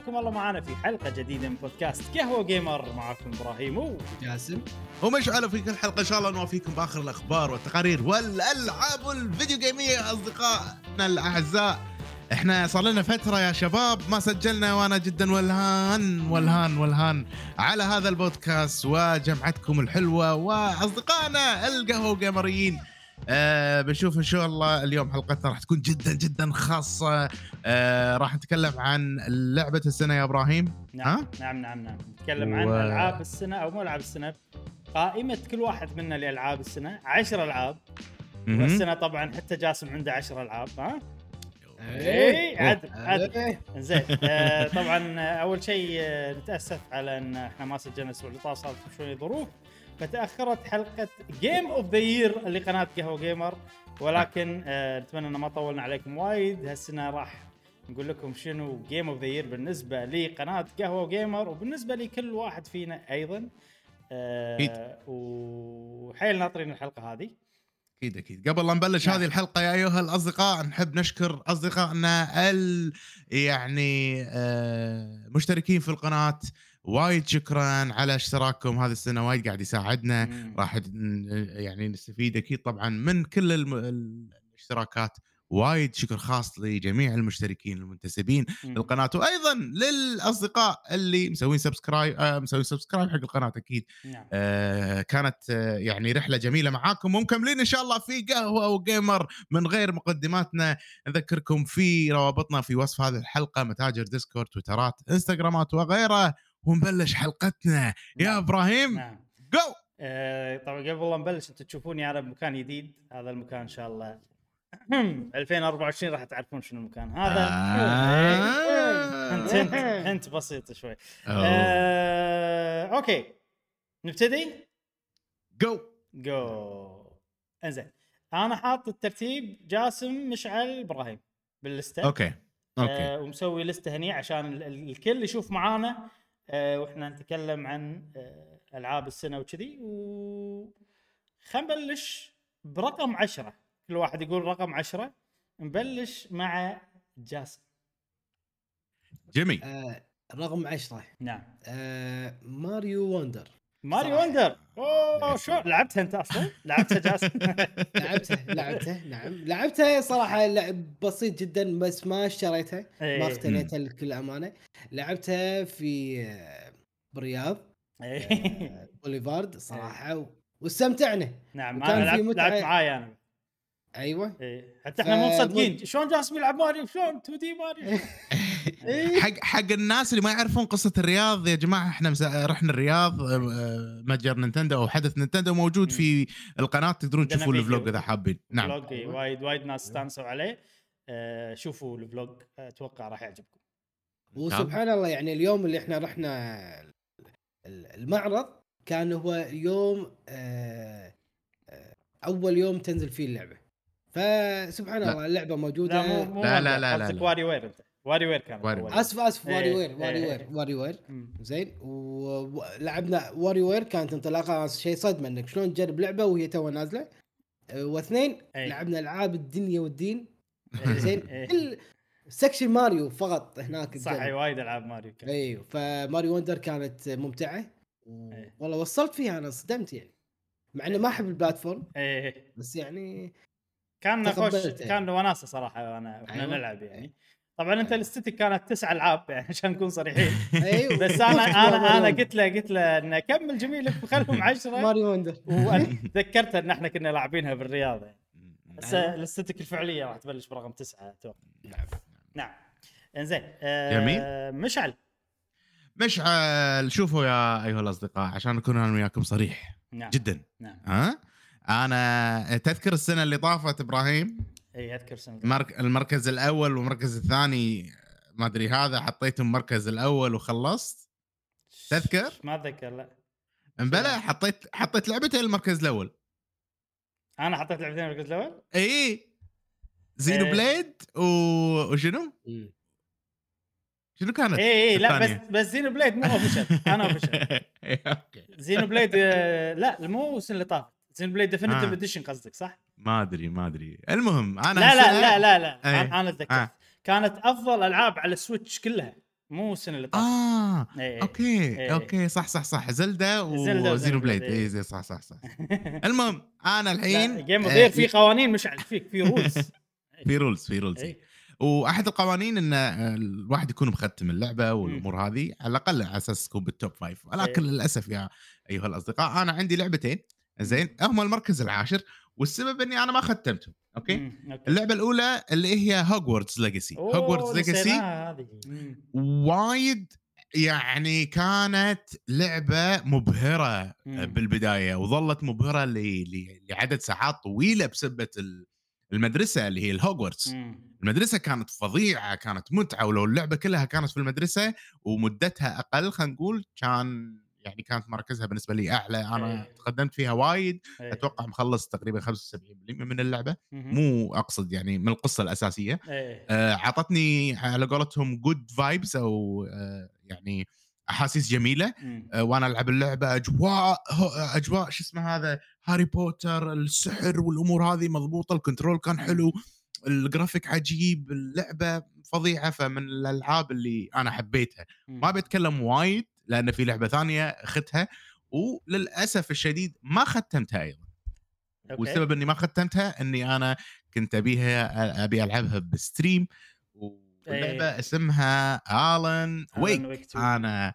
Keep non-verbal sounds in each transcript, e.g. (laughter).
وحياكم الله معنا في حلقة جديدة من بودكاست قهوة جيمر. معكم إبراهيم و جاسم. ومشعل في كل حلقة؟ إن شاء الله نوافيكم بآخر الأخبار والتقارير والألعاب والفيديو جيميه أصدقائنا الأعزاء. إحنا صار لنا فترة يا شباب ما سجلنا وأنا جدا ولهان ولهان ولهان على هذا البودكاست وجمعتكم الحلوة وأصدقائنا القهوة جيمريين. آه بنشوف إن شاء الله اليوم حلقتنا راح تكون جدا جدا خاصة. آه راح نتكلم عن لعبة السنة يا إبراهيم. نعم ها؟ نعم نعم نعم. نتكلم عن و- ألعاب السنة أو مو ألعاب السنة. قائمة كل واحد منا لألعاب السنة 10 ألعاب. والسنة طبعا حتى جاسم عنده 10 ألعاب ها؟ إيه. اي عدل عدل. زين. آه طبعا أول شيء آه نتأسف على أن إحنا ما سجلنا الأسبوع اللي طاف صارت شوي ظروف. فتأخرت حلقة game of the year لقناة قهوة وقيمر ولكن آه نتمنى إن ما طولنا عليكم وايد. هالسنه راح نقول لكم شنو game of the year بالنسبة لقناة قهوة وقيمر وبالنسبة لكل واحد فينا أيضا. آه وحيل ناطرين الحلقة هذه. أكيد أكيد. قبل لا نبلش نعم. هذه الحلقة يا أيها الأصدقاء نحب نشكر أصدقائنا ال يعني آه مشتركين في القناة وايد شكرا على اشتراككم هذه السنة وايد قاعد يساعدنا. مم. راح يعني نستفيد أكيد طبعا من كل الم... الاشتراكات. وايد شكر خاص لجميع المشتركين المنتسبين مم. للقناة وأيضا للأصدقاء اللي مسوين subscribe آه مسوين subscribe حق القناة أكيد. نعم. آه، كانت آه، يعني رحلة جميلة معاكم. ومكملين إن شاء الله في قهوة وقيمر من غير مقدماتنا. نذكركم في روابطنا في وصف هذه الحلقة متاجر Discord تويترات إنستغرامات وغيرها. ونبلش حلقتنا. يا نعم. إبراهيم نعم. جو. آه، طبعا قبل لا نبلش أنتم تشوفوني أنا بمكان جديد. هذا المكان إن شاء الله. (clears throat) 2024 راح تعرفون شنو المكان. هذا آه. هنت هنت هنت بسيط شوي. آه، okay. نبتدي؟ Go. Go. إنزين. أنا حاط الترتيب جاسم مشعل إبراهيم بال list ة. okay okay. آه ومسوي لستة هني عشان ال- ال- الكل يشوف معانا آه وإحنا نتكلم عن آه ألعاب السنة وكذي. و خلينا نبلش برقم عشرة. كل واحد يقول رقم عشرة. نبلش مع جاسم. جيمي. آه، رقم عشرة. نعم. آه، Mario Wonder. صراحة. Wonder. أوه شو لعبتها أنت أصلا؟ لعبتها جاسم؟ (laughs) لعبته لعبته نعم. لعبته صراحة لعب بسيط جدا بس ما اشتريتها. إيه. ما اقتنيتها لكل أمانة. لعبتها في آه، بالرياض. إيه. آه، بوليفارد صراحة و- واستمتعنا. نعم أنا لعبت متعة- لعبت معاي أنا. أيوه. إيه. حتى إحنا مو مصدقين. شلون جاسم يلعب ماريو؟ شلون؟ 2 دي ماريو. إيه. (laughs) حق حق الناس اللي ما يعرفون قصة الرياض يا جماعة إحنا مسا... رحنا الرياض آه، متجر Nintendo أو حدث Nintendo موجود. في القناة تقدرون تشوفون. ال vlog إذا حابين. نعم. إيه، وايد وايد ناس استانسوا عليه. آه شوفوا ال vlog أتوقع راح يعجبكم. وسبحان الله يعني اليوم اللي إحنا رحنا ال- المعرض كان هو يوم آه، أول يوم تنزل فيه اللعبة. فسبحان لا. الله اللعبة موجودة. لا مو لا، لا، لا، لا، لا. WarioWare أنت. WarioWare كان Wario أول. أسف أسف إيه، واري وير إيه، واري إيه. وير واري وير. زين ولعبنا WarioWare كانت انطلاقة شيء صدمة إنك شلون تجرب لعبة وهي تو نازلة آه، واثنين إيه. لعبنا ألعاب الدنيا والدين إيه، زين إيه. كل section Mario فقط هناك صح وايد ألعاب ماريو كان أيوه ف Mario Wonder كانت ممتعة. إيه. والله وصلت فيها أنا صدمت يعني مع اني ما أحب ال platform إيه بس يعني كان خوش تقبلته. كان وناسة صراحة وانا إحنا أيوة. نلعب يعني طبعا أنت لستتك كانت تسع ألعاب يعني عشان نكون صريحين. (laughs) أيوه. بس أنا (laughs) أنا أنا قلت له قلت له إن كمل جميلك وخلهم (laughs) عشرة. Mario Wonder. وتذكرت إن إحنا كنا لاعبينها بالرياض يعني بس أيوة. الاستاتيك الفعلية راح تبلش برقم تسعة أتوقع. نعم. نعم. إنزين آه جميل. مشعل. مشعل شوفوا يا أيها الأصدقاء عشان أكون أنا وياكم صريح نعم. جدا. نعم. ها؟ أنا تذكر السنة اللي طافت إبراهيم؟ إي أذكر سنة مرك... المركز الأول والمركز الثاني ما أدري هذا حطيتهم المركز الأول وخلصت تذكر؟ ما أتذكر لا امبلا حطيت حطيت لعبتين المركز الأول أنا حطيت لعبتين المركز الأول إي Xeno إيه. Blade و... وشنو؟ مم. شنو كانت؟ إي إي لا بس؟ بس Xenoblade مو official أنا (laughs) إيه، okay Xenoblade آه، لا مو السنة اللي طافت Xenoblade Definitive. Edition قصدك صح؟ ما أدري ما أدري المهم أنا لا لا لا لا لا إيه. أنا أنا أتذكرت آه. كانت أفضل ألعاب على ال Switch كلها مو السنة اللي طافت آه إيه. okay إيه. okay صح صح صح Zelda و Xenoblade. اي زي صح صح صح (laughs) المهم أنا الحين Game of آه، في قوانين مش عارف فيك في rules في rules (laughs) في rules إيه. وأحد القوانين إن آه، الواحد يكون مختم اللعبة والأمور هذه على الأقل على أساس تكون بال top five ولكن. للأسف يا أيها الأصدقاء أنا عندي لعبتين زين هم المركز العاشر والسبب إني أنا ما ختمتهم okay اللعبة الأولى اللي هي Hogwarts Legacy Hogwarts Legacy. وايد يعني كانت لعبة مبهرة مم. بالبداية وظلت مبهرة ل- ل- لعدد ساعات طويلة بسبة ال- المدرسة اللي هي الهوجورتس. المدرسة كانت فظيعة كانت متعة ولو اللعبة كلها كانت في المدرسة ومدتها أقل خلينا نقول كان يعني كانت مركزها بالنسبة لي أعلى أنا إيه. تقدمت فيها وايد إيه. أتوقع مخلص تقريبا 75% من اللعبة مم. مو أقصد يعني من القصة الأساسية إيه. آه، اعطتني على قولتهم good vibes أو آه، يعني أحاسيس جميلة. آه، وأنا ألعب اللعبة أجواء أجواء شو اسمه هذا Harry Potter السحر والأمور هذه مضبوطة ال control كان حلو الجرافيك عجيب اللعبة فظيعة فمن الألعاب اللي أنا حبيتها مم. ما بتكلم وايد لأن في لعبة ثانية اختها وللأسف الشديد ما ختمتها أيضا okay. والسبب إني ما ختمتها إني أنا كنت أبيها أبي ألعبها ب stream واللعبة إيه. اسمها Alan Wake 2. أنا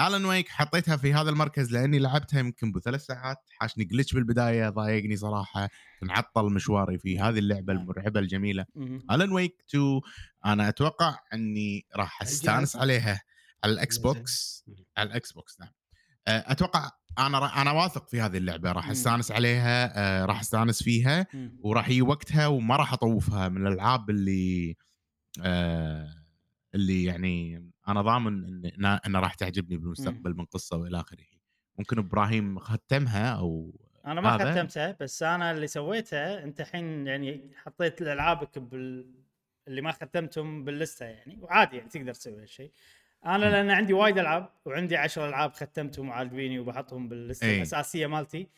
Alan Wake حطيتها في هذا المركز لأني لعبتها يمكن بثلاث ساعات حاشني glitch بالبداية ضايقني صراحة معطل مشواري في هذه اللعبة نعم. المرعبة الجميلة مم. Alan Wake 2 أنا أتوقع إني راح أستانس عليها على ال Xbox على ال Xbox نعم أه، أتوقع أنا أنا واثق في هذه اللعبة راح مم. أستانس عليها أه، راح أستانس فيها مم. وراح يجي وقتها وما راح أطوفها من الألعاب اللي آه اللي يعني أنا ضامن إن إنها راح تعجبني بالمستقبل من قصة وإلى آخره ممكن إبراهيم ختمها أو أنا ما هذا؟ ختمتها بس أنا اللي سويتها أنت الحين يعني حطيت العابك بال اللي ما ختمتهم باللستة يعني وعادي يعني تقدر تسوي هالشيء أنا لأن عندي وايد ألعاب وعندي 10 ألعاب ختمتهم وعاجبيني وبحطهم باللسته أي. الأساسية مالتي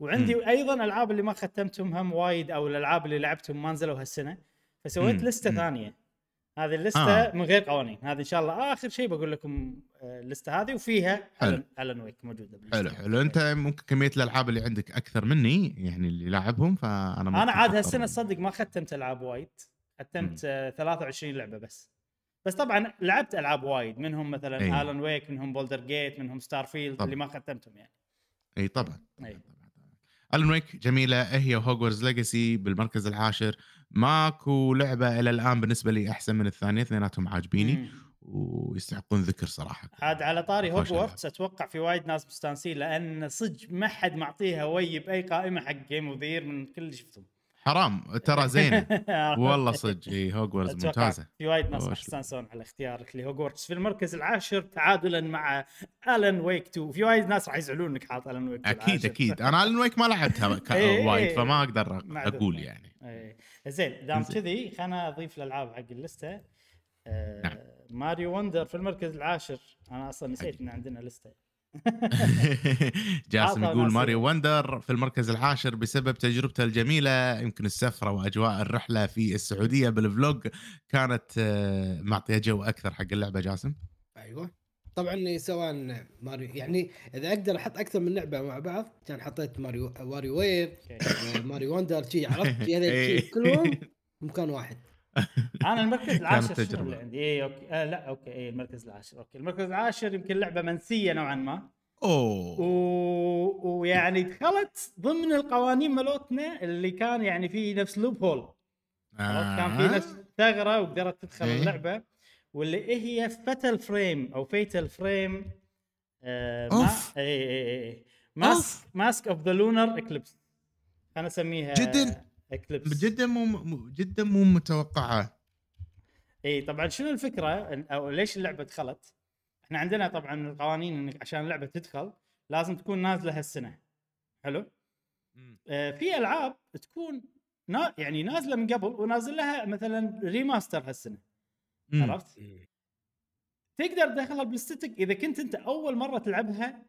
وعندي أيضا ألعاب اللي ما ختمتهم هم وايد أو الألعاب اللي لعبتهم ما نزلوا هالسنة فسويت مم. لستة مم. ثانية هذه اللستة آه. من غير قوانين هذه إن شاء الله آخر شيء بقول لكم آه، اللستة هذه وفيها حلو. الن ويك موجودة حلو. حلو أنت ممكن كمية الألعاب اللي عندك أكثر مني يعني اللي لاعبهم فأنا أنا عاد هالسنة تصدق ما ختمت ألعاب وايد ختمت آه، 23 لعبة بس بس طبعا لعبت ألعاب وايد منهم مثلا أي. Alan Wake منهم Baldur's Gate منهم Starfield طبعاً. اللي ما ختمتهم يعني اي طبعا أي. Alan Wake جميلة هي و Hogwarts Legacy بالمركز العاشر ماكو لعبة إلى الآن بالنسبة لي أحسن من الثانية اثنيناتهم عاجبيني. ويستحقون ذكر صراحة عاد على طاري هوجورتس أتوقع في وايد ناس مستانسين لأن صدق ما حد معطيها وي باي قائمة حق Game of من كل اللي شفتهم حرام ترى (laughs) زينة. والله صدق إن هوجورتس أتوقع ممتازة. في وايد ناس يستانسون على اختيارك لهوجورتس. في المركز العاشر تعادلا مع Alan Wake 2 في وايد ناس راح يزعلون انك حاط Alan Wake أكيد أكيد. أنا Alan Wake ما لعبتها (laughs) وايد. فما أقدر. أقول يعني. زين دام. كذي خلنا أضيف الألعاب حق ال list ة. آه نعم. ماريو Wonder في المركز العاشر. أنا أصلا نسيت إن عندنا list ة. (laughs) جاسم يقول. ماريو Wonder في المركز العاشر بسبب تجربته الجميلة يمكن السفرة وأجواء الرحلة في السعودية بالفلوج كانت آه، معطية جو أكثر حق اللعبة جاسم أيوه طبعا سواء ماريو يعني إذا أقدر أحط أكثر من لعبة مع بعض كان حطيت ماريو wario wave. آه، ماريو Wonder شي عرفت (laughs) إيه. كلهم (laughs) بمكان واحد (laughs) أنا المركز العاشر شنو تجربة. اللي عندي اي أوكي آه لا أوكي اي المركز العاشر أوكي المركز العاشر يمكن لعبة منسية نوعا ما أوه و... ويعني دخلت ضمن القوانين مالتنا اللي كان يعني في نفس loophole عرفت؟ كان في آه. نفس ثغرة وقدرت تدخل إيه. اللعبة واللي هي Fatal Frame أو Fatal Frame آه ما. اي اي اي Mask Mask of the Lunar Eclipse أنا اسميها جداً. Eclipse جدا مو جدا مو متوقعة. إي طبعا شنو الفكرة؟ أو ليش اللعبة دخلت؟ إحنا عندنا طبعا القوانين إنك عشان اللعبة تدخل لازم تكون نازلة هالسنة. حلو؟ آه في ألعاب تكون نا يعني نازلة من قبل ونازل لها مثلا remaster هالسنة. عرفت؟ تقدر تدخلها ب list ك إذا كنت أنت أول مرة تلعبها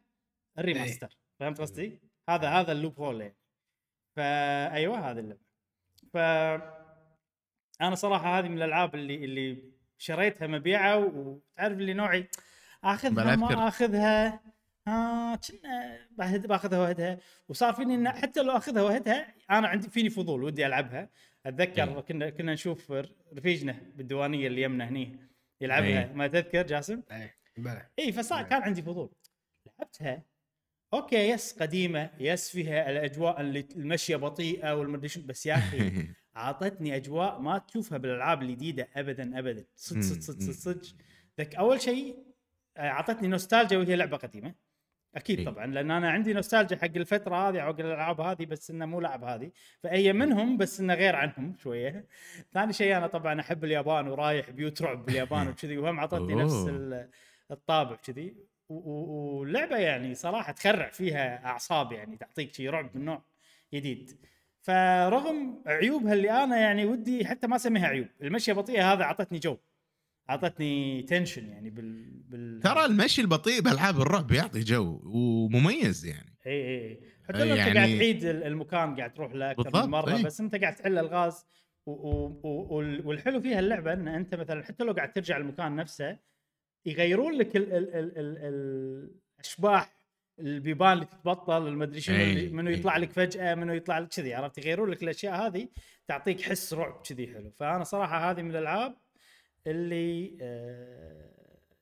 ال remaster فهمت قصدي؟ هذا هذا ال loophole يعني. فأيوة هذه اللعبة. ف أنا صراحة هذه من الألعاب اللي اللي شريتها مبيعة وتعرف اللي نوعي آخذها ما. آخذها ها كنا باخذ- باخذها وهدها وصار فيني إن حتى لو آخذها وهدها أنا عندي فيني فضول ودي ألعبها أتذكر إيه. كنا كنا نشوف رفيجنا بالديوانية اللي يمنا هني يلعبها إيه. ما تذكر جاسم؟ إيه، بلى اي فصار. كان عندي فضول لعبتها أوكي بس قديمة بس فيها الأجواء اللي المشيه بطيئة والمدري بس يا أخي (laughs) أعطتني أجواء ما تشوفها بالألعاب الجديدة ابدا ابدا. صدق صدق صدق صدق. ذك أول شيء آه، أعطتني نوستالجيا وهي لعبة قديمة. أكيد إي. طبعا لأن أنا عندي نوستالجيا حق الفترة هذه حق الألعاب هذه بس إنه مو لعب هذه. فهي منهم بس إنه غير عنهم شوية. (laughs) ثاني شيء أنا طبعا أحب اليابان ورايح بيوت رعب باليابان (laughs) وكذي وهم أعطتني نفس الطابع كذي و- و- ولعبة يعني صراحة تخرع فيها أعصاب يعني تعطيك شيء رعب من نوع جديد. فرغم عيوبها اللي أنا يعني ودي حتى ما أسميها عيوب المشيه بطيئه هذا أعطتني جو أعطتني tension يعني بال بال ترى المشي البطيء بألعاب الرعب يعطي جو ومميز يعني. إي إي حتى لو أنت يعني- قاعد تعيد ال- المكان قاعد تروح له أكثر من مرة إي. بس أنت قاعد تحل الغاز و- و- و- وال- والحلو فيها اللعبة إن أنت مثلا حتى لو قاعد ترجع المكان نفسه يغيرون لك ال ال ال ال ال الأشباح البيبان اللي تتبطل المدري شنو اللي منو. يطلع لك فجأة منو يطلع لك كذي عرفت؟ يغيرون لك الأشياء هذه تعطيك حس رعب كذي حلو. فأنا صراحة هذه من الألعاب اللي آه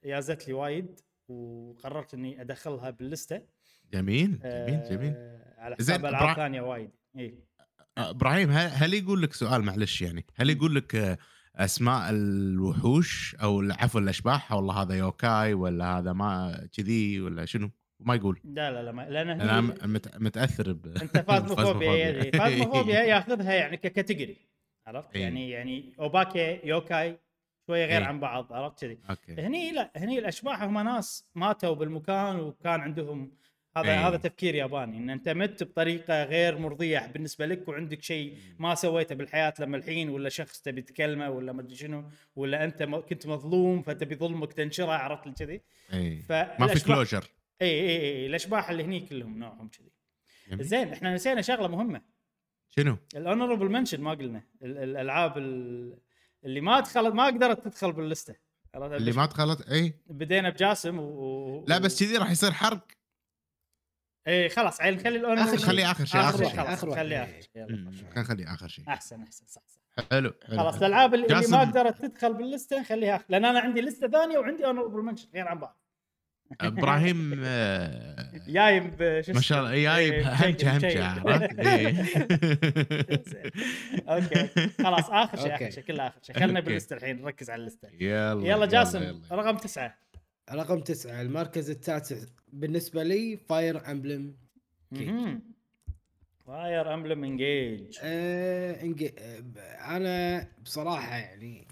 يازت لي وايد وقررت إني أدخلها باللستة. جميل جميل جميل. آه، على حساب ألعاب ثانية وايد. إي. آه، إبراهيم هل, هل يقول لك سؤال معلش يعني؟ هل يقول لك آه، أسماء الوحوش أو عفوا الأشباح والله هذا يوكاي ولا هذا ما كذي ولا شنو؟ ما يقول. لا لا لا ما لأن أنا مت- متأثر ب أنت (laughs) Phasmophobia يدري Phasmophobia ياخذها يعني ك category عرفت؟ إي. يعني يعني obake yokai شوية غير إي. عن بعض عرفت كذي؟ هني لا هني الأشباح هم ناس ماتوا بالمكان وكان عندهم هذا إي. هذا تفكير ياباني إن أنت مت بطريقة غير مرضية بالنسبة لك وعندك شيء ما سويته بالحياة لما الحين ولا شخص تبي تكلمه ولا ما أدري شنو ولا أنت كنت مظلوم فتبي ظلمك تنشره عرفت كذي؟ اي ما في closure. اي اي اي الأشباح اللي هني كلهم نوعهم كذي. زين إحنا نسينا شغلة مهمة. شنو؟ ال honorable mention ما قلنا. ال- الألعاب ال- اللي ما دخلت ما قدرت تدخل بال list ة؟ اللي ما دخلت اي بدينا بجاسم. و... لا بس كذي راح يصير حرق. اي خلاص عيل نخلي ال honorable آخر شيء. خليه آخر شيء آخر آخر شيء واحد. خليه إيه. اخر شيء. خلينا نخليه آخر شيء أحسن أحسن صح صح حلو خلاص. الألعاب اللي, اللي. ما قدرت تدخل بال list ة نخليها آخر. لأن أنا عندي list ة ثانية وعندي honorable mention غير عن بعض إبراهيم (laughs) آه، جايب ما شاء الله جايب إيه، همجة همجة؟ (laughs) إيه. أوكي خلاص آخر شيء آخر. شيء كله آخر شيء خلنا أوكي. بال list ة الحين نركز على ال list ة يلا يلا جاسم. رقم تسعة رقم تسعة المركز التاسع بالنسبة لي Fire Emblem Fire Emblem Engage آه آه، أنا بصراحة يعني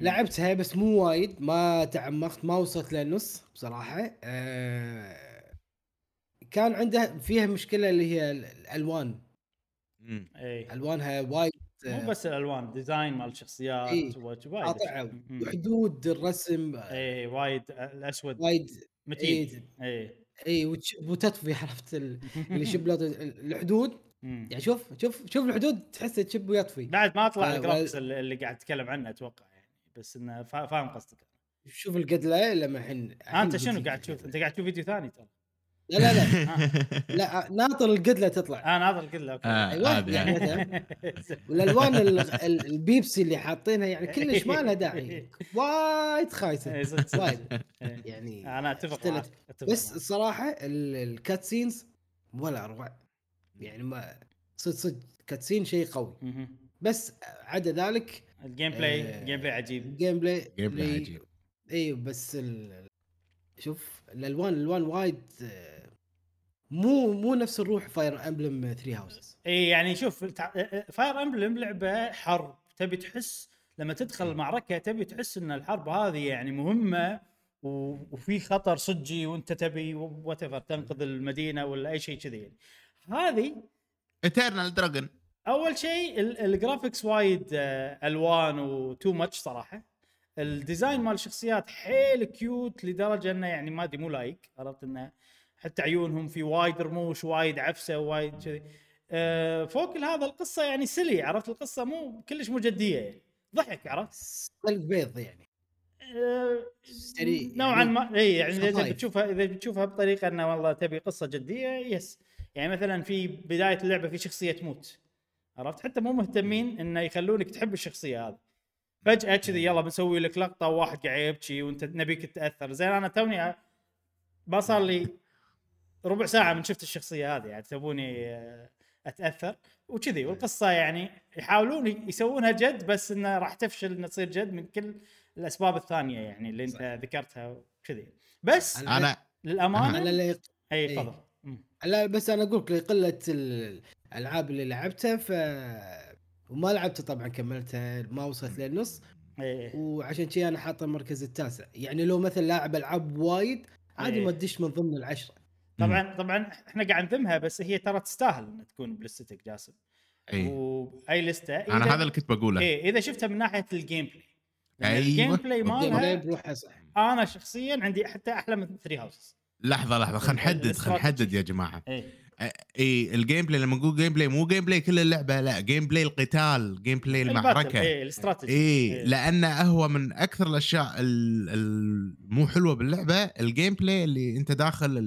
لعبتها بس مو وايد ما تعمقت ما وصلت للنص بصراحة. آه كان عنده فيها مشكلة اللي هي ال- الألوان. مم. إي. ألوانها وايد مو بس الألوان design مال الشخصيات إيه. وايد. وحدود الرسم آه، إي وايد الأسود. وايد متين. اي اي وتش- وتطفي عرفت ال- (laughs) اللي ال- الحدود. يعني شوف شوف شوف الحدود تحس تشب ويطفي. بعد ما طلع ال graphics اللي قاعد تتكلم عنه أتوقع يعني بس إنه فا- فاهم قصدك. شوف القدله لما الحين أنت شنو قاعد تشوف؟ أنت قاعد تشوف فيديو ثاني ترى. لا لا لا. (laughs) لا ناطر القدله تطلع آه ناطر كله أوكي آه، أيوه يعني (laughs) مثلا والالوان ال- ال- البيبسي اللي حاطينها يعني كلش ما لها داعي (laughs) وايد إيه، خايسه صدق. وايد إيه. يعني أنا أتفق. معك أتفق بس معك. الصراحة ال cutscenes ولا اروع يعني ما صدق صدق cutscene شيء قوي. بس عدا ذلك ال gameplay آه، ال gameplay عجيب ال gameplay gameplay عجيب اي بس ال... شوف الألوان الألوان وايد آه، مو مو نفس الروح Fire Emblem 3 Houses إي يعني شوف Fire Emblem لعبة حرب. تبي تحس لما تدخل المعركة تبي تحس إن الحرب هذه يعني مهمة وفي خطر صجي وأنت تبي وات تنقذ المدينة ولا أي شيء كذي يعني. هذه Eternal Dragon أول شيء ال- ال graphics وايد آه، ألوان و too much صراحة. ال design مال الشخصيات حيل cute لدرجة إنه يعني ما أدري مو لايق عرفت إنه حتى عيونهم في وايد رموش وايد عفسة وايد كذي. آه، فوق هذا القصة يعني silly عرفت؟ القصة مو كلش مو جدية يعني. ضحك عرفت؟ قلب بيض يعني. آه، سريع نوعا يعني ما اي يعني إذا. بتشوفها إذا بتشوفها بطريقة إنه والله تبي قصة جدية yes يعني مثلا في بداية اللعبة في شخصية تموت عرفت؟ حتى مو مهتمين إنه يخلونك تحب الشخصية هذه. فجأة كذي يلا بنسوي لك لقطة وواحد قاعد يبكي وانت نبيك تتأثر. زين أنا توني ما صار لي ربع ساعة من شفت الشخصية هذه يعني تبوني أتأثر وكذي. والقصة يعني يحاولون يسوونها جد بس إنه راح تفشل انها تصير جد من كل الأسباب الثانية يعني اللي أنت ذكرتها وكذي. بس أنا للامانه أنا اللي أي إيه. تفضل. لا بس أنا أقول لك لقلة الألعاب اللي لعبتها ف وما لعبتها طبعا كملتها ما وصلت للنص إيه. وعشان كذي أنا حاطه المركز التاسع. يعني لو مثلا لاعب ألعاب وايد عادي إيه. ما تدش من ضمن العشرة. طبعا طبعا إحنا قاعد نذمها بس هي ترى تستاهل إنها تكون بلستتك جاسم. إيه. واي لستة أنا هذا اللي كنت بقوله. إيه إذا شفتها من ناحية ال game play أيوة. ال gameplay مالها أنا شخصيا عندي حتى أحلى من Three Houses لحظة لحظة. خلينا نحدد خلينا. نحدد يا جماعة. إيه. اي ال gameplay لما نقول gameplay مو gameplay كل اللعبة لا gameplay القتال gameplay المعركة إيه الاستراتيجي اي إيه. لأنه هو من أكثر الأشياء ال- المو حلوة باللعبة ال gameplay اللي أنت داخل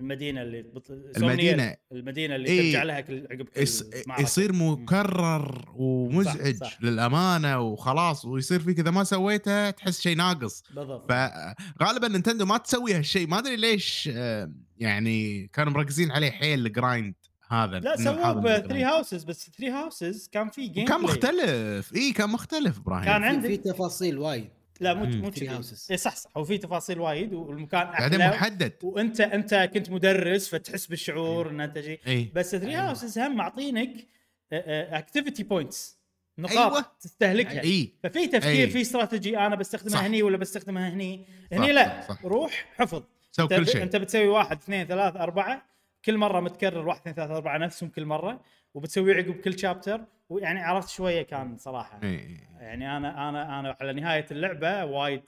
المدينة اللي بطل... المدينة. المدينة اللي إيه. ترجع لها كل عقب كل يص-. يصير مكرر ومزعج صح، صح. للأمانة وخلاص ويصير فيك اذا ما سويته تحس شيء ناقص بالضبط فغالبا Nintendo ما تسوي هالشيء ما أدري ليش آه، يعني كانوا مركزين عليه حيل ال grind هذا لا سووه ب Three ال grind. Houses بس Three Houses كان في game كان. مختلف اي كان مختلف إبراهيم كان في, عندك في تفاصيل وايد لا مو مم. مو كذي Houses. اي صح صح هو في تفاصيل وايد والمكان بعدين محدد وأنت أنت كنت مدرس فتحس بالشعور إن أنت جي أي بس Three أيوة. Houses هم معطينك activity points نقاط أيوة. تستهلكها أي ففي تفكير أي. في استراتيجي أنا بستخدمها صح. هني ولا بستخدمها هني صح، هني لا صح، صح. روح حفظ أنت, كل شيء أنت بتسوي واحد اثنين ثلاث أربعة كل مرة متكرر واحد اثنين ثلاث أربعة نفسهم كل مرة وبتسوي عقب كل chapter ويعني عرفت شوية كان صراحة. يعني أنا أنا أنا على نهاية اللعبة وايد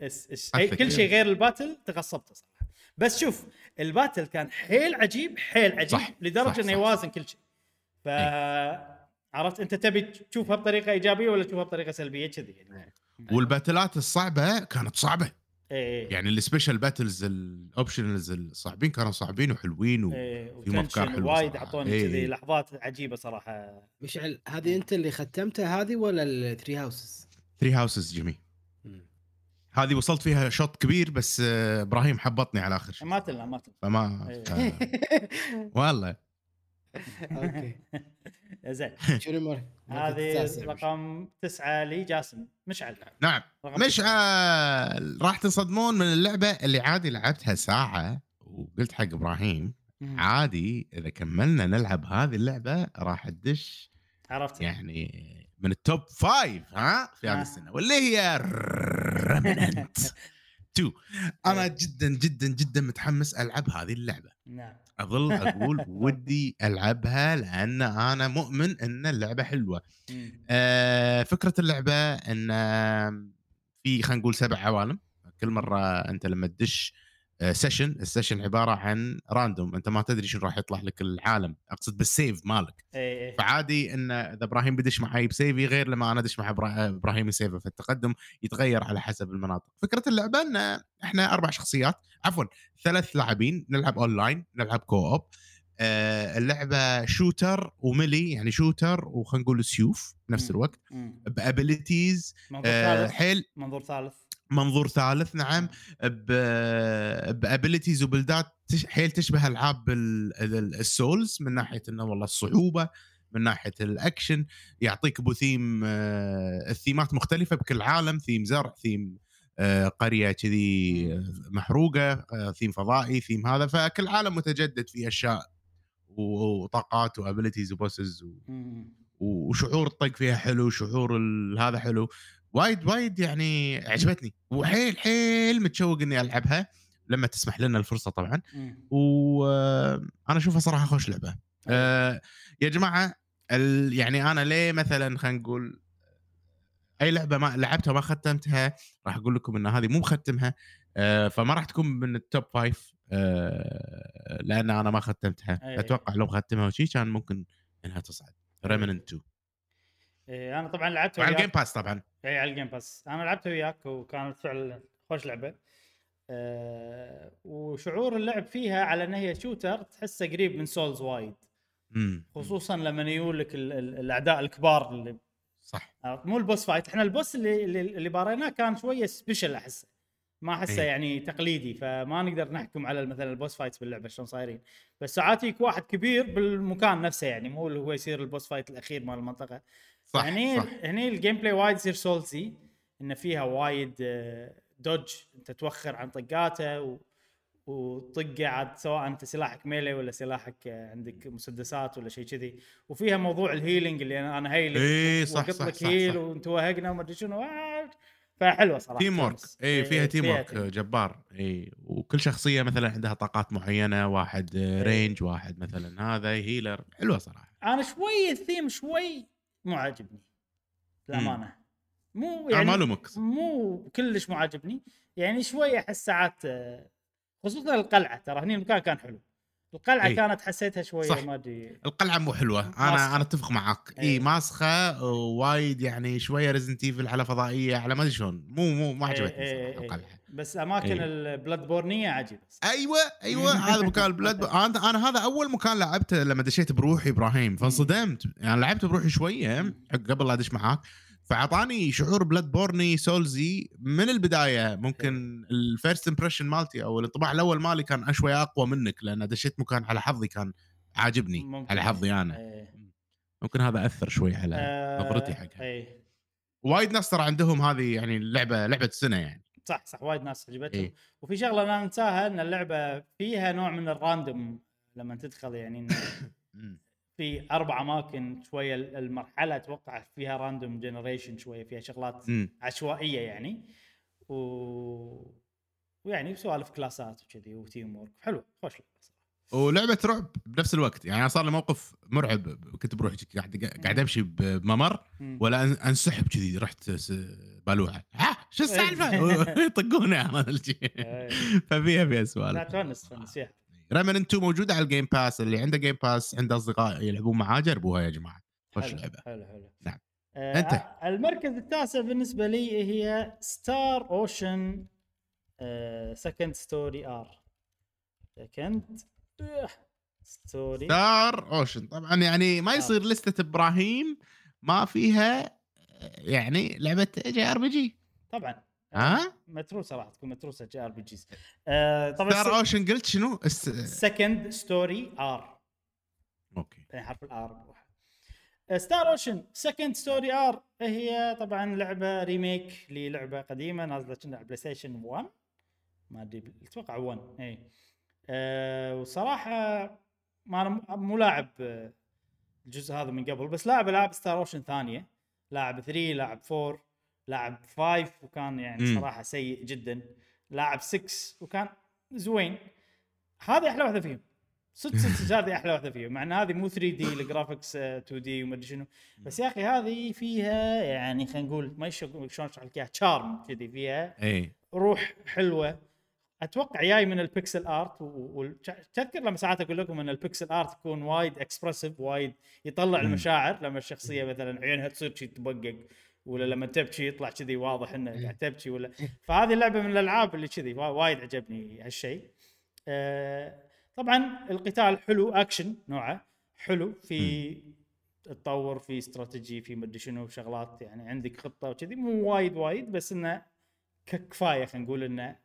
إس إس. كل شيء غير ال battle تغصبته صراحة. بس شوف ال battle كان حيل عجيب حيل عجيب صح، لدرجة إنه. يوازن كل شيء. ف عرفت أنت تبي تشوفها بطريقة إيجابية ولا تشوفها بطريقة سلبية؟ كذي يعني. والباتلات الصعبة كانت صعبة. إيه يعني ال special battles ال optionals الصعبين كانوا صعبين وحلوين و... إيه فيهم أفكار و tension حلوة وايد. اعطوني إيه، كذي إيه. لحظات عجيبة صراحة مشعل هذه أنت اللي ختمتها هذه ولا ال Three Houses؟ Three Houses جيمي هذه وصلت فيها شوط كبير بس آه، إبراهيم حبطني على آخر شيء ما تلنا ما تلنا فما إيه. (laughs) والله (laughs) أوكي. (laughs) زين. شنو هذه؟ رقم تسعة لي جاسم مشعل. نعم. رقم مش تسعة. آه راح تصدمون من اللعبة اللي عادي لعبتها ساعة وقلت حق إبراهيم. عادي إذا كملنا نلعب هذه اللعبة راح تدش عرفت. يعني من ال top five ها؟ في هذه آه. السنة. واللي هي Remnant 2 (laughs) أنا جدا جدا جدا متحمس ألعب هذه اللعبة. نعم. اظل (laughs) أقول ودي ألعبها لأن أنا مؤمن إن اللعبة حلوة. آه، فكرة اللعبة إن في خلينا نقول سبع عوالم كل مرة أنت لما تدش session ال session عبارة عن random أنت ما تدري شنو راح يطلع لك العالم. أقصد بال save مالك. إيه إيه فعادي إن إذا إبراهيم بدش معي ب save ي غير لما أنا أدش مع إبرا- إبراهيم ب save ه فالتقدم يتغير على حسب المناطق. فكرة اللعبة إن إحنا أربع شخصيات. عفوا ثلاث لاعبين. نلعب اونلاين نلعب co-op آه، اللعبة shooter و melee يعني shooter وخلينا نقول سيوف بنفس. الوقت. ب abilities. منظور آه، ثالث. حيل. منظور ثالث. منظور ثالث نعم ب abilities و builds ات حيل تشبه ألعاب ال- ال- ال Souls من ناحية إنه والله الصعوبة من ناحية الأكشن يعطيك أبو ثيم آه، الثيمات مختلفة بكل عالم ثيم زرع ثيم آه، قرية كذي آه، محروقة آه، ثيم فضائي ثيم هذا فكل عالم متجدد فيه أشياء وطاقات و abilities و bosses و... وشعور الطق فيها حلو شعور هذا حلو. وايد وايد يعني عجبتني. وحيل حيل متشوق إني ألعبها لما تسمح لنا الفرصة طبعا. وأنا أشوفها صراحة خوش لعبة. أه يا جماعة ال... يعني أنا ليه مثلا خلينا نقول أي لعبة ما لعبتها ما ختمتها راح أقول لكم إن هذه مو مختمها. أه فما راح تكون من ال top five أه لأن أنا ما ختمتها. أي. أتوقع لو ختمها وشي كان ممكن إنها تصعد. Remnant 2 إيه أنا طبعا لعبت وعلى وياك. ال Game Pass طبعا. اي على ال Game Pass أنا لعبت وياك وكانت فعلا خوش لعبة. أه وشعور اللعب فيها على إن هي shooter تحسه قريب من Souls وايد. خصوصا لما ال- الأعداء الكبار اللي صح؟ مو ال boss fight إحنا ال boss اللي اللي, باريناه كان شوية special أحسه. ما أحسه إيه. يعني تقليدي فما نقدر نحكم على مثلا ال boss fights باللعبة شلون صايرين. بس ساعات يجيك واحد كبير بالمكان نفسه يعني مو اللي هو يصير ال boss fight الأخير مال المنطقة. صح هني صح هني ال gameplay وايد يصير Souls-y انه فيها وايد آه، dodge أنت توخر عن طقاته و... وطقه عاد سواء أنت سلاحك melee ولا سلاحك آه، عندك مسدسات ولا شيء كذي وفيها موضوع ال healing اللي أنا أنا heal ك إيه، صح، صح، صح، heal صح. وانت وهقنا وما أدري شنو آه، فحلوة صراحة teamwork. اي فيها تيم ورك تيم. جبار اي وكل شخصية مثلا عندها طاقات معينة واحد إيه. range واحد مثلا هذا healer حلوة صراحة أنا شوي الثيم شوي مو عاجبني. للأمانة. مو يعني ما لومك مو كلش مو عاجبني. يعني شوي أحس ساعات آه، خصوصا القلعة. ترى هني المكان كان حلو. القلعة إي. كانت حسيتها شوية صح. ما أدري. القلعة مو حلوة. ماسخة. أنا أنا أتفق معاك. إي إيه. ماسخة وايد يعني شوية Resident Evil على فضائية على ما أدري شلون. مو مو ما عجبتني. القلعة. بس أماكن إي. ال Bloodborne ية عجيبة أيوه أيوه (laughs) هذا مكان ال Blood أنا أنا هذا أول مكان لعبته لما دشيت بروحي إبراهيم فانصدمت يعني لعبت بروحي شوية قبل لا أدش معاك فأعطاني شعور Bloodborne ي Souls ي من البداية ممكن ال first impression مالتي أو الانطباع الأول مالي كان شوي أقوى منك لأن دشيت مكان على حظي كان عاجبني ممكن. على حظي أنا إيه. ممكن هذا أثر شوي على نظرتي حقها إيه. وايد ناس ترى عندهم هذه يعني اللعبه لعبة السنة يعني صح صح وايد ناس عجبتهم إيه. وفي شغلة لا ننساها إن اللعبة فيها نوع من ال random لما تدخل يعني. (coughs) في أربع أماكن شوية المرحلة أتوقع فيها random generation شوية فيها شغلات مم. عشوائية يعني و... ويعني سوالف class ات وكذي و teamwork حلو خوش. ولعبة رعب بنفس الوقت يعني أنا صار لي موقف مرعب كنت بروحي قاعد قاعد أمشي بممر مم. ولا أن- أنسحب كذي رحت بالوعة ها شو السالفة؟ يطقوني على الشي. إيه. ففيها فيها لا سوالف تونس تونس فيها Remnant موجودة على ال Game Pass اللي عنده Game Pass عنده أصدقاء يلعبون معاه جربوها يا جماعة. حلو، لعبة. حلو حلو. نعم. آه أنت؟ المركز التاسع بالنسبة لي هي Star Ocean Second Story R Second Story Star Ocean طبعا يعني ما يصير لستة إبراهيم ما فيها يعني لعبة JR PG. طبعا. ها متروسة راح تكون متروسة JRPGs. طبعا Star Ocean قلت شنو؟ Second Story R أوكي. يعني حرف ال R Star Ocean Second Story R هي طبعا لعبة remake للعبة قديمة نازلة كنا على PlayStation 1 ما أدري أتوقع 1 اي أه وصراحة ما أنا مو لاعب آه، الجزء هذا من قبل بس لاعب ألعاب Star Ocean ثانية. لاعب 3 لاعب 4 لاعب 5 وكان يعني مم. صراحة سيء جدا. لاعب 6 وكان زوين. هذه أحلى واحدة فيهم. صدق صدق صدق هذه أحلى واحدة فيهم. مع إن هذه مو 3D ال graphics 2D وما أدري شنو. بس يا أخي هذه فيها يعني خلينا نقول ما شلون أشرح لك إياها؟ charm كذي فيها. إي. روح حلوة. أتوقع جاي من ال pixel art وتذكر لما ساعات أقول لكم إن ال pixel art يكون وايد expressive وايد يطلع. المشاعر لما الشخصية مثلا عيونها تصير شي تبقق. ولا لما تبكي يطلع كذي واضح انها قاعد تبكي ولا فهذه اللعبة من الألعاب اللي كذي وا- وايد عجبني هالشيء. آه، طبعا القتال حلو أكشن نوعه حلو في تطور في استراتيجي في مدري شنو شغلات يعني عندك خطة وكذي مو وايد وايد بس إنه كفايه خلينا نقول انه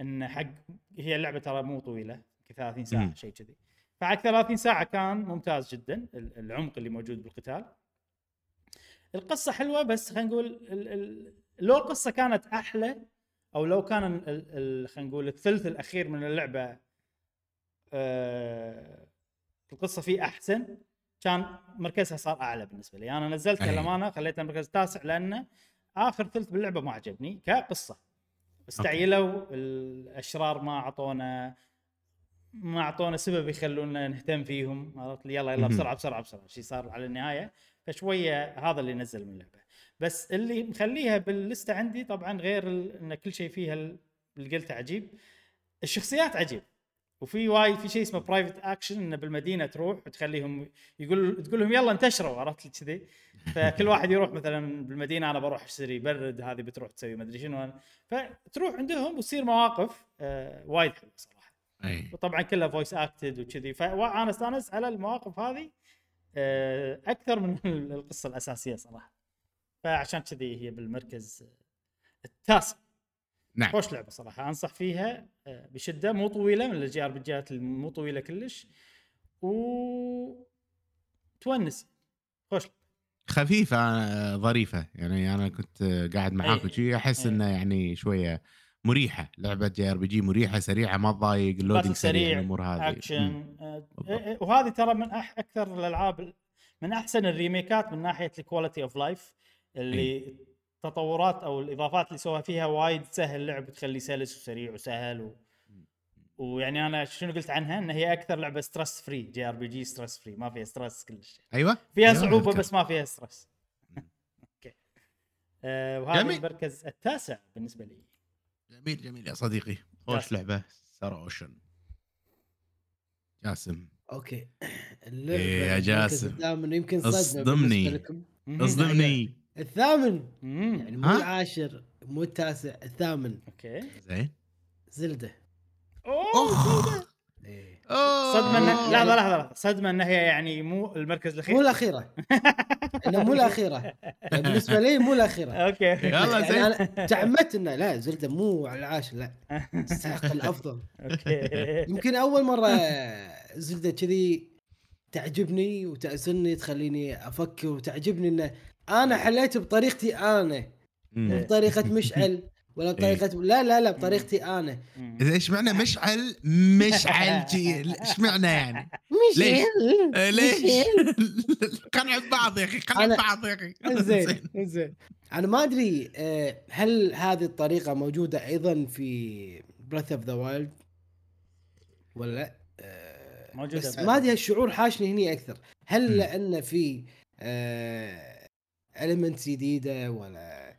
إنه حق هي اللعبة ترى مو طويلة 30 ساعة. شيء كذي. فحق 30 ساعة كان ممتاز جدا ال- العمق اللي موجود بالقتال. القصة حلوة بس خلينا نقول ال- ال- لو القصة كانت أحلى أو لو كان خلينا نقول الثلث الأخير من اللعبة آه، القصة فيه أحسن كان مركزها صار أعلى بالنسبة لي. أنا نزلتها أي. للأمانة خليتها المركز التاسع لأنه آخر ثلث باللعبة ما عجبني كقصة. استعجلوا الأشرار ما أعطونا ما أعطونا سبب يخلونا نهتم فيهم عرفت؟ لي يلا يلا. بسرعة بسرعة بسرعة شيء صار على النهاية. فشوية هذا اللي نزل من اللعبة. بس اللي مخليها باللستة عندي طبعا غير إن كل شيء فيها ال- اللي قلته عجيب. الشخصيات عجيب. وفي وايد في شيء اسمه private action إنه بالمدينة تروح وتخليهم يقول تقول لهم يلا انتشروا عرفت كذي. فكل (laughs) واحد يروح مثلا بالمدينة أنا بروح أشتري برد هذه بتروح تسوي ما أدري شنو. فتروح عندهم وتصير مواقف آه وايد حلوة صراحة. أي. وطبعا كلها voice acted وكذي. فانا أستأنس على المواقف هذه أكثر من (laughs) القصة الأساسية صراحة. فعشان كذي هي بالمركز التاسع. نعم. خوش لعبة صراحة. أنصح فيها آه، بشدة. مو طويلة من ال JRPG ات مو طويلة كلش. و تونس. خوش لعبة. خفيفة آه، ظريفة. يعني أنا كنت آه، قاعد معاك. وشي أحس. إنه يعني شوية مريحة لعبة JRPG مريحة سريعة ما تضايق ال loading سريع الأمور هذه. اكشن بالضبط. إيه، إيه، وهذه ترى من أح أكثر الألعاب من أحسن ال remake ات من ناحية ال quality of life اللي التطورات أو الإضافات اللي سووها فيها وايد سهل اللعب تخليه سلس وسريع وسهل و... ويعني أنا شنو قلت عنها؟ إن هي أكثر لعبة stress free JRPG stress free ما فيها stress كلش. أيوه. فيها أيوة، صعوبة أذكر. بس ما فيها stress (laughs) أوكي. آه وهذا. المركز التاسع بالنسبة لي. جميل جميل يا صديقي. خوش. لعبة Star Ocean جاسم. أوكي. (clears throat) اللعبة إيه يا جاسم. الثامن يمكن اصدمني. بالنسبة لكم. اصدمني. الثامن. مم. يعني مو؟ العاشر مو التاسع الثامن. أوكي. زين. Zelda. أوه إيه. صدمة إن... لحظة لحظة. صدمة إن هي يعني مو المركز الأخير؟ مو الأخيرة. (laughs) إنه مو (laughs) الأخيرة. يعني بالنسبة لي مو الأخيرة. أوكي. يلا يعني زين. أنا تعمدت إنه لا Zelda مو على العاشر لا. تستحق الأفضل. أوكي. يمكن أول مرة Zelda كذي تعجبني وتأسرني تخليني أفكر وتعجبني إنه أنا حليت بطريقتي أنا. بطريقة مشعل. ولا بطريقه لا لا لا بطريقتي أنا. إذا إيش معنى مشعل؟ مشعل إيش معنى يعني؟ ليش؟ آه، ليش؟ (laughs) قنع ببعض يا أخي قنع ببعض يا أخي. (laughs) زين زين أنا ما أدري آه، هل هذه الطريقة موجودة أيضا في Breath of the Wild ولا لا؟ آه، موجودة بس. ما أدري الشعور حاشني هني أكثر. هل. لأن في المنتس جديدة ولا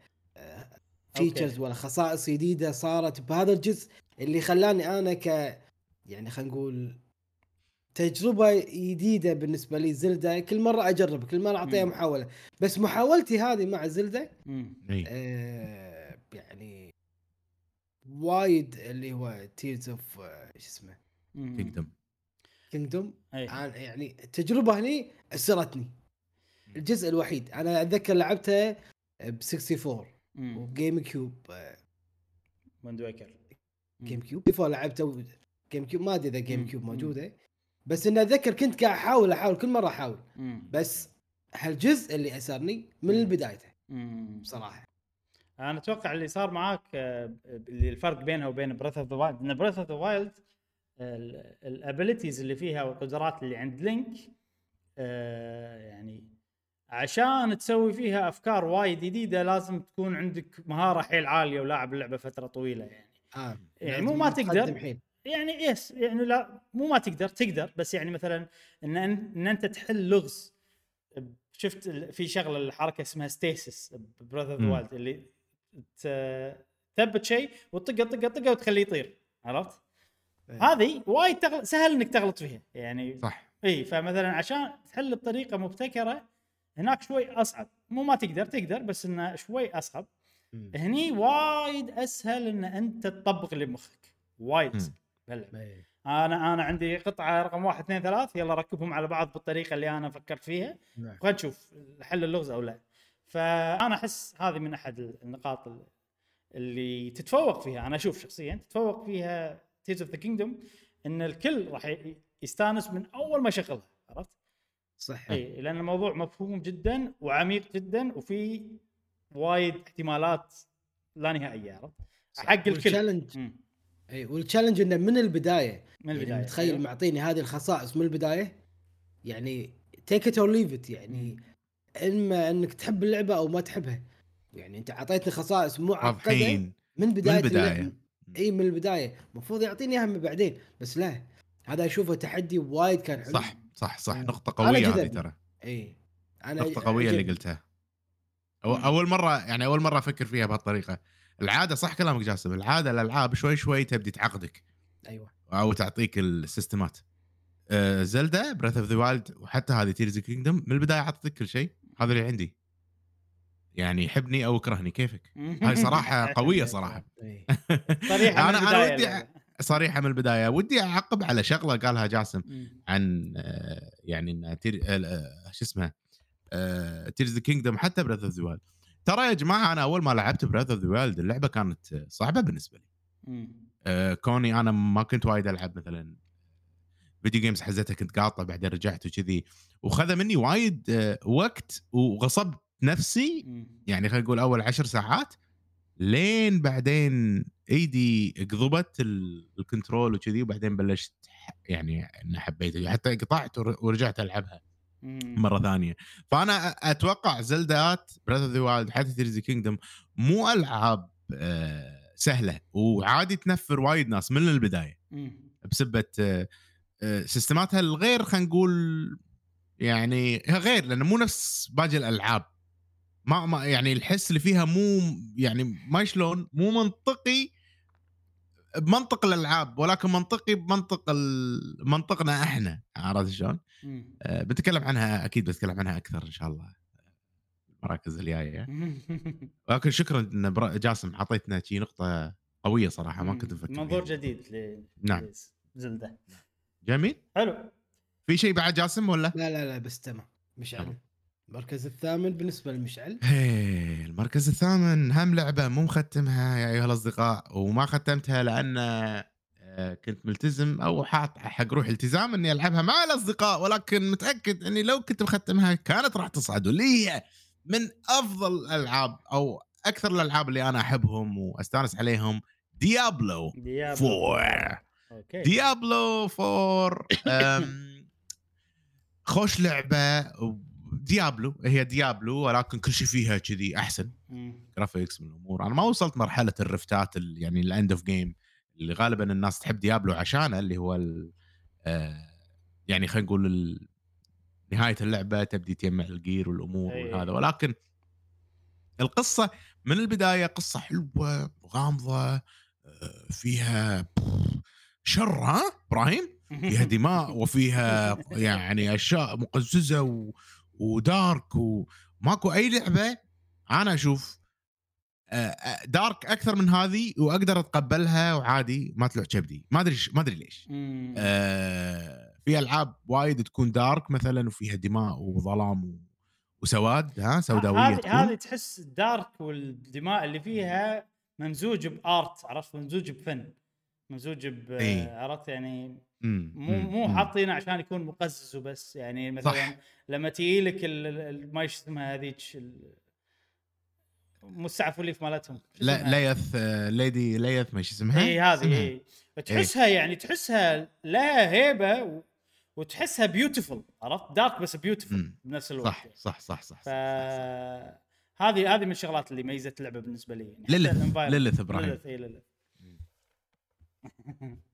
features. ولا خصائص جديدة صارت بهذا الجزء اللي خلاني أنا ك يعني خلينا نقول تجربة جديدة بالنسبة لي زيلدا كل مرة أجرب كل مرة أعطيها. محاولة بس محاولتي هذه مع. إي. آه يعني وايد اللي هو Tears of إيش اسمه مم. Kingdom Kingdom أي. يعني التجربة هني أسرتني الجزء الوحيد أنا أتذكر لعبتها ب 64 مم. وجيم كيوب ويند ويكر جيم كيوب before لعبته جيم كيوب ما أدري إذا جيم. كيوب. موجودة. بس إني أتذكر كنت قاعد أحاول أحاول كل مرة أحاول. بس هالجزء اللي أسرني من بدايته. بصراحة. أنا أتوقع اللي صار معاك آه، اللي الفرق بينها وبين بريث اوف ذا وايلد إن بريث اوف ذا وايلد ال abilities اللي فيها والقدرات اللي عند لينك آه، يعني عشان تسوي فيها أفكار وايد جديدة لازم تكون عندك مهارة حيل عالية ولاعب اللعبة فترة طويلة يعني آه يعني مو ما تقدر. يعني yes يعني لا مو ما تقدر تقدر بس يعني مثلا إن ان أنت تحل لغز شفت في شغلة الحركة اسمها ستيسس ببريث اوف. وايلد اللي تثبت شيء وتطقه طقه طقه وتخليه يطير عرفت؟ إيه. هذه وايد تغل... سهل إنك تغلط فيها يعني صح اي فمثلا عشان تحل بطريقه مبتكرة هناك شوي أصعب مو ما تقدر تقدر بس إنه شوي أصعب مم. هني وايد أسهل إن أنت تطبق اللي بمخك وايد. أسهل. أنا أنا عندي قطعة رقم واحد اثنين ثلاث يلا ركبهم على بعض بالطريقة اللي أنا فكرت فيها نعم. خلينا نشوف حل اللغز أو لا فأنا أحس هذه من أحد النقاط ال- اللي تتفوق فيها أنا أشوف شخصيا تتفوق فيها تيز اوف ذا كينجدوم إن الكل راح يستانس من أول ما يشغلها عرفت؟ صح اي لأن الموضوع مفهوم جدا وعميق جدا وفي وايد احتمالات لا نهائية عرفت؟ حق الكل. اي وال challenge إنه من البداية. من البداية يعني متخيل أيوه. معطيني هذه الخصائص من البداية؟ يعني take it or leave it يعني إما إنك تحب اللعبة أو ما تحبها. يعني أنت أعطيتني خصائص معقدة من بداية من البداية. اللعبة. إي من البداية. المفروض يعطيني إياها من بعدين. بس لا هذا أشوفه تحدي وايد كان حلو. صح. صح صح مم. نقطة قوية هذه. ترى اي أنا نقطة قوية اللي عجبني. قلتها أو. أول مرة يعني أول مرة أفكر فيها بهالطريقة العادة صح كلامك جاسم العادة الألعاب شوي شوي تبدي تعقدك أيوه أو تعطيك السيستمات آه زلدا بريث اوف ذا وايلد وحتى هذه تيرز كينجدوم من البداية اعطتك كل شيء هذا اللي عندي يعني حبني أو أكرهني كيفك هاي صراحة (laughs) قوية (laughs) صراحة إيه. (laughs) أنا البداية ودي اللعبة. صريحة من البداية ودي أعقب على شغلة قالها جاسم. عن آه، يعني إن تير آه، شو اسمه تيرز ذا كينجدوم حتى بريث اوف ذا وايلد ترى يا جماعة أنا أول ما لعبت بريث اوف ذا وايلد اللعبة كانت آه، صعبة بالنسبة لي. آه، كوني أنا ما كنت وايد ألعب مثلا video games حزتها كنت قاطع بعدين رجعت وكذي وخذ مني وايد آه، وقت وغصبت نفسي. يعني خلينا نقول أول عشر ساعات لين بعدين ايدي قضبت ال- ال control وكذي وبعدين بلشت يعني ان حبيت حتى قطعت ور- ورجعت ألعبها. مرة ثانية فأنا أتوقع زلدات بريث اوف ذا وايلد حتى تيرز كينجدوم مو ألعاب آه، سهلة وعادي تنفر وايد ناس من البداية. بسبه آه، آه، سيستماتها الغير خلينا نقول يعني غير لأنه مو نفس باقي الألعاب ما ما يعني الحس اللي فيها مو يعني ما شلون مو منطقي بمنطق الألعاب ولكن منطقي بمنطق منطقنا إحنا عرفت شلون؟ آه، بتكلم عنها أكيد بتكلم عنها أكثر إن شاء الله المراكز الجاية (laughs) ولكن شكرا إن جاسم حطيتنا شي نقطة قوية صراحة ما كنت مفكر منظور فيها. جديد ل نعم. زلدة جميل حلو في شيء بعد جاسم ولا؟ لا لا لا بس تمام مشعل تمام. المركز الثامن بالنسبة للمشعل. هيه المركز الثامن هم لعبة مو مختمها يا أيها الأصدقاء وما ختمتها لأن آه، كنت ملتزم أو حاط حق روحي التزام إني ألعبها مع الأصدقاء ولكن متأكد إني لو كنت مختمها كانت راح تصعد. واللي هي من أفضل الألعاب أو أكثر الألعاب اللي أنا أحبهم وأستانس عليهم ديابلو ديابلو. 4 okay. ديابلو 4 (coughs) أم، خوش لعبة ديابلو هي ديابلو ولكن كل شيء فيها كذي أحسن. graphics من الأمور أنا ما وصلت مرحلة الرفتات ال- يعني ال end of game اللي غالبا الناس تحب ديابلو عشانه اللي هو ال- آه، يعني خلينا نقول نهاية اللعبة تبدي تجمع الجير والأمور أي. وهذا ولكن القصة من البداية قصة حلوة وغامضه آه، فيها شر ها إبراهيم (laughs) فيها دماء وفيها يعني أشياء مقززة. ودارك وماكو أي لعبة أنا أشوف آه، آه، دارك أكثر من هذه وأقدر أتقبلها وعادي ما طلع كبدي ما أدري ما أدري ليش. آه، في ألعاب وايد تكون دارك مثلا وفيها دماء وظلام. وسواد ها سوداوية هذه. هذه تحس الدارك والدماء اللي فيها ممزوج بآرت عرفت ممزوج بفن ممزوج ب. عرفت يعني مو مو. حاطينه عشان يكون مقزز وبس يعني مثلا صح. لما تجي لك ال- ال- ما اسمها هذيك ال- مو السعفوليف مالتهم لا؟ ليث ليدي ليث ما إيش اسمها اي هذه. اي تحسها يعني تحسها لها هيبة و... وتحسها beautiful عرفت dark بس beautiful مم. بنفس الوقت صح صح صح صح, ف صح, صح, صح. هذه هذه من الشغلات اللي ميزت اللعبة بالنسبة لي يعني ليلث. ليلث إبراهيم ليلث اي ليلث (laughs)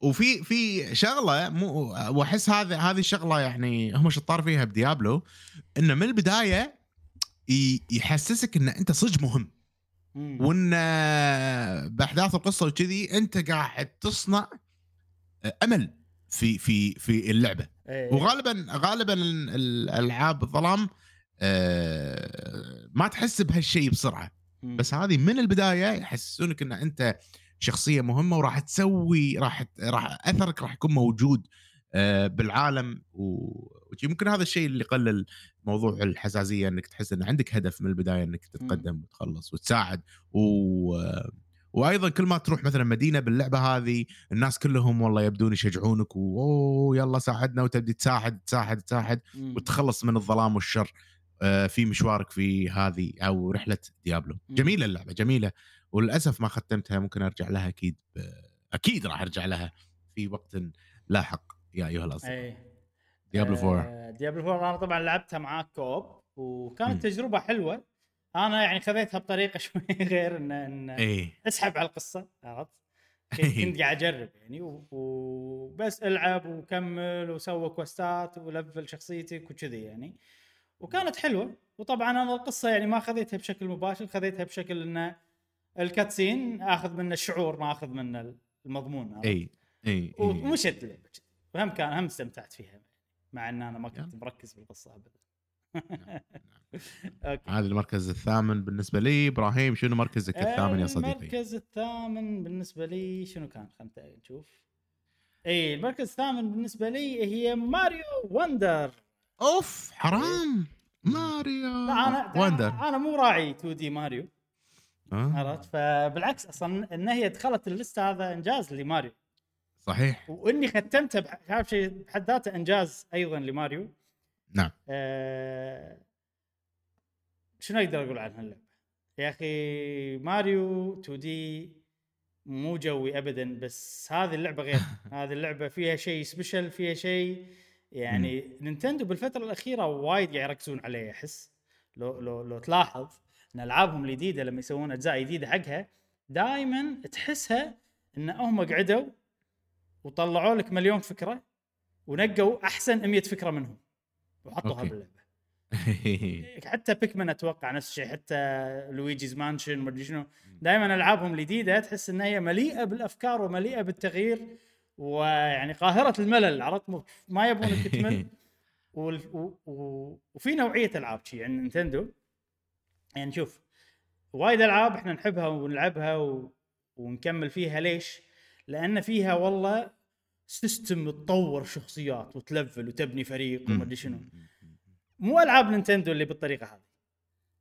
وفي في شغلة مو وأحس هذا هذه الشغلة يعني هم شطار فيها بديابلو إنه من البداية يحسسك إن أنت صدق مهم. وإن بأحداث القصة وكذي أنت قاعد تصنع أمل في في في اللعبة إيه. وغالبا غالبا ال- الألعاب الظلام آه، ما تحس بهالشيء بسرعة. بس هذه من البداية يحسسونك إن أنت شخصية مهمة وراح تسوي راح راح أثرك راح يكون موجود آه، بالعالم و- وشي. ممكن هذا الشيء اللي يقلل موضوع الحساسية إنك تحس إن عندك هدف من البداية إنك تتقدم وتخلص وتساعد. و وأيضا كل ما تروح مثلا مدينة باللعبة هذه الناس كلهم والله يبدون يشجعونك واوه يلا ساعدنا. وتبدي تساعد تساعد تساعد. وتخلص من الظلام والشر. آه، في مشوارك في هذه أو رحلة ديابلو. جميلة اللعبة جميلة. وللأسف ما ختمتها ممكن أرجع لها أكيد ب- أكيد راح أرجع لها في وقت لاحق. يا أيها الأصدقاء. ديابلو 4 آه، ديابلو 4 أنا طبعا لعبتها معاك كوب وكانت مم. تجربة حلوة. أنا يعني خذيتها بطريقة (laughs) شوي غير إن إن إيه. اسحب على القصة عرفت؟ (laughs) كنت كنت قاعد أجرب يعني وبس ألعب وكمل وسوي كوستات ولفل شخصيتك وكذي يعني. وكانت حلوة. وطبعا أنا القصة يعني ما خذيتها بشكل مباشر خذيتها بشكل إنه الكاتسين آخذ منه الشعور ما آخذ منه المضمون عرفت؟ إي إي إي. ومشت. وهم كان هم استمتعت فيها مع إن أنا ما كنت مركز بالقصة ابدا. (laughs) okay. هذا المركز الثامن بالنسبة لي. إبراهيم شنو مركزك الثامن يا صديقي؟ المركز الثامن بالنسبة لي شنو كان؟ خلنا نشوف. إي المركز الثامن بالنسبة لي هي ماريو وندر. أوف حرام. ماريو لا أنا وندر. أنا مو راعي 2D ماريو. عرفت؟ فبالعكس أصلا إن هي دخلت ال list هذا إنجاز لماريو. صحيح. وإني ختمتها بح- هذا شيء بحد ذاته إنجاز أيضا لماريو. نعم. آه شنو أقدر أقول عن هاللعبه؟ يا أخي ماريو 2D مو جوي ابدا بس هذه اللعبة غير. (laughs) هذه اللعبة فيها شيء special فيها شيء يعني نينتندو بالفترة الأخيرة وايد قاعد يركزون عليه أحس. لو لو لو تلاحظ. ان العابهم الجديده لما يسوون أجزاء جديدة حقها دائما تحسها إن هم قعدوا وطلعوا لك مليون فكرة ونقوا أحسن 100 فكرة منهم وحطوها. باللعبة. (laughs) حتى بيكمان أتوقع نفس الشيء حتى لويجيز مانشن مدري شنو. دائما ألعابهم الجديده تحس ان هي مليئة بالأفكار ومليئة بالتغيير ويعني قاهرة الملل عرفت؟ ما يبونك تمل (laughs) وفي نوعية ألعاب شي يعني نينتندو. يعني شوف وايد ألعاب إحنا نحبها ونلعبها و... ونكمل فيها ليش؟ لأن فيها والله system تطور شخصيات وتلفل وتبني فريق وما أدري شنو. مو ألعاب نينتندو اللي بالطريقة هذه.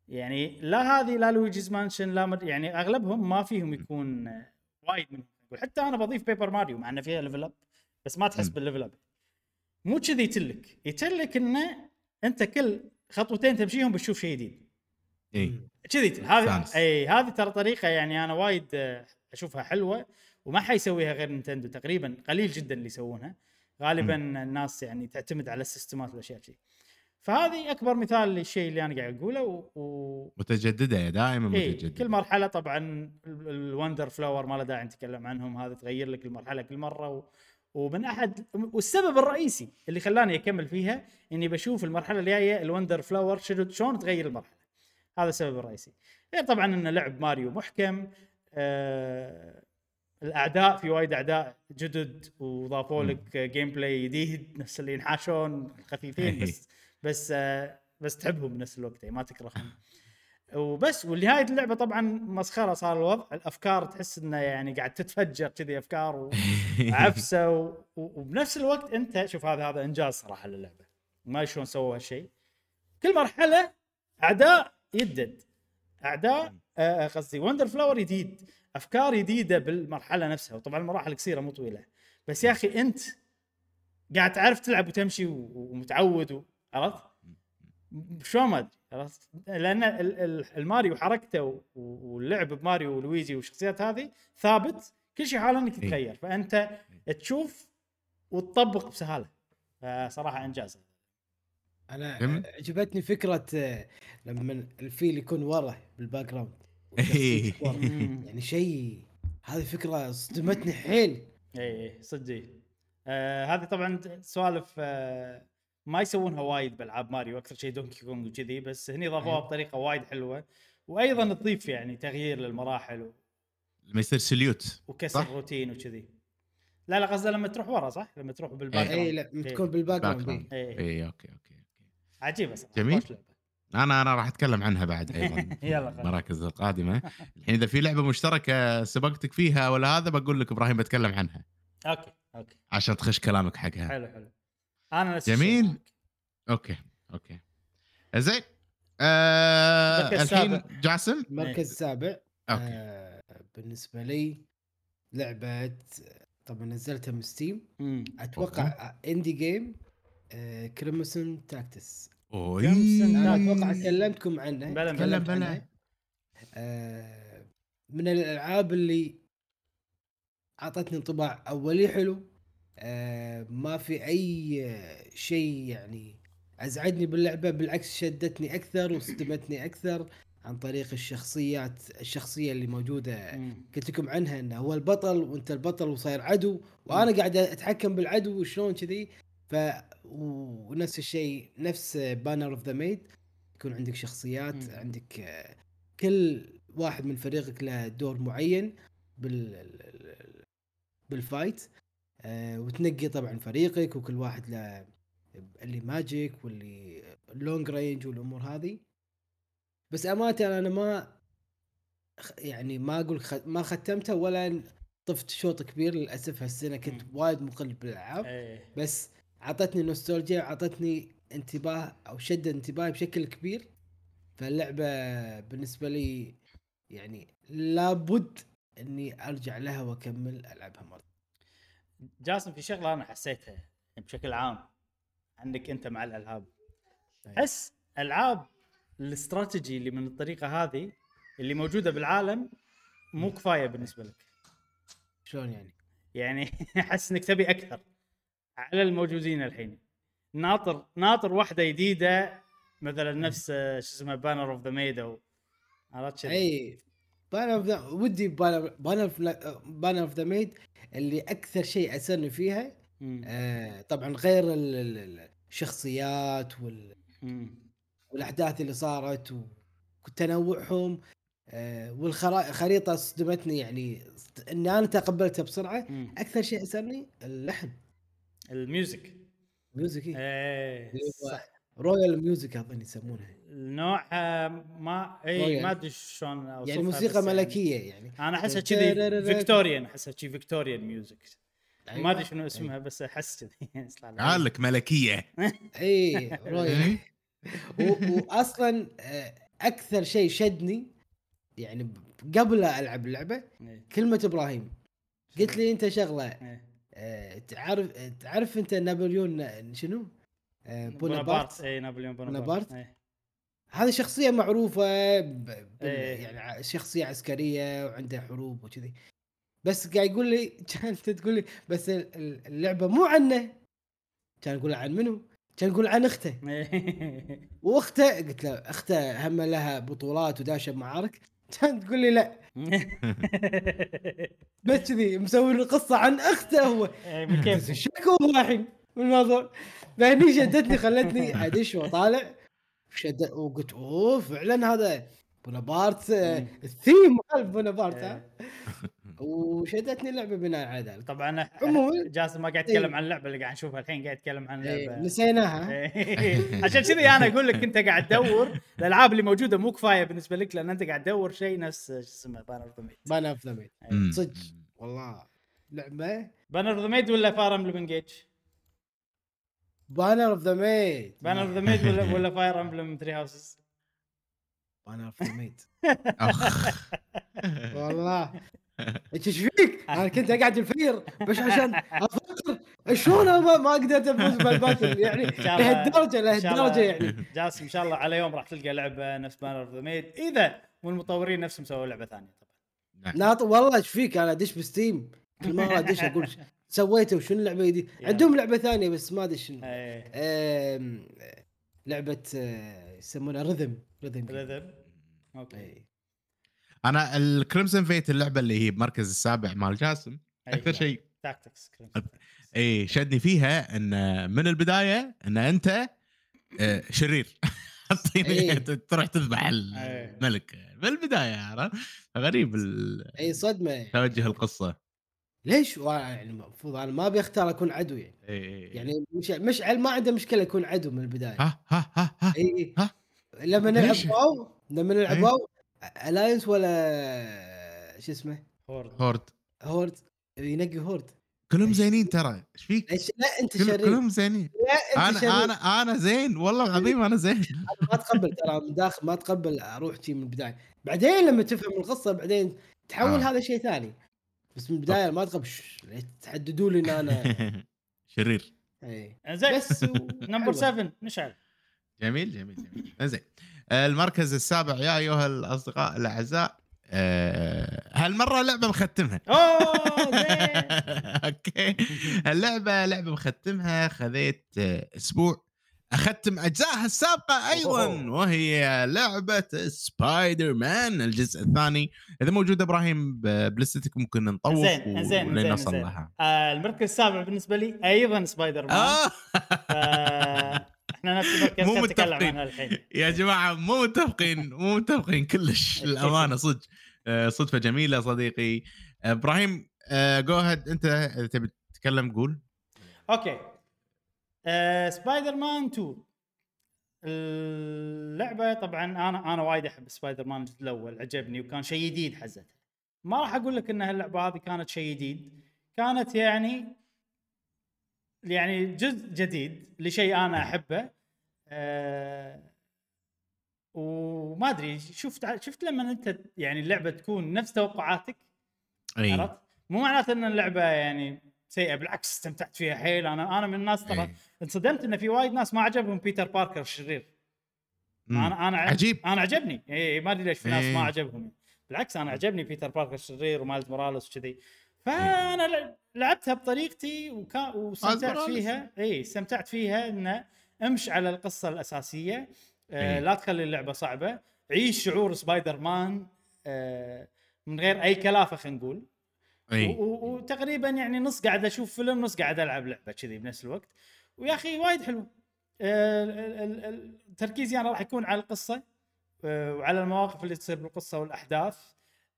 يعني لا هذه لا لويجيز مانشن لا مد... يعني أغلبهم ما فيهم يكون وايد منهم. حتى أنا بضيف Paper Mario مع إنه فيها level up بس ما تحس. بال level up مو كذي يتلك. يتلك إنه أنت كل خطوتين تمشيهم بتشوف شيء جديد. إي. كذي هذه. إي هذه ترى طريقة يعني أنا وايد آه، أشوفها حلوة وما حيسويها غير نينتندو تقريبا قليل جدا اللي يسوونها. غالبا الناس يعني تعتمد على السيستمات والأشياء كذي فهذه أكبر مثال للشيء اللي أنا قاعد أقوله و... و... متجددة يا دائما إيه متجددة. كل مرحلة طبعا ال- ال Wonder Flower ما له داعي نتكلم عنهم هذا تغير لك المرحلة كل مرة و... ومن أحد والسبب الرئيسي اللي خلاني أكمل فيها إني بشوف المرحلة الجاية ال Wonder Flower شنو شلون تغير المرحلة. هذا السبب الرئيسي. غير طبعا إن لعب ماريو محكم آه الأعداء في وايد أعداء جدد وضافوا لك gameplay جديد نفس اللي ينحاشون خفيفين بس بس آه بس تحبهم بنفس الوقت يعني ما تكرههم. وبس ونهاية اللعبة طبعا مسخرة صار الوضع الأفكار تحس إنه يعني قاعد تتفجر كذي أفكار (laughs) وعفسة و... و- وبنفس الوقت أنت شوف هذا هذا إنجاز صراحة للعبة. ما شلون سووا هالشيء. كل مرحلة أعداء يدد. أعداء آه، قصدي وندر فلاور جديد أفكار جديده بالمرحلة نفسها. وطبعا المراحل قصيرة مو طويلة. بس يا أخي أنت قاعد تعرف تلعب وتمشي ومتعود عرفت؟ شلون ما عرفت؟ لأن ال- ال- الماريو حركته واللعب بماريو ولويجي والشخصيات هذه ثابت. كل شيء حاله إنك تتغير فأنت تشوف وتطبق بسهالة. فصراحة إنجاز. أنا. عجبتني فكرة آه، لما الفيل يكون ورا بال background إيه. ورا. مم. يعني شيء هذه فكرة صدمتني حيل اي اي صدق. آه هذه طبعا سوالف آه ما يسوونها وايد بالعاب ماريو أكثر شيء Donkey Kong وكذي بس هني ضافوها أيوة. بطريقة وايد حلوة وأيضا تضيف يعني تغيير للمراحل و- لما يصير silhouette وكسر صح. روتين وكذي لا لا قصده لما تروح ورا صح؟ لما تروح بال back إيه. اي ground. لا إيه. تكون بال back background ground. إيه. اي okay okay عجيبة صراحة جميل. أنا أنا راح أتكلم عنها بعد أيضا (laughs) يلا خلاص. المراكز القادمة. الحين إذا في لعبة مشتركة سبقتك فيها ولا هذا بقول لك إبراهيم بتكلم عنها. أوكي أوكي. عشان تخش كلامك حقها. حلو حلو. أنا نفس جميل. okay okay. زين آه المركز الحين. المركز جاسم؟ إيه. السابع. أوكي. آه بالنسبة لي لعبة طبعا نزلتها من Steam. أتوقع indie game آه كريمسون تاكتس أوي أنا؟ أتوقع كلمتكم عنه تكلمت بلى. عنه. آه من الألعاب اللي أعطتني انطباع أولي حلو آه ما في أي شيء يعني أزعجني باللعبة بالعكس شدتني أكثر وصدمتني أكثر عن طريق الشخصيات الشخصية اللي موجودة. قلت لكم عنها إنه هو البطل وأنت البطل وصاير عدو وأنا قاعد أتحكم بالعدو وشلون كذي ف ونفس الشيء نفس Banner of the Maid يكون عندك شخصيات مم. عندك آه، كل واحد من فريقك له دور معين بال بال fight آه، وتنقي طبعا فريقك وكل واحد له اللي ماجيك واللي long range والأمور هذه بس أمانة أنا ما يعني ما أقول خ... ما ختمتها ولا طفت شوط كبير للأسف هالسنة كنت. وايد مقل بالألعاب إيه بس أعطتني نوستالجيا أعطتني انتباه أو شد انتباهي بشكل كبير. فاللعبة بالنسبة لي يعني لابد إني أرجع لها وأكمل ألعبها مرة. جاسم في شغلة أنا حسيتها بشكل عام عندك أنت مع الألعاب. أي. حس ألعاب الاستراتيجي اللي من الطريقة هذه اللي موجودة بالعالم مو كفاية بالنسبة لك. شلون يعني؟ يعني (laughs) أحس إنك تبي أكثر. على الموجودين الحين ناطر ناطر واحدة جديدة مثلا نفس آه، شو اسمه Banner of the Maid أو عرفت أي Banner of the ودي Banner of Banner of the Maid اللي أكثر شيء أثرني فيها. آه طبعا غير ال- ال- ال- الشخصيات وال. والأحداث اللي صارت وتنوعهم آه والخريطه صدمتني يعني إني أنا تقبلتها بسرعة. أكثر شيء اسرني اللحن ال music music إيه. إيه اللي هو صح royal music أظن يسمونها النوع آه، ما اي. ما أدري شلون يعني موسيقى بس ملكية يعني أنا أحسها كذي Victorian أحسها كذي Victorian music أيوة. ما أدري شنو اسمها بس أحس كذي. (laughs) قال لك ملكية (laughs) اي royal إيه؟ واصلا آه، أكثر شيء شدني يعني قبل لا ألعب اللعبة إيه. كلمة إبراهيم قلت لي أنت شغلة إيه. تعرف آه، تعرف انت نابليون شنو؟ آه، بونابرت اي نابليون؟ بونابرت إيه. هذه شخصية معروفة ب- إيه. يعني ع- شخصية عسكرية وعنده حروب وكذي بس قاعد يقول لي (laughs) كان أنت تقول لي بس ال- ال- اللعبة مو عنه كان يقول عن منو؟ كان يقول عن أخته. (laughs) وأخته قلت له أخته هم لها بطولات وداشه بمعارك (laughs) كانت تقول لي لا بس كذي مسوي له قصة عن أخته هو. إيه، كيف شكو هو الحين من الموضوع؟ فهني شدتني خلتني أدش وأطالع. شد وقلت أوه فعلا هذا بونابارت مم. الثيم مال بونابارت إيه. وشدتني اللعبة بناء على ذلك. طبعا عموما جاسم ما قاعد يتكلم عن اللعبة اللي قاعد نشوفها الحين قاعد يتكلم عن إيه، لعبه نسيناها. إيه. (laughs) عشان كذي أنا أقول لك أنت قاعد تدور الألعاب اللي موجودة مو كفاية بالنسبة لك لأن أنت قاعد تدور شيء نفس شو اسمه Banner of the Maid Banner of the Maid. صدق. والله. لعبة؟ Banner of the Maid ولا Fire Emblem Engage؟ Banner of the Maid Banner of the Maid ولا ولا Fire Emblem Three Houses؟ Banner of the Maid. والله. إيش فيك؟ أنا كنت أقعد الفجر بس عشان أفكر شلون أنا ما, ما قدرت أفوز بال battle (laughs) يعني شاء الله- لهالدرجة إن شاء الله. لهالدرجة يعني. جاسم إن شاء الله على يوم راح تلقى لعبه نفس Banner of the Maid إذا مو المطورين نفسهم سووا لعبة ثانية طبعا. ناط والله إيش فيك؟ أنا أدش ب Steam. كل مرة أدش أقول (laughs) سويته وشنو اللعبة يا. عندهم لعبة ثانية بس ما أدري شنو. إيه. لعبة آه، يسمونها rhythm rhythm rhythm okay. إي. أنا ال Crimson Fate اللعبة اللي هي بمركز السابع مال جاسم أكثر لا. شيء tactics اي شدني فيها إن من البداية إن أنت آه، شرير (laughs) إيه. تروح تذبح (laughs) إيه. الملك من البداية عرفت غريب ال- اي صدمة توجه القصة ليش يعني المفروض أنا ما أبي أختار أكون عدو يعني إيه. يعني مش مشعل ما عنده مشكلة يكون عدو من البداية ها ها ها ها اي ها؟ لما نلعب؟ WoW لما نلعب إيه. WoW Alliance ولا شو اسمه؟ Horde. Horde. Horde. ينقي Horde. كلهم؟ زينين ترى. إيش فيك؟ لا أنت كل- شرير. كلهم زينين. لا أنت شرير أنا أنا أنا زين. والله العظيم أنا زين. ما تقبل ترى من داخل ما تقبل أروح شي من البداية. بعدين لما تفهم القصة بعدين تحول آه. هذا شيء ثاني. بس من البداية ما تقبل. شش، ليش تحددوا لي إن أنا (laughs) شرير. اي زين. بس و- (laughs) number حلوة. 7 مشعل جميل جميل جميل. زين. المركز السابع يا أيها الأصدقاء الأعزاء آه، هالمرة لعبة مختمها. (laughs) أوكي. اللعبه لعبة مختمها خذيت آه، أسبوع. أختم أجزائها السابقة أيضا. وهي لعبة سبايدر مان الجزء الثاني. إذا موجود إبراهيم ب list ك ممكن نطوف زين، زين، زين،. لها. آه المركز السابع بالنسبة لي أيضا سبايدر مان إحنا نفس المركز مو متفقين. الحين يا جماعة مو متفقين مو متفقين كلش. (laughs) الأمانة صدق. آه، صدفة جميلة صديقي. إبراهيم go ahead أنت تبي تكلم قول. أوكي. آه سبايدر مان 2 اللعبة طبعا أنا أنا وايد أحب سبايدر مان الجزء الأول عجبني وكان شيء جديد حزتها ما راح أقول لك إن اللعبه هذه كانت شيء جديد. كانت يعني يعني جزء جديد لشيء أنا أحبه آه وما أدري شفت شفت لما أنت يعني اللعبة تكون نفس توقعاتك أي عرفت؟ مو معناته إن اللعبة يعني سيئة بالعكس استمتعت فيها حيل أنا أنا من الناس ترى إيه. انصدمت إن في وايد ناس ما عجبهم بيتر باركر الشرير. أنا أنا عجيب. أنا عجبني إي ما أدري ليش في ناس ما. عجبهم بالعكس أنا عجبني Peter Parker الشرير و Miles Morales وكذي فأنا لعبتها بطريقتي وكان واستمتعت. فيها. اي استمتعت فيها انه امش على القصة الأساسية. آه إيه. لا تخلي اللعبة صعبة. عيش شعور سبايدر مان آه من غير أي كلافة خلينا نقول. و- وتقريبا يعني نص قاعد أشوف فيلم نص قاعد ألعب لعبة كذي بنفس الوقت. ويا أخي وايد حلو. آه، تركيزي أنا راح يكون على القصة آه، وعلى المواقف اللي تصير بالقصة والأحداث.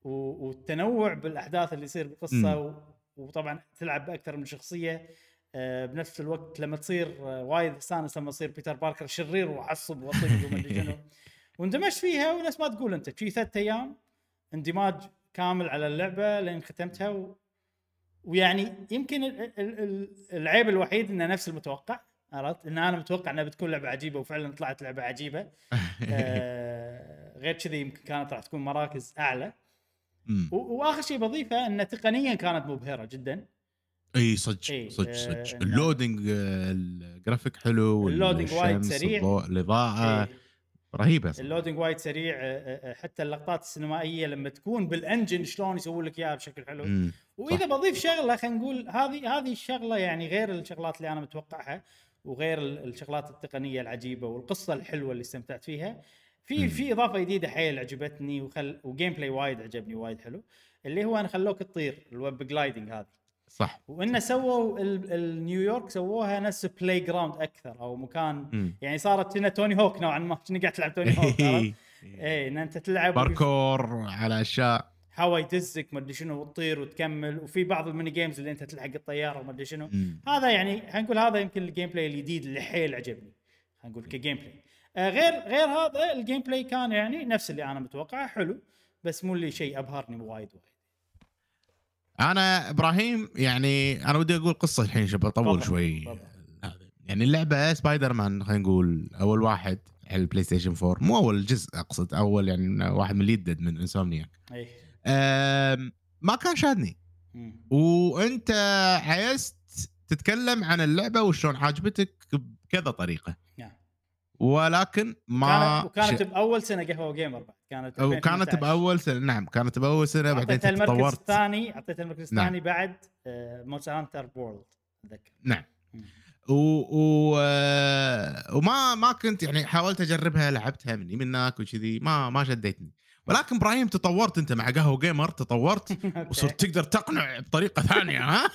والتنوع بالأحداث اللي يصير بالقصة وطبعا تلعب بأكثر من شخصية. آه، بنفس الوقت لما تصير آه، وايد استانس لما تصير Peter Parker شرير وعصب وطق وما أدري شنو. (laughs) واندمجت فيها ونفس ما تقول أنت. في ثلاث أيام اندماج كامل على اللعبة لين ختمتها و... ويعني يمكن ال- ال- ال- العيب الوحيد إنه نفس المتوقع عرفت؟ إن أنا متوقع إنها بتكون لعبة عجيبة وفعلا طلعت لعبة عجيبة. (laughs) آه غير كذي يمكن كانت راح تكون مراكز أعلى. واخر شيء بضيفه ان تقنيا كانت مبهرة جدا اي صدق إي، صدق آه، صدق ال loading آه، الجرافيك حلو ال loading وايد سريع. الإضاءة إيه. رهيبة صراحة. ال loading وايد سريع آه، حتى اللقطات السينمائية لما تكون بال engine شلون يسوون لك إياها بشكل حلو مم. وإذا بضيف شغلة خلينا نقول هذه هذه الشغلة يعني غير الشغلات اللي أنا متوقعها وغير ال- الشغلات التقنية العجيبة والقصة الحلوة اللي استمتعت فيها في. في إضافة جديدة حيل عجبتني وخل و gameplay وايد عجبني وايد حلو اللي هو ان خلوك تطير ال web gliding هذه صح وإنه سووا نيويورك سووها نفس playground أكثر أو مكان مم. يعني صارت هنا Tony Hawk نوعا ما كأنك قاعد تلعب Tony Hawk؟ اي إن أنت تلعب باركور على أشياء هوا يدزك ما أدري شنو وتطير وتكمل وفي بعض ال mini games اللي أنت تلحق الطيارة وما أدري شنو. هذا يعني خلينا نقول هذا يمكن ال gameplay الجديد اللي حيل عجبني خلينا نقول ك gameplay آه غير غير هذا ال gameplay كان يعني نفس اللي أنا متوقعه حلو بس مو اللي شيء أبهرني وايد وايد. أنا إبراهيم يعني أنا ودي أقول قصة الحين بطول تفضل، شوي. يعني اللعبة سبايدر مان خلينا نقول أول واحد على ال PlayStation 4 مو أول جزء أقصد أول يعني واحد من اللي من Insomniac اي أم، ما كان شادني. مم. وأنت عايزت تتكلم عن اللعبة وشلون عاجبتك بكذا طريقة. نعم. ولكن ما كانت وكانت ش- بأول سنة قهوة جيمر بعد. كانت وكانت 2018. بأول سنة. نعم كانت بأول سنة بعدين أعطيتها المركز تطورت الثاني أعطيتها المركز نعم. الثاني بعد Monster Hunter World أتذكر. نعم. و... و... آه، وما ما كنت يعني حاولت أجربها لعبتها مني منك وكذي ما ما شديتني ولكن إبراهيم تطورت أنت مع قهوة جيمر تطورت (laughs) وصرت تقدر تقنع بطريقة ثانية ها (laughs)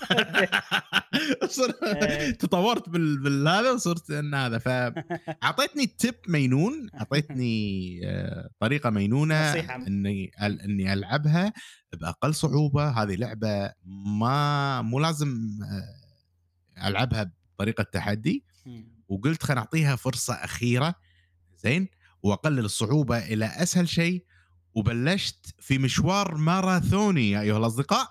إيه. تطورت بال... بالهذا وصرت إن هذا فاعطيتني (laughs) تip مينون أعطيتني آه، طريقة مينونة. إني إني ألعبها بأقل صعوبة هذه لعبة ما مو لازم آه، ألعبها بطريقة تحدي. وقلت خلينا نعطيها فرصة أخيرة زين وأقلل الصعوبة إلى أسهل شيء وبلشت في مشوار ماراثوني يا أيها الأصدقاء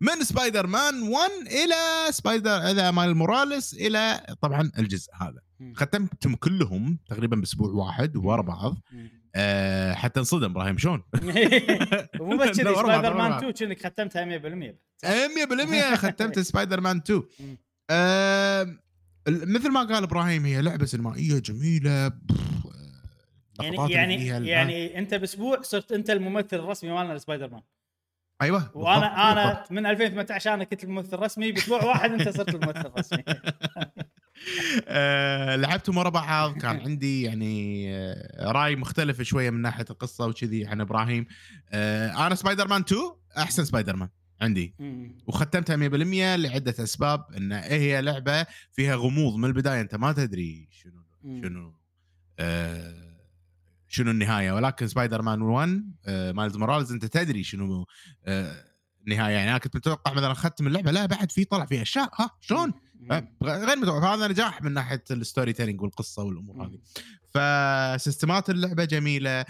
من سبايدر مان 1 إلى Spider إلى Miles Morales إلى طبعا الجزء هذا. ختمتهم كلهم تقريبا بأسبوع واحد ورا بعض. أه حتى انصدم إبراهيم شلون؟ (laughs) ومو بس (laughs) كذي سبايدر مان بعض. 2 كأنك ختمتها 100% 100% (laughs) ختمت سبايدر مان 2 مم. أه مثل ما قال إبراهيم هي لعبة سينمائية جميلة آه، يعني يعني يعني أنت بأسبوع صرت أنت الممثل الرسمي مالنا لسبايدر مان أيوه بالضبط، وأنا أنا بالضبط. من 2018 أنا كنت الممثل الرسمي بأسبوع واحد أنت صرت الممثل الرسمي (laughs) آه، لعبتهم ورا بعض كان عندي يعني آه، رأي مختلف شوية من ناحية القصة وكذي عن إبراهيم آه، أنا سبايدر مان 2 أحسن سبايدر مان عندي. وختمتها 100% لعدة أسباب إن هي لعبة فيها غموض من البداية أنت ما تدري شنو. شنو آه شنو النهاية. ولكن سبايدر مان 1 آه Miles Morales أنت تدري شنو آه النهاية. يعني أنا كنت متوقع مثلا ختم اللعبة لا بعد في طلع في أشياء. ها شلون؟ غير متوقع. فهذا نجاح من ناحية ال storytelling والقصة والأمور هذه. فسيستمات اللعبة جميلة.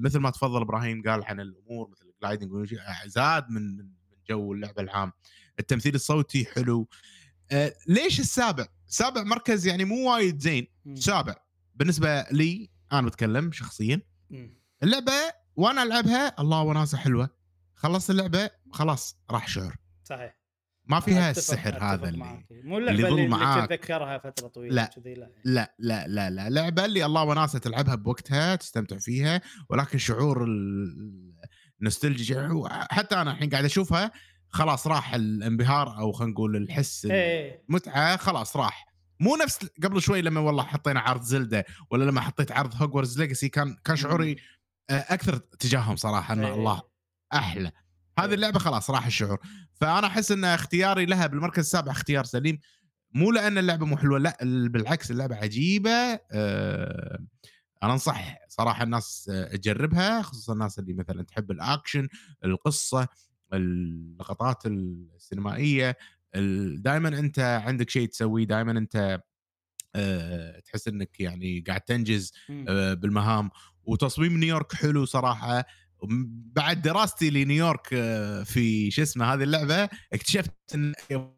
مثل ما تفضل إبراهيم قال عن الأمور مثل ال gliding زاد من من جو اللعبة العام. التمثيل الصوتي حلو. آه ليش السابع؟ سابع مركز يعني مو وايد زين. سابع. بالنسبة لي أنا بتكلم شخصيا. اللعبة وأنا ألعبها الله وناسة حلوة. خلصت اللعبة خلاص راح شعور صحيح. ما فيها أتفق- السحر أتفق هذا اللي. مو اللعبة اللي, اللي. تتذكرها فترة طويلة لا. كذي لا. لا لا لا لا. لعبة اللي الله وناسة تلعبها بوقتها تستمتع فيها ولكن شعور ال- النوستالجي حتى أنا الحين قاعد أشوفها خلاص راح الانبهار أو خلينا نقول الحس إيه. المتعة خلاص راح. مو نفس قبل شوي لما والله حطينا عرض Zelda ولا لما حطيت عرض Hogwarts Legacy كان كان شعوري آه، أكثر تجاههم صراحة ان إيه. الله أحلى. هذه اللعبة خلاص راح الشعور. فأنا أحس إن اختياري لها بالمركز السابع اختيار سليم. مو لأن اللعبة مو حلوة لأ ال- بالعكس اللعبة عجيبة أه أنا أنصح صراحة الناس آه، تجربها خصوصا الناس اللي مثلا تحب الأكشن القصة اللقطات السينمائية دائما أنت عندك شيء تسويه دائما أنت أه تحس إنك يعني قاعد تنجز. آه، بالمهام وتصميم نيويورك حلو صراحة بعد دراستي لنيويورك آه، في شو اسمه هذه اللعبة اكتشفت إن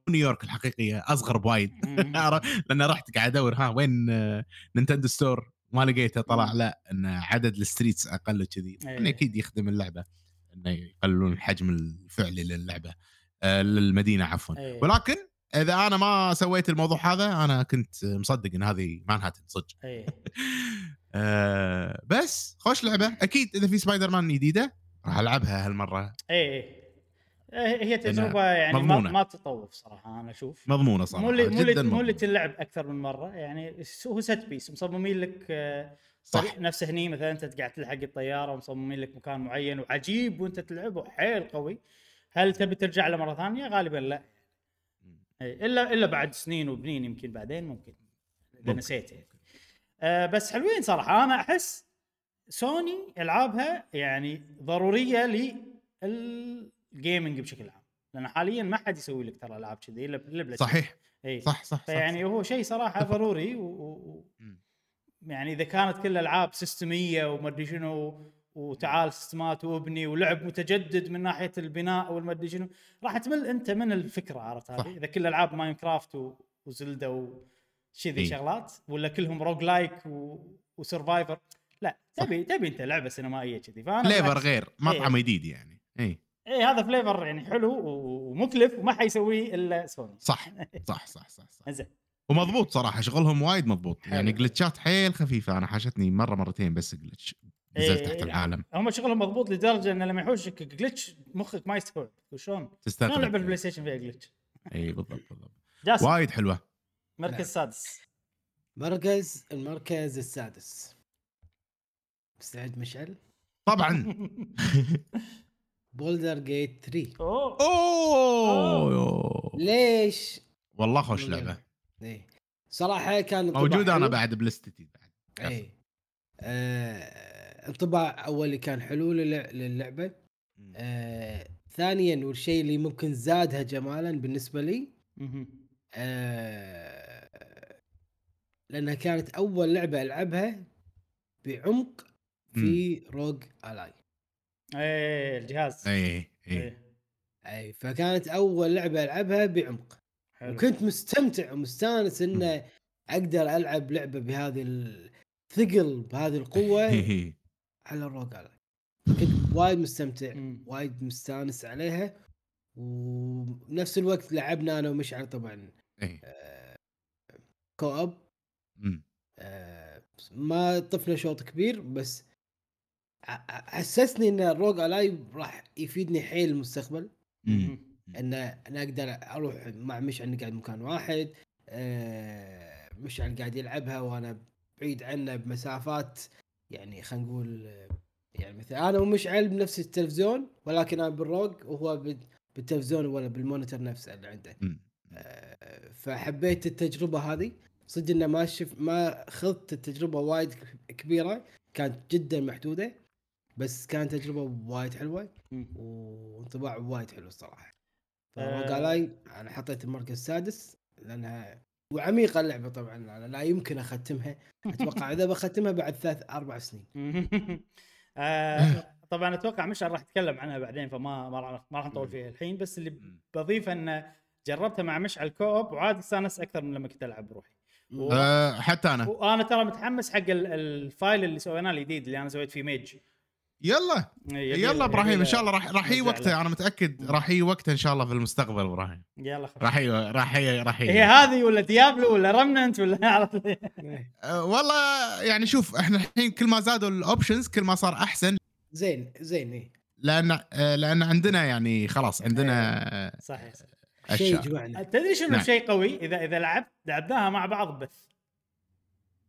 نيويورك الحقيقية أصغر بوايد. (laughs) لأن رحت قاعد أدور ها وين آه، Nintendo Store ما لقيته طلع. لا إن عدد ال streets أقل كذي إيه. يعني أكيد يخدم اللعبة إنه يقللون الحجم الفعلي للعبة آه، للمدينة عفوا. إيه. ولكن إذا أنا ما سويت الموضوع هذا أنا كنت مصدق إن هذه مانهاتن صدق. إيه. (laughs) آه بس خوش لعبة. أكيد إذا في سبايدر مان جديدة راح ألعبها هالمرة. إيه إيه، هي تجربة يعني مضمونة. ما تطوف صراحة أنا أشوف. مضمونة صراحة مو اللي مو اللي مو. تلعب أكثر من مرة. يعني هو set piece مصممين لك آه، صح. نفس هني مثلا أنت قاعد تلحق الطيارة ومصممين لك مكان معين وعجيب وأنت تلعب وحيل قوي. هل تبي ترجع له مرة ثانية؟ غالبا لا. إيه، الا إلا بعد سنين وبنين يمكن بعدين ممكن. إذا ممكن. نسيت يعني. آه بس حلوين صراحة. أنا أحس سوني ألعابها يعني ضرورية لل gaming بشكل عام. لأن حاليا ما حد يسوي لك ترى ألعاب كذي الا صحيح. اي صح صح, صح فيعني هو شيء صراحة ضروري و... و... يعني إذا كانت كل العاب سيستميه وما أدري شنو وتعال سيستمات وابني ولعب متجدد من ناحية البناء والما ادري شنو راح تمل أنت من الفكرة عرفت. هذه إذا كل ألعاب Minecraft. و Zelda وشذي إي. شغلات ولا كلهم roguelike و... و survivor لا. تبي تبي أنت لعبة سينمائية كذي فأنا flavor غير مطعم جديد يعني اي اي هذا flavor يعني حلو ومكلف وما حيسويه إلا سوني صح (laughs) صح صح صح, صح. زين ومضبوط صراحة شغلهم وايد مضبوط يعني. جلتشات حيل خفيفة أنا حاشتني مرة مرتين بس glitch نزلت إيه، تحت لا. العالم. هم شغلهم مضبوط لدرجة انه لما يحوشك glitch مخك ما يستوعب. وشلون؟ شلون؟ تستغرب. لعبة ال PlayStation فيها glitch؟ اي بالضبط بالضبط. جاسم. وايد حلوة. مركز نعم. سادس. مركز المركز السادس. مستعد مشعل؟ طبعا. (laughs) بولدر جيت 3 أوه. أوه. ليش؟ والله خوش لعبة. إيه. صراحة كان موجوده أنا. بعد بلستتي بعد. إيه. آه انطباع اولي كان حلو للع- للعبة. آه ثانيا والشيء اللي ممكن زادها جمالا بالنسبة لي. آه لأنها كانت أول لعبة ألعبها بعمق في ROG Ally إيه الجهاز. اي اي إيه. أي فكانت أول لعبة ألعبها بعمق. حلو. وكنت مستمتع ومستانس ان أقدر ألعب لعبة بهذه الثقل بهذه القوة (laughs) على ال ROG Ally كنت وايد مستمتع. وايد مستانس عليها وبنفس الوقت لعبنا أنا ومشعل طبعا إي آه، co-op أمم. آه، ما طفنا شوط كبير بس حسسني إن ال ROG Ally راح يفيدني حيل المستقبل. إن أنا أقدر أروح مع مشعل نقعد مكان واحد آه، مشعل قاعد يلعبها وأنا بعيد عنه بمسافات يعني خلينا نقول يعني مثلا أنا ومشعل بنفس التلفزيون ولكن أنا بال ROG وهو بال- بالتلفزيون ولا بال monitor نفسه اللي عنده. آه، فحبيت التجربة هذه صدق إنه ما شف ما خذت التجربة وايد كبيرة كانت جدا محدودة بس كانت تجربة وايد حلوة. وانطباع وايد حلو الصراحة آه. فقالاي أنا حطيت المركز السادس لأنها وعميقة اللعبة طبعا أنا لا يمكن أختمها. أتوقع إذا بختمها بعد ثلاث أربع سنين. (laughs) آه، طبعا أتوقع مشعل راح يتكلم عنها بعدين فما ما راح ما راح نطول فيها الحين. بس اللي بضيفه انه جربتها مع مشعل co-op وعاد استانس أكثر من لما كنت ألعب بروحي. و- آه، حتى أنا. وأنا ترى متحمس حق ال- ال file اللي سويناه الجديد اللي أنا سويت فيه mage يلا. يبي- يلا إبراهيم إن شاء الله راح راح يجي نرجع وقته له. أنا متأكد راح يجي وقته إن شاء الله في المستقبل إبراهيم. يلا خلاص. راح راح راح هي هذه ولا Diablo ولا Remnant ولا (laughs) عرفت إيه. أه، والله يعني شوف إحنا الحين كل ما زادوا ال options كل ما صار أحسن. زين زين إيه. لأن أه، لأن عندنا يعني خلاص عندنا أه، صحيح صحيح. شيء يجمعنا تدري شنو نعم. شيء قوي؟ إذا إذا لعبت لعبناها مع بعض بث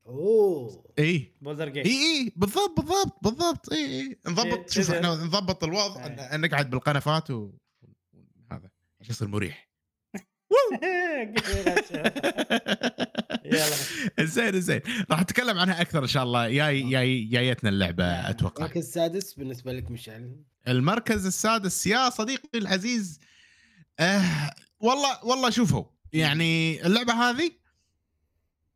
أوه. اي Baldur's Gate اي بالضبط بالضبط بالضبط. اي اي نضبط إيه، شوف إذا- إحنا نضبط الوضع إيه. نقعد بالقنفات و هذا عشان يصير مريح. (laughs) يلا. زين زين. راح اتكلم عنها أكثر إن شاء الله. جاي جاي جايتنا اللعبة نعم. أتوقع. المركز السادس بالنسبة لك مشعل المركز السادس. يا صديقي العزيز آه والله والله شوفوا. يعني اللعبة هذه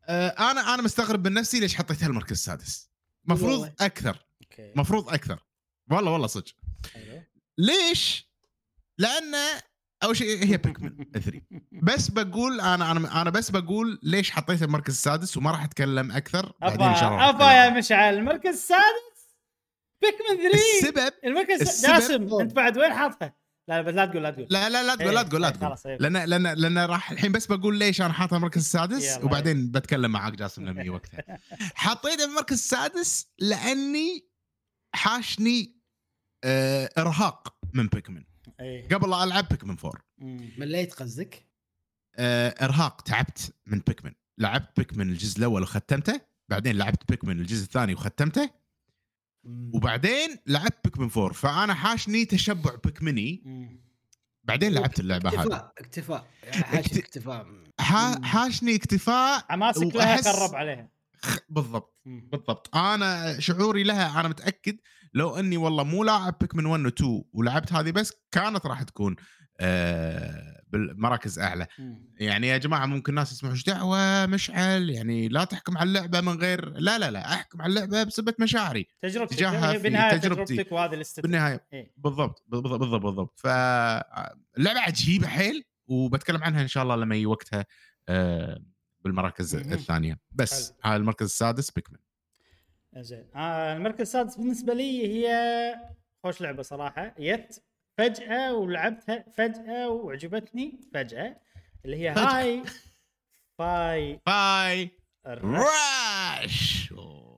آه أنا أنا مستغرب من نفسي ليش حطيتها المركز السادس مفروض. أكثر مفروض أكثر والله والله صدق. ليش؟ لأن أول شيء هي بيكمن 3 (laughs) بس بقول أنا أنا أنا بس بقول ليش حطيتها المركز السادس وما راح أتكلم أكثر بعدين إن شاء الله أبا يا. مشعل المركز السادس بيكمن 3 السبب المركز السبب- جاسم أنت بعد وين حاطها؟ لا بس لا تقول لا تقول لا لا لا تقول لا إيه، تقول لا إيه، تقول خلاص، إيه. لأن لأن لأن راح الحين بس بقول ليش أنا حاطها المركز السادس. وبعدين بتكلم معاك جاسم لما يجي وقتها (laughs) حطيتها المركز السادس لأني حاشني آه إرهاق من بيكمن إيه قبل لا ألعب بيكمن 4 مم. مليت قصدك؟ آه إرهاق تعبت من بيكمن لعبت بيكمن الجزء الأول وختمته بعدين لعبت بيكمن الجزء الثاني وختمته. وبعدين لعبت بيكمن 4 فأنا حاشني تشبع بيكمني. بعدين لعبت اللعبة هذه. اكتفاء اكتفاء. حاشد اكت- اكتفاء. حاشني اكتفاء حماسك لها خرب عليها. بالضبط. بالضبط. أنا شعوري لها أنا متأكد لو إني والله مو لاعب بيكمن 1 و 2 ولعبت هذه بس كانت راح تكون آه بالمراكز أعلى مم. يعني يا جماعة ممكن ناس يسمعوا إيش دعوة مشعل يعني لا تحكم على اللعبة من غير لا لا لا أحكم على اللعبة بسبه مشاعري تجربتك تجاهها في بالنهايه تجربتي. تجربتك وهذا الاستثناء بالنهاية إيه. بالضبط بالضبط بالضبط, بالضبط. فاللعبه عجيبة حيل وبتكلم عنها إن شاء الله لما يجي وقتها آه بالمراكز مهم. الثانية بس هذا المركز السادس بيكمن زين آه المركز السادس بالنسبة لي هي خوش لعبة صراحة جت فجأة ولعبتها فجأة وعجبتني فجأة اللي هي فجأة. Hi-Fi باي ال Rush. Rush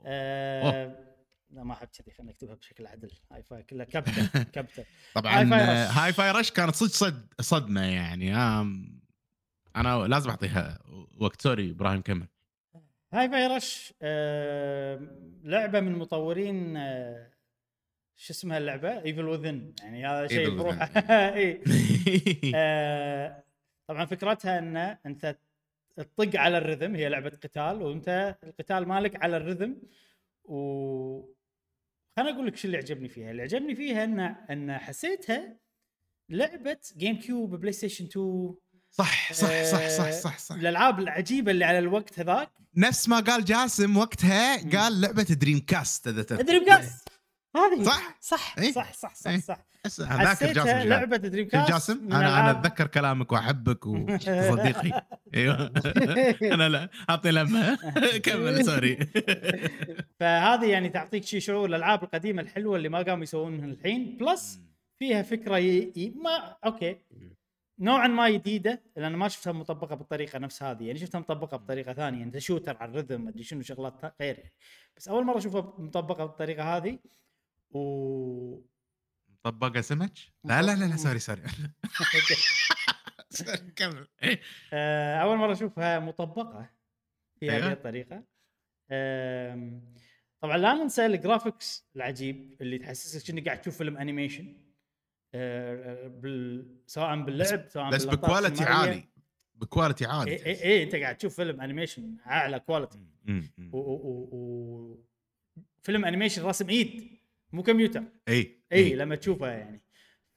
آه لا ما أحب كذي خلينا نكتبها بشكل عدل. Hi-Fi كلها capital (laughs) capital. طبعا Hi-Fi Rush. Hi-Fi Rush كانت صدق صد صدمة يعني. آم، أنا لازم أعطيها وقت. sorry إبراهيم كمل. Hi-Fi Rush آه لعبة من مطورين آه شو اسمها اللعبة؟ Evil Within يعني هذا شيء. بروحه. (laughs) اي (laughs) آه، طبعا فكرتها إن أنت تطق على ال rhythm هي لعبة قتال وأنت القتال مالك على ال rhythm و خليني أقول لك شو اللي عجبني فيها. اللي عجبني فيها إن إن حسيتها لعبة GameCube PlayStation 2 صح صح صح صح صح صح. الألعاب العجيبة اللي على الوقت هذاك. نفس ما قال جاسم وقتها. قال لعبة Dreamcast إذا. Dreamcast هذه. صح؟ صح إيه. صح صح صح إيه. صح. حسيتها جاسم. لعبة Dreamcast جاسم أنا أنا أتذكر كلامك وأحبك (laughs) وصديقي. أيوه. (laughs) أنا لا أعطي لمة. (laughs) كمل sorry. فهذه يعني تعطيك شي شعور الالعاب القديمة الحلوة اللي ما قاموا يسوونها الحين. plus فيها فكرة ي... ي... ما okay. نوعا ما جديدة لأن ما شفتها مطبقة بالطريقة نفس هذه. يعني شفتها مطبقة بطريقة ثانية. أنت shooter على ال rhythm أدري شنو شغلات غير يعني بس أول مرة أشوفها مطبقة بالطريقة هذه. و طبقه سمك لا لا لا لا sorry (laughs) sorry. كمل. آه، أول مرة أشوفها مطبقة في هذه أيوة. الطريقة طبعا لا ننسى ال graphics العجيب اللي تحسسك انك قاعد تشوف فيلم animation آه، بال... سواء باللعب سواء بس ب quality. عالي. بكواليتي عالي اي اي أنت قاعد تشوف فيلم animation أعلى quality. و... و... و... فيلم animation رسم إيد. مو كمبيوتر. إي إي لما تشوفها يعني.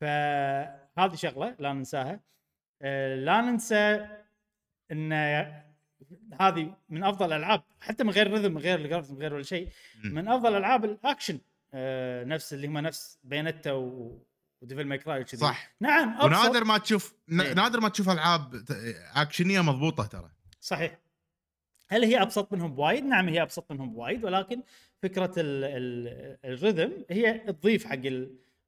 فهذه شغلة لا ننساها. آه، لا ننسى إن هذه من أفضل الألعاب حتى من غير rhythm من غير ال graphics من غير ولا شيء. من أفضل ألعاب الأكشن. آه، نفس اللي هم نفس Bayonetta و Devil May Cry وكذي. صح. نعم أبسط. ونادر ما تشوف. نادر ما تشوف ألعاب أكشنية مضبوطة ترى. صحيح. هل هي أبسط منهم بوايد؟ نعم هي أبسط منهم بوايد ولكن فكرة ال ال ال rhythm هي تضيف حق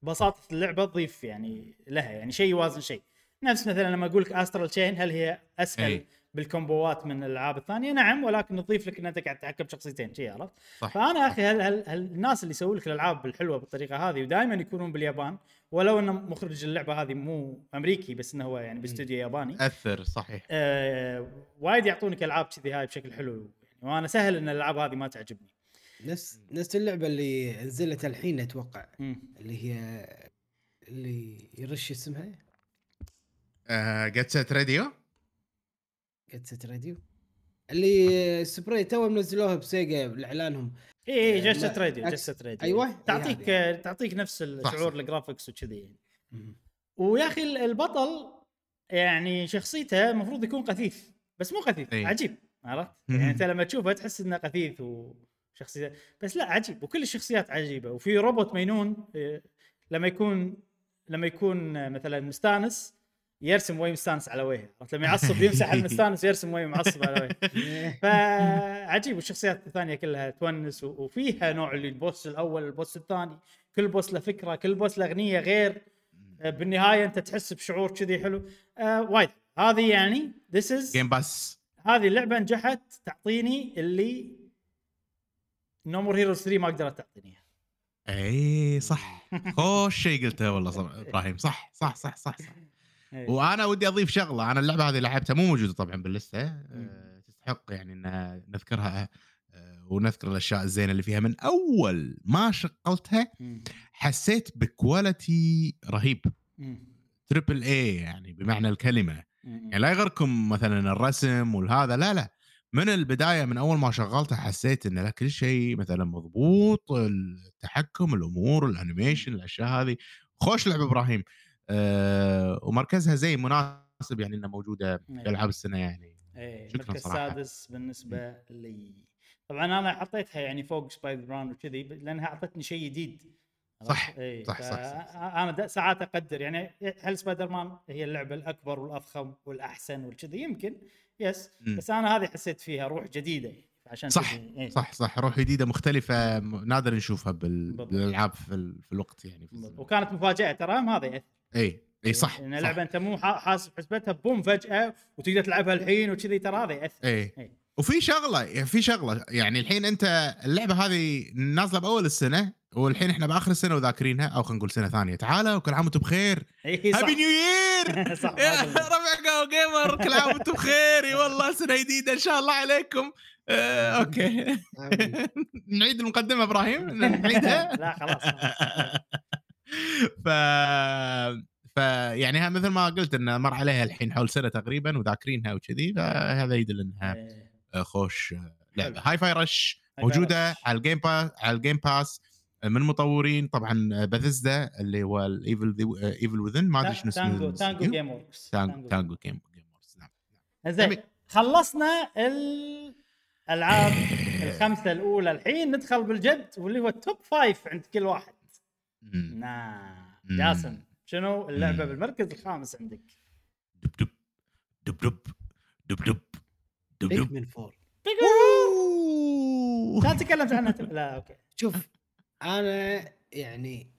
بساطة اللعبة تضيف يعني لها يعني شيء يوازن شيء. نفس مثلا لما أقول لك Astral Chain هل هي أسهل إي. بالكومبوات من الألعاب الثانية؟ نعم ولكن تضيف لك إن أنت قاعد تتحكم بشخصيتين شي عرفت؟ فأنا أخي هل, هل, هل الناس اللي يسوون لك الألعاب الحلوة بالطريقة هذه ودائما يكونون باليابان؟ ولو إن مخرج اللعبة هذه مو أمريكي بس إنه هو يعني باستوديو ياباني. أثر صحيح. آه وايد يعطونك ألعاب كذي هاي بشكل حلو يعني وأنا سهل إن الألعاب هذه ما تعجبني. نفس نفس اللعبة اللي نزلت الحين أتوقع مم. اللي هي اللي يرش اسمها جيت سيت راديو جت ست راديو اللي سبراي تو منزلوها بسيجا لاعلانهم اي اي جست راديو جست راديو أيوة، هي تعطيك. آه، تعطيك نفس الشعور. الجرافكس وكذي يعني ويا أخي ال- البطل يعني شخصيته المفروض يكون قثيث بس مو قثيث إي. عجيب عرفت؟ يعني أنت لما تشوفه تحس إنه قثيث وشخصيته بس لا عجيب. وكل الشخصيات عجيبة. وفي روبوت مينون آه، لما يكون لما يكون آه، مثلا مستانس يرسم وجه مستانس على وجهه؟ لما يعصب يمسح المستانس ويرسم وجه معصب على وجهه. (laughs) فعجيب. والشخصيات الثانية كلها تونس وفيها نوع اللي ال boss الأول ال boss الثاني. كل boss له فكرة كل boss له أغنية غير. آه، بالنهاية أنت تحس بشعور كذي حلو. آه وايد. هذه يعني this is Game Pass هذه اللعبة نجحت تعطيني اللي No More Heroes 3 ما قدرت تعطيني. اي صح خوش شيء قلته والله صح (laughs) إبراهيم صح صح صح صح, صح. إيه. وأنا ودي أضيف شغلة أنا اللعبة هذه لعبتها مو موجودة طبعا باللستة أه تستحق يعني انها نذكرها أه ونذكر الأشياء الزينة اللي فيها من أول ما شغلتها. حسيت ب quality رهيب. triple A يعني بمعنى الكلمة. يعني لا يغركم مثلا الرسم والهذا لا لا من البداية من أول ما شغلتها حسيت إن لا كل شيء مثلا مضبوط التحكم الأمور ال animation الأشياء هذه. خوش لعبه إبراهيم. أه ومركزها زي مناسب يعني إنها موجودة في أيوة. ألعاب السنة يعني. إيه المركز. السادس بالنسبة لي. طبعا أنا حطيتها يعني فوق سبايدر مان وكذي لأنها أعطتني شيء جديد؟ صح، إيه صح، صح، صح،. أنا ساعات أقدر يعني هل سبايدر مان هي اللعبة الأكبر والأفخم والأحسن والكذي؟ يمكن. yes مم. بس أنا هذه حسيت فيها روح جديدة عشان صح، كذي، إيه. صح صح روح جديدة مختلفة م- نادر نشوفها بال... بالألعاب في, ال... في الوقت يعني في. وكانت مفاجأة ترى هم هذا يأثر. اي اي صح إن صح. لعبه أنت مو حاسب حسبتها boom فجأة وتقدر تلعبها الحين وكذي ترى هذا يأثر اي إيه. وفي شغلة يعني في شغلة يعني الحين أنت اللعبة هذه نازلة بأول السنة والحين إحنا بآخر السنة وذاكرينها أو خلينا نقول سنة ثانية. تعالوا كل عام وأنتم بخير. happy new year يا ربع gamer كل عام وأنتم بخير. إي والله سنة جديدة إن شاء الله عليكم. آه، okay. (laughs) نعيد المقدمة إبراهيم؟ نعيدها؟ (laughs) لا خلاص. (laughs) ف ف يعني ها مثل ما قلت إن مر عليها الحين حول سنة تقريبا وذاكرينها وكذي فهذا يدل إنها إيه. آه، خوش آه، لعبة. Hi-Fi Rush موجودة على ال Game Pass على ال Game Pass آه، من مطورين طبعا بيثيسدا اللي هو ال evil Evil Within ما أدري شنو اسمه تانجو تانجو جيم وركس تانجو جيم وركس نعم. زين خلصنا الألعاب الخمسة الأولى. الحين ندخل بالجد واللي هو ال top five عند كل واحد. نعم. جاسم شنو اللعبة بالمركز الخامس عندك؟ دب دب. دب دب. دب دب. بيكمن فور. لا تكلمت عنها. لا (laughs) أوكي. شوف أنا يعني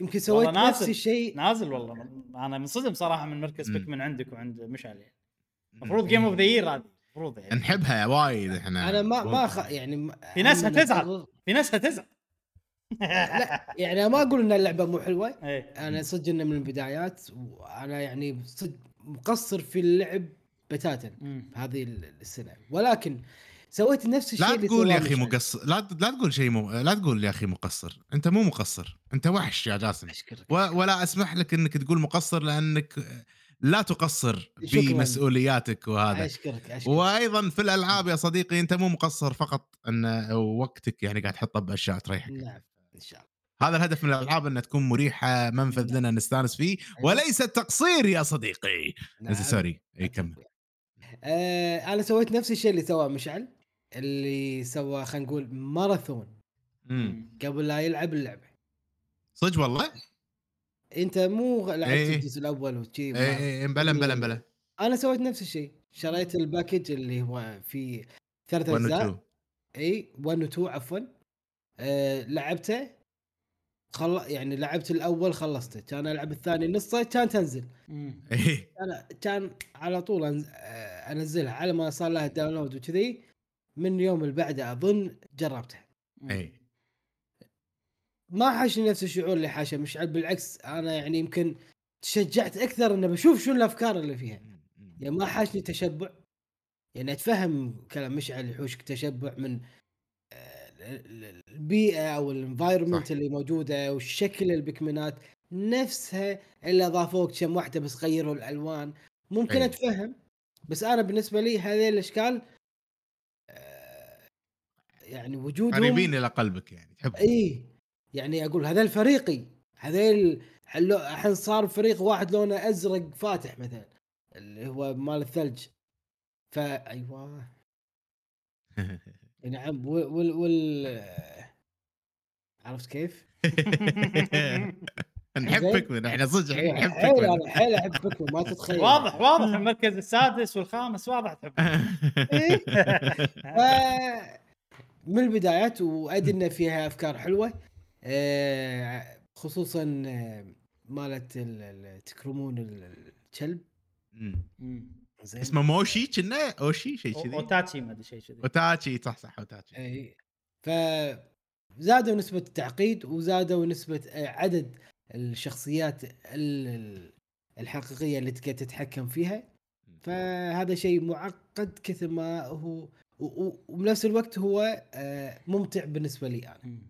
يمكن سويت. نفس الشيء. نازل والله. أنا منصدم صراحة من مركز مم. بيك من عندك وعند مشعل يعني. المفروض game of the year هذه. المفروض يعني. نحبها وايد إحنا. أنا ما ما خ... يعني ما- في ناس هتزعل. في ناس هتزعل لا يعني ما أقول إن اللعبة مو حلوة. إيه. أنا صدق إنه من البدايات وأنا يعني صدق مقصر في اللعب بتاتا. هذه السنة ولكن سويت نفس الشيء لا تقول يا أخي. مقصر. لا لا تقول شيء مو... لا تقول يا أخي مقصر. أنت مو مقصر. أنت وحش يا جاسم. و... ولا أسمح لك إنك تقول مقصر لأنك لا تقصر. بمسؤولياتك وهذا. أشكرك أشكرك. وأيضا في الألعاب يا صديقي أنت مو مقصر فقط ان وقتك يعني قاعد تحطه بأشياء تريحك. نعم إن شاء الله. هذا الهدف من الألعاب انها تكون مريحة منفذ لنا نستانس فيه. وليس تقصير يا صديقي. نعم. sorry. إي كمل. آه أنا سويت نفس الشيء اللي سواه مشعل اللي سوى خلينا نقول ماراثون. مم. قبل لا يلعب اللعبة. صدق والله؟ أنت مو لعبت إيه. الجزء الأول وشي اي اي بلا بلا بلا. أنا سويت نفس الشيء. شريت ال package اللي هو في ثلاث 1 و اجزاء 2 إي 1 و 2 عفوا. آه لعبته خل... يعني لعبت الأول خلصته. كان ألعب الثاني نصه كان تنزل. مم. اي أنا كان على طول أنز... آه، انزلها على ما صار لها داونلود وكذي من اليوم اللي بعده اظن جربتها. إي. ما حاشني نفس الشعور اللي حاشه مشعل بالعكس أنا يعني يمكن تشجعت أكثر إني بشوف شنو الأفكار اللي فيها. يعني ما حاشني تشبع. يعني أتفهم كلام مشعل يحوشك تشبع من آه، ال- ال- البيئة أو الانفايرمنت. اللي موجودة والشكل البكمنات نفسها اللي اضافوك كم واحدة بس غيروا الألوان. ممكن أي. أتفهم. بس أنا بالنسبة لي هذه الأشكال آه، يعني وجودهم قريبين إلى قلبك يعني تحب إي يعني أقول هذا الفريقي هذيل الحين صار فريق واحد لونه أزرق فاتح مثلا اللي هو مال الثلج. فا أيوه. (laughs) نعم وال, وال, وال... عرفت كيف؟ (laughs) نحبك من إحنا صدق حيل نحبك من. أنا حيل احب بيكمن ما تتخيل. (laughs) واضح واضح المركز السادس والخامس واضح تحب (laughs) إيه. ف- من البدايات وادري إن فيها أفكار حلوة آه، خصوصا آه، مالت ال- ال- تكرمون ال- الكلب. زين. اسمه موشي كنا؟ أوشي شيء كذي. أوتاتشي ما أدري شيء كذي. أوتاتشي صح صح أوتاتشي. اي ف زادوا نسبة التعقيد وزادوا نسبة آه، عدد الشخصيات ال- ال- الحقيقية اللي تقدر تتحكم فيها. فهذا شيء معقد كثر ما هو وبنفس الوقت هو آه، ممتع بالنسبة لي أنا. مم.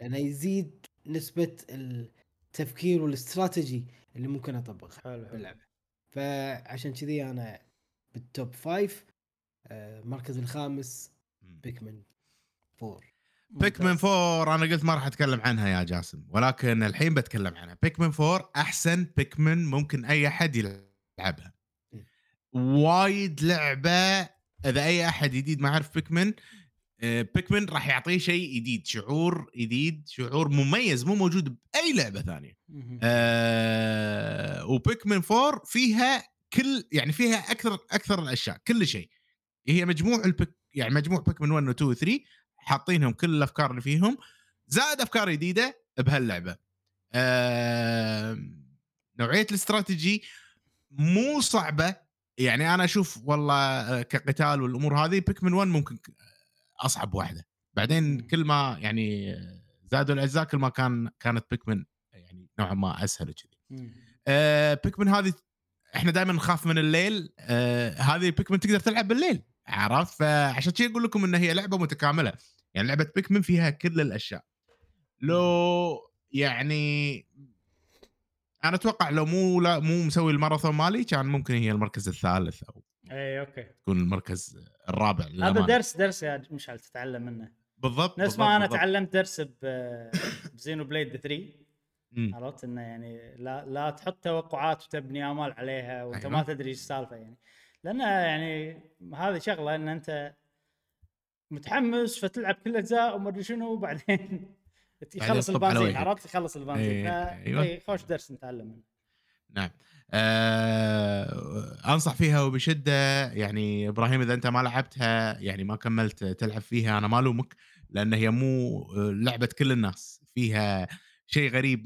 لأنه يزيد نسبة التفكير والاستراتيجي اللي ممكن أطبقها حلو حلو. باللعبة. فعشان كذي أنا بال top five آه، المركز الخامس بيكمن 4 بيكمن ممتاز. 4 أنا قلت ما راح أتكلم عنها يا جاسم ولكن الحين بتكلم عنها. بيكمن 4 أحسن بيكمن ممكن أي أحد يلعبها. وايد لعبة إذا أي أحد جديد ما يعرف بيكمن بيكمن راح يعطيه شيء جديد شعور جديد شعور مميز مو موجود بأي لعبة ثانية. آه وبيكمن 4 فيها كل يعني فيها أكثر أكثر الأشياء كل شيء. هي مجموع البك يعني مجموع بيكمن 1 و 2 و 3 حاطينهم كل الأفكار اللي فيهم زائد أفكار جديدة بهاللعبة. آه نوعية الاستراتيجي مو صعبة. يعني أنا أشوف والله آه، كقتال والأمور هذه بيكمن 1 ممكن ك- أصعب واحدة. بعدين. كل ما يعني آه، زادوا الأجزاء كل ما كان كانت بيكمن يعني نوعا ما أسهل وكذي. مم. آه بيكمن هذه إحنا دائما نخاف من الليل. آه هذه بيكمن تقدر تلعب بالليل. عرفت؟ فعشان كذي أقول لكم إن هي لعبة متكاملة. يعني لعبة بيكمن فيها كل الأشياء لو يعني أنا أتوقع لو مو لا مو مسوي الماراثون مالي كان ممكن هي المركز الثالث أو اي أوكي تكون المركز الرابع هذا. درس درس يا مشعل تتعلم منه بالضبط نفس ما أنا. تعلمت درس بزينو بليد 3 مم. عرفت إنه يعني لا لا تحط توقعات وتبني آمال عليها وأنت أيوة. ما تدري إيش السالفة يعني لأن يعني هذه شغلة إن أنت متحمس فتلعب كل الاجزاء وما أدري شنو وبعدين يخلص البنزين وجهك. عرفت؟ يخلص البنزين إيه، فا- أيوة. إيه، خوش درس نتعلم منه. نعم. آه أنصح فيها وبشدة. يعني إبراهيم إذا أنت ما لعبتها يعني ما كملت تلعب فيها أنا ما ألومك لأن هي مو آه، لعبة كل الناس. فيها شيء غريب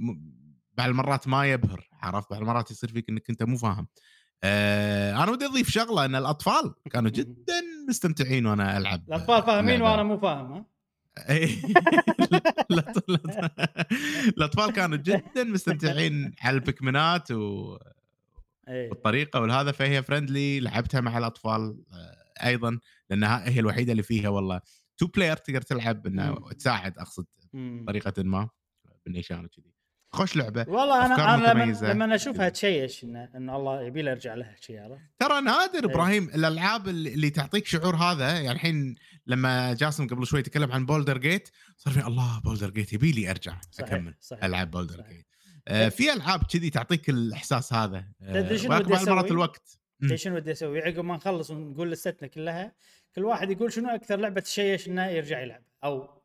بعض المرات ما يبهر عرفت؟ بعض المرات يصير فيك إنك أنت مو فاهم. آه أنا ودي أضيف شغلة إن الأطفال كانوا (laughs) جدا مستمتعين وأنا ألعب الاطفال فاهمين. وأنا مو فاهم ها (laughs) إيه. لا- لا- الأطفال كانوا جدا مستمتعين على البكمنات و... اي بالطريقة والهذا فهي فرندلي لعبتها مع الأطفال آه، أيضا لأنها هي الوحيدة اللي فيها والله two player تقدر تلعب إنه. تساعد أقصد. بطريقة ما بالنيشان وكذي خوش لعبة والله أنا أنا لما. لما اشوفها تشيش إنه انه الله يبي له ارجع لها شيء عرفت؟ ترى نادر إيه. إبراهيم الألعاب اللي تعطيك شعور هذا يعني الحين لما جاسم قبل شوي تكلم عن بولدر جيت صار في الله بولدر جيت يبي لي أرجع صحيح أكمل صحيح ألعاب بولدر صحيح. جيت آه في ألعاب كذي تعطيك الإحساس هذا آه تدري شنو بعض المرات أسوي؟ الوقت. تدري شنو بدي أسوي عقب ما نخلص ونقول لستنا كلها كل واحد يقول شنو أكثر لعبة تشيش إنه يرجع يلعب أو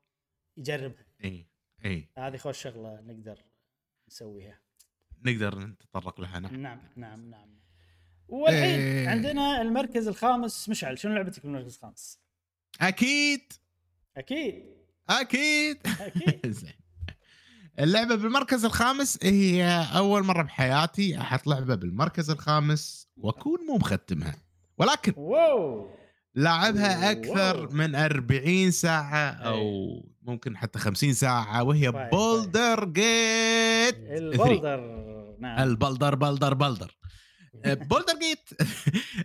يجربها اي اي هذه خوش شغلة نقدر نسويها نقدر نتطرق لها نعم. نعم نعم نعم. والحين إيه. عندنا المركز الخامس. مشعل شنو لعبتك بالمركز الخامس؟ أكيد. أكيد. أكيد. أكيد. (laughs) زين. اللعبة بالمركز الخامس هي أول مرة بحياتي أحط لعبة بالمركز الخامس وأكون مو مختمها. ولكن wow. لاعبها أكثر wow. من 40 ساعة أو ممكن حتى 50 ساعة وهي طيب، بولدر جيت. 3 البولدر نعم. البلدر بلدر بلدر بولدر جيت.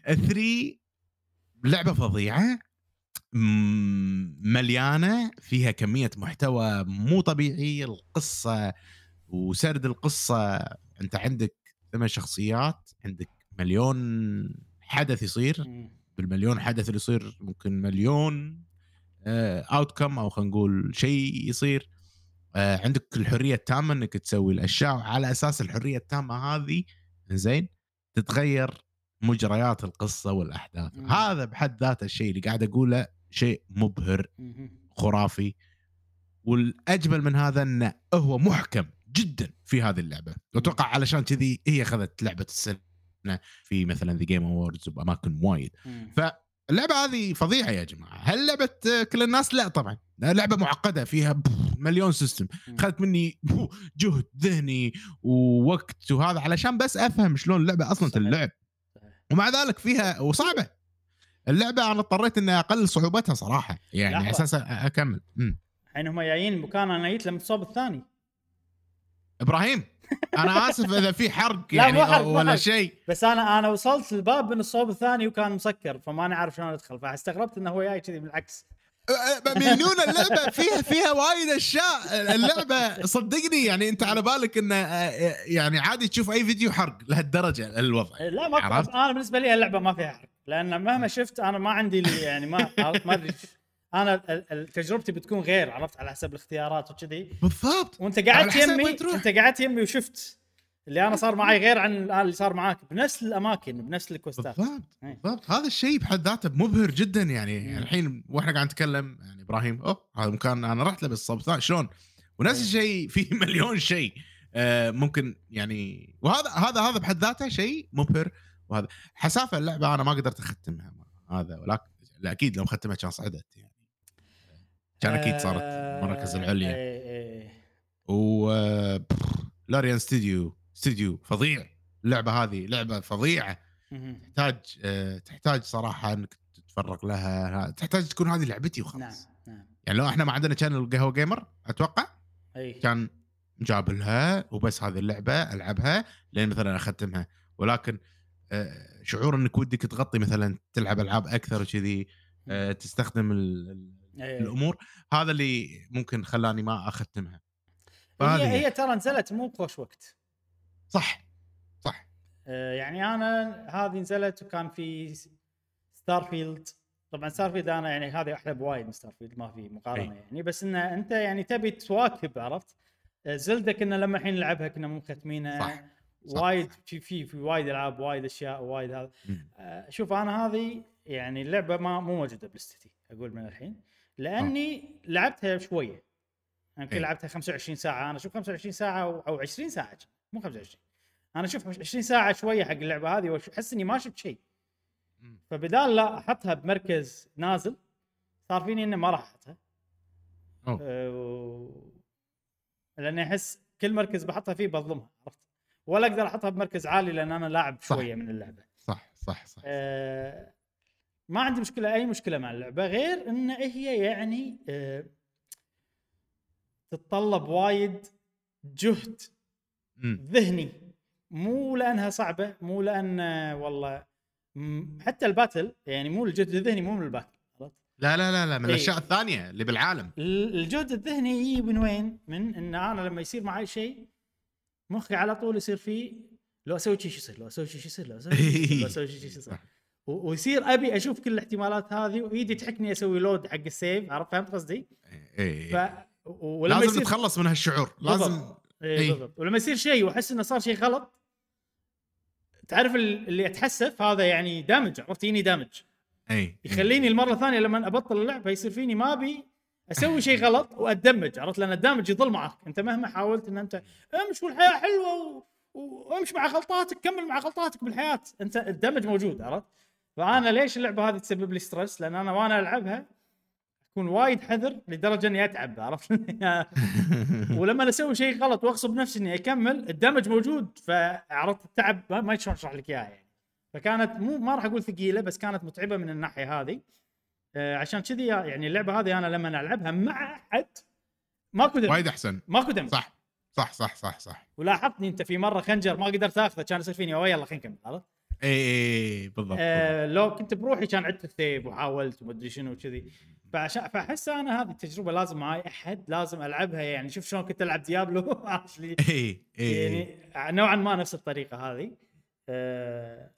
(laughs) 3 لعبة فظيعة. مليانة فيها كمية محتوى مو طبيعي. القصة وسرد القصة انت عندك ثمان شخصيات عندك مليون حدث يصير. بالمليون حدث اللي يصير ممكن مليون اوت كم أو خلينا نقول شيء يصير آه، عندك الحرية التامة إنك تسوي الأشياء وعلى أساس الحرية التامة هذه زين تتغير مجريات القصة والأحداث مم. هذا بحد ذاته الشيء اللي قاعد أقوله شيء مبهر. خرافي والأجمل من هذا إنه هو محكم جدا في هذه اللعبة وأتوقع علشان كذي هي أخذت لعبة السنة في مثلا The Game Awards بأماكن وايد مم. اللعبة هذه فظيعة يا جماعة هل لعبه آه، كل الناس لا طبعا لعبة معقدة فيها مليون system. اخذت مني جهد ذهني ووقت وهذا علشان بس أفهم شلون اللعبة أصلا. اللعب. ومع ذلك فيها وصعبة اللعبة أنا اضطريت إني أقلل صعوبتها صراحة يعني لحظة. على أساس أ- أكمل. الحين هم جايين مكان أنا جيت لما الصوب الثاني إبراهيم أنا آسف إذا في حرق لا، يعني مو حرق، مو ولا حرق. شيء بس أنا أنا وصلت الباب من الصوب الثاني وكان مسكر فماني عارف شلون أدخل فاستغربت إنه هو جاي كذي بالعكس مليون اللعبة فيها فيها وايد أشياء اللعبة صدقني يعني أنت على بالك إنه آه، يعني عادي تشوف أي فيديو حرق لهالدرجة الوضع لا ما؟ أنا بالنسبة لي اللعبة ما فيها حرق لأن مهما شفت أنا ما عندي اللي يعني ما ما أدري أنا تجربتي بتكون غير عرفت؟ على حسب الاختيارات وكذي. بالضبط. وأنت قعدت يمي. أنت قعدت يمي وشفت. اللي أنا صار معي غير عن اللي صار معاك بنفس الأماكن بنفس الكوستات. بالضبط. إيه. بالضبط. هذا الشيء بحد ذاته مبهر جدا يعني. مم. الحين وإحنا قاعد نتكلم يعني إبراهيم أوه هذا مكان أنا رحت له بالصوب ثاني شلون؟ ونفس إيه. الشيء في (laughs) مليون شيء. آه ممكن يعني وهذا هذا هذا بحد ذاته شيء مبهر. وهذا حسافة اللعبة أنا ما قدرت أختمها هذا ولكن لا أكيد لو ختمها كان صعدت يعني كان أكيد صارت المراكز العليا. إيه إيه. و لاريان ستوديو ستوديو فظيع. اللعبة هذه لعبة فظيعة. تحتاج آه، تحتاج صراحة إنك تتفرغ لها. تحتاج تكون هذه لعبتي نعم وخلاص. نعم يعني لو إحنا ما عندنا channel قهوة وقيمر أتوقع أي. كان جاب لها وبس هذه اللعبة ألعبها لين مثلا أختمها. ولكن آه، شعور إنك ودك تغطي مثلا تلعب ألعاب أكثر وكذي آه، تستخدم ال- إيه. الأمور هذا اللي ممكن خلاني ما أختمها هي هي ترى نزلت مو بخوش وقت صح صح آه، يعني أنا هذه نزلت وكان في ستار فيلد طبعا ستار فيلد أنا يعني هذه أحلى بوايد من ستار فيلد ما في مقارنة أي. يعني بس ان أنت يعني تبي تواكب عرفت آه، زلدة كنا لما الحين نلعبها كنا مو مختمينها صح. صح. وايد في في في وايد ألعاب وايد أشياء وايد هذا. آه، شوف أنا هذه يعني اللعبه ما مو موجودة بلستي أقول من الحين لأني لعبتها شوية يمكن إيه. لعبتها 25 ساعة أنا أشوف 25 ساعة أو أو 20 ساعة مو 25 أنا أشوف 20 ساعة شوية حق اللعبة هذه واحس إني ما شفت شيء. فبدال لا أحطها بمركز نازل صار فيني إني ما راح أحطها. أه. لأني أحس كل مركز بحطها فيه بظلمها عرفت ولا أقدر أحطها بمركز عالي لأن أنا لاعب صح. شوية من اللعبة صح صح صح أه ما عندي مشكلة أي مشكلة مع اللعبة غير إن هي يعني أه تتطلب وايد جهد. ذهني مو لأنها صعبة مو لأن آه، والله حتى ال battle يعني مو الجهد الذهني مو من ال battle؟ لا لا لا لا من إيه. الأشياء الثانية اللي بالعالم ال- الجهد الذهني يجي من وين؟ من إن أنا لما يصير معي شيء مخي على طول يصير فيه لو أسوي شيء شو يصير لو أسوي شيء شو يصير لو أسوي شيء شو يصير؟ (laughs) ويصير أبي أشوف كل الاحتمالات هذه وإيدي تحكني أسوي load حق ال save عرفت؟ فهمت قصدي؟ إيه. ف و- ولما لازم يصير نتخلص من هالشعور لازم بالضبط. إيه. اي بالضبط. ولما يصير شيء وأحس إنه صار شيء غلط تعرف ال- اللي أتحسف؟ هذا يعني damage عرفت؟ يجيني damage اي يخليني المرة الثانية لما أبطل اللعبه يصير فيني ما أبي أسوي شيء غلط وأ damage عرفت؟ لأن ال damage يظل معك أنت مهما حاولت إن أنت امش والحياة حلوة و... وامش مع غلطاتك كمل مع غلطاتك بالحياة. أنت ال damage موجود عرفت؟ فأنا ليش اللعبة هذه تسبب لي stress لأن أنا وأنا ألعبها أكون وايد حذر لدرجة إني أتعب عرفت؟ (laughs) ولما أسوي شيء غلط وأغصب نفسي إني أكمل ال damage موجود فعرفت التعب ما شلون اشرح لك اياها يعني. فكانت مو ما راح أقول ثقيلة بس كانت متعبة من الناحية هذه. آه، عشان كذي يعني اللعبة هذه أنا لما ألعبها مع أحد ماكو damage وايد أحسن. ماكو damage صح. صح صح صح صح. ولاحظتني أنت في مرة خنجر ما قدرت اخذه كان يصير فيني "أوه، يلا خلينا نكمل. عرفت؟ اي اي بالضبط بالضبط. آه لو كنت بروحي كان عدت ال save وحاولت ومدري شنو كذي فعشان فأحس أنا هذه التجربة لازم معي أحد لازم ألعبها يعني. شوف شلون كنت ألعب ديابلو. (laughs) عرفت لي؟ اي اي يعني نوعا ما نفس الطريقة هذه. آه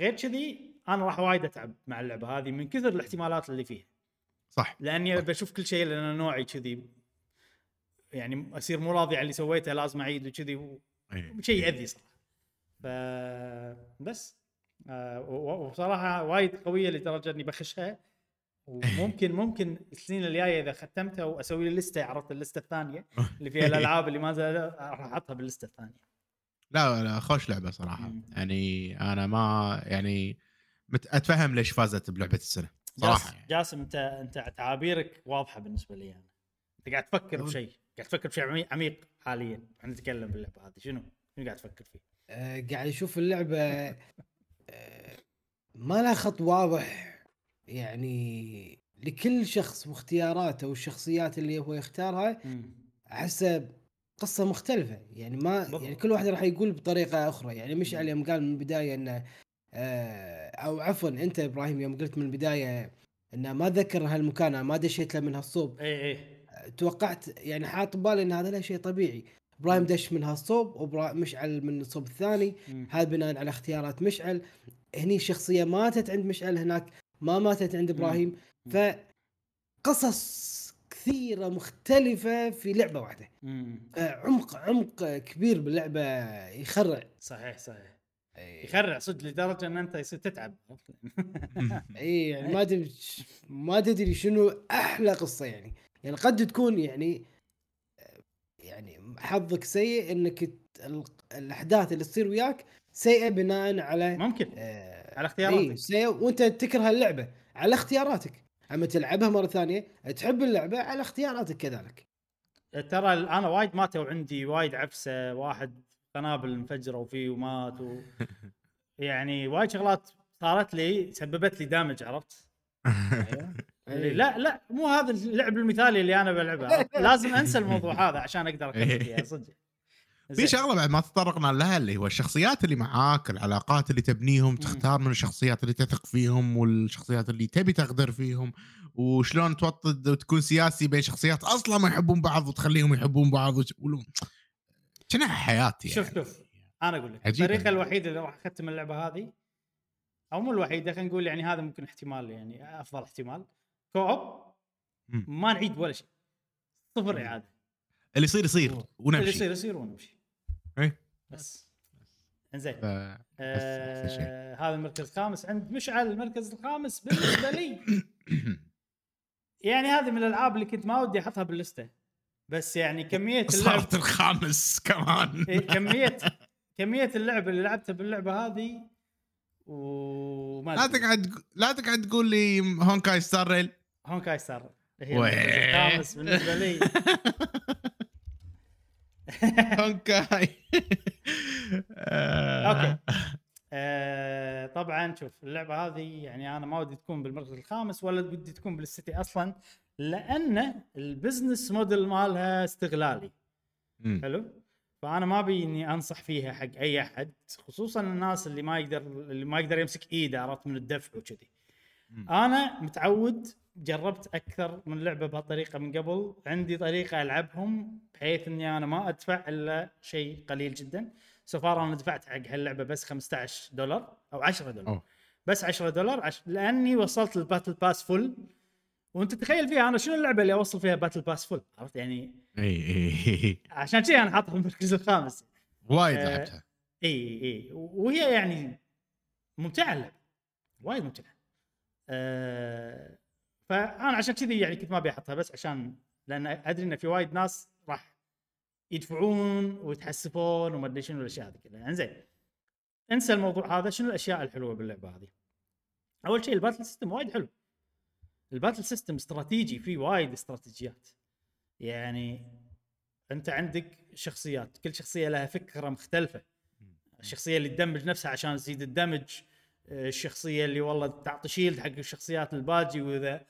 غير كذي أنا راح وايد أتعب مع اللعبة هذه من كثر الاحتمالات اللي فيها. صح لأني بشوف كل شيء لأن نوعي كذي. يعني أصير مو راضي على اللي سويته لازم أعيد وكذي. و-. شيء يأذي صراحة. ف بس آه وبصراحه وايد قوية لدرجة إني بخشها وممكن (laughs) ممكن السنين الجاية إذا ختمتها وأسوي لي لستة عرفت اللستة الثانية (laughs) اللي فيها الألعاب اللي ما راح أحطها باللستة الثانية لا لا خوش لعبة صراحة مم. يعني أنا ما يعني مت... أتفهم ليش فازت بلعبة السنة صراحة جاسم, يعني. جاسم انت أنت تعابيرك واضحة بالنسبة لي أنا أنت قاعد تفكر بشيء قاعد تفكر بشيء عميق, عميق حاليا إحنا نتكلم باللعبة هذه شنو؟ شنو قاعد تفكر فيه؟ آه، قاعد أشوف اللعبة آه، ما لها خط واضح. يعني لكل شخص واختياراته والشخصيات اللي هو يختارها أحسه قصة مختلفة. يعني ما بالضبط. يعني كل واحد راح يقول بطريقة أخرى. يعني مشعل يوم قال من البداية إنه آه، أو عفوا أنت إبراهيم يوم قلت من البداية إنه ما ذكر هالمكان ما دشيت له من هالصوب. اي اي توقعت يعني حاط ببالي إن هذا لا شيء طبيعي. إبراهيم دش من هالصوب ومشعل من الصوب الثاني. هذا بناء على اختيارات مشعل. هني شخصية ماتت عند مشعل هناك ما ماتت عند إبراهيم. ف قصص كثيرة مختلفة في لعبة واحدة. عمق عمق كبير باللعبة. يخرع. صحيح صحيح. يخرع صدق لدرجة إن أنت يصير تتعب. (laughs) إي يعني ما تدري ما تدري شنو أحلى قصة يعني. يعني قد تكون يعني يعني حظك سيء إنك الأحداث اللي تصير وياك سيئة بناء على ممكن آه على اختياراتك. إيه سيئة وأنت تكره اللعبة على اختياراتك أما تلعبها مرة ثانية تحب اللعبة على اختياراتك كذلك ترى أنا وايد ماتوا عندي وايد عفسة واحد قنابل انفجروا فيه ومات و... (laughs) يعني وايد شغلات صارت لي سببت لي دامج عرفت؟ (laughs) اللي لا لا مو هذا اللعب المثالي اللي أنا بلعبه؟ لازم أنسى الموضوع (laughs) هذا عشان أقدر أكمل فيها صدق في. شغلة بعد ما تطرقنا لها اللي هو الشخصيات اللي معاك العلاقات اللي تبنيهم تختار من الشخصيات اللي تثق فيهم والشخصيات اللي تبي تغدر فيهم وشلون توطد وتكون سياسي بين شخصيات أصلا ما يحبون بعض وتخليهم يحبون بعض ولو- شنو حياتي شوف يعني. شوف أنا أقول لك. الطريقة الوحيدة اللي راح أختم اللعبة هذه أو مو الوحيدة خلينا نقول يعني هذا ممكن احتمال يعني أفضل احتمال كوب. ما نعيد ولا شيء. صفر إعادة. اللي يصير يصير اللي ونمشي. يصير يصير ونمشي. إيه. بس. إنزين. ف-. آه هذا المركز الخامس. عند مشعل المركز الخامس بالنسبة لي. (coughs) يعني هذه من الألعاب اللي كنت ما ودي أحطها باللستة. بس يعني كمية اللعب صارت الخامس كمان. إيه، كميه كمية اللعب اللي لعبتها باللعبة هذه وما لا. تقعد لا تقعد تقول لي Honkai Star Rail. Honkai Star هي الخامس بالنسبة لي. (laughs) Honkai. (laughs) أوكي. آه. طبعا شوف اللعبة هذه يعني أنا ما ودي تكون بالمركز الخامس ولا ودي تكون بلستتي أصلا لأن البزنس موديل مالها استغلالي. حلو؟ فأنا ما أبي إني أنصح فيها حق أي أحد خصوصا الناس اللي ما يقدر اللي ما يقدر يمسك إيده عرفت من الدفع وكذي. أنا متعود جربت أكثر من لعبة بهالطريقة من قبل. عندي طريقة ألعبهم بحيث إني أنا ما أدفع إلا شيء قليل جدا. سفار أنا دفعت حق هاللعبة بس 15 دولار أو 10 دولار. أوه. بس 10 دولار عش... لأني وصلت ال battle pass full. وأنت تخيل فيها أنا شنو اللعبة اللي أوصل فيها battle pass full؟ عرفت يعني؟ إي عشان كذي أنا حاطها في المركز الخامس. وايد آه، لعبتها. إي إي. وهي يعني ممتعة اللعبة. وايد ممتعة. أه فأنا عشان كذي يعني كنت ما أبي أحطها بس عشان لأن أدري إن في وايد ناس راح يدفعون ويتحسفون وما أدري شنو الأشياء هذه كلها. إنزين انسى الموضوع هذا شنو الأشياء الحلوة باللعبة هذه؟ أول شيء ال battle system وايد حلو. ال battle system استراتيجي فيه وايد استراتيجيات. يعني أنت عندك شخصيات كل شخصية لها فكرة مختلفة. الشخصية اللي ت damage نفسها عشان تزيد ال damage الشخصية اللي والله تعطي shield حق الشخصيات الباجي واذا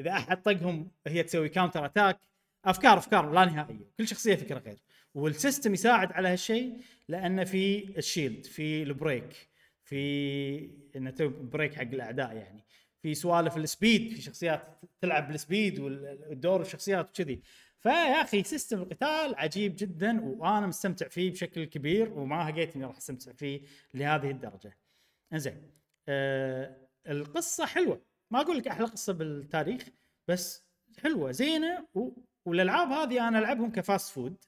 إذا أحد طقهم هي تسوي counter attack أفكار أفكار لا نهائية. كل شخصية فكرة غير. وال system يساعد على هالشيء لأن في ال shield في ال break في انه تسوي break حق الأعداء يعني. في سوالف ال speed في شخصيات تلعب بال speed والدور الشخصيات وكذي. فيا أخي system القتال عجيب جدا وأنا مستمتع فيه بشكل كبير وما هقيت اني راح أستمتع فيه لهذه الدرجة. إنزين آه القصة حلوة. ما أقول لك أحلى قصة بالتاريخ بس حلوة زينة و... والألعاب هذه أنا ألعبهم ك fast food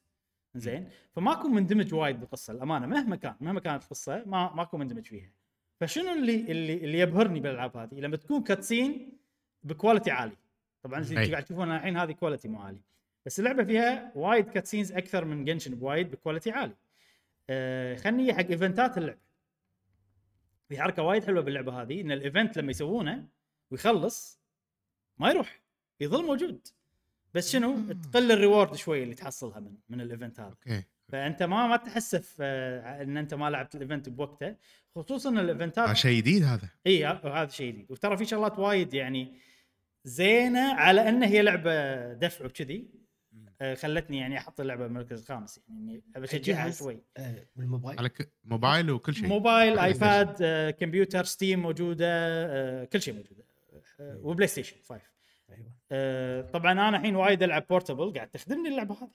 زين؟ فما اكون مندمج وايد بالقصة الأمانة مهما كان مهما كانت القصة ما ما اكون مندمج فيها. فشنو اللي اللي اللي يبهرني بالألعاب هذه؟ لما تكون cutscene ب quality عالي. طبعا. أنتم قاعد تشوفون الحين هذه quality مو عالي. بس اللعبة فيها وايد cutscenes أكثر من Genshin بوايد ب quality عالي. آه خلني حق event ات اللعبه في حركة وايد حلوة باللعبة هذه إن ال event لما يسوونه ويخلص ما يروح يظل موجود. بس شنو؟ آه. تقل ال reward شوي اللي تحصلها من من ال event هذا. أوكي. فأنت ما ما تحسف آه، إن أنت ما لعبت ال event بوقته خصوصا ال event ات آه، شيء جديد هذا. إي ه- هذا شيء جديد. وترى في شغلات وايد يعني زينة على إن هي لعبة دفع وكذي. آه، خلتني يعني أحط اللعبة بالمركز الخامس يعني جهاز؟ شوي. آه، بالموبايل على ك- موبايل وكل شيء. موبايل iPad آه، كمبيوتر Steam موجودة آه، كل شيء موجودة. آه، و PlayStation 5 أيوه. آه، طبعا أنا الحين وايد ألعب portable قاعد تخدمني اللعبة هذه.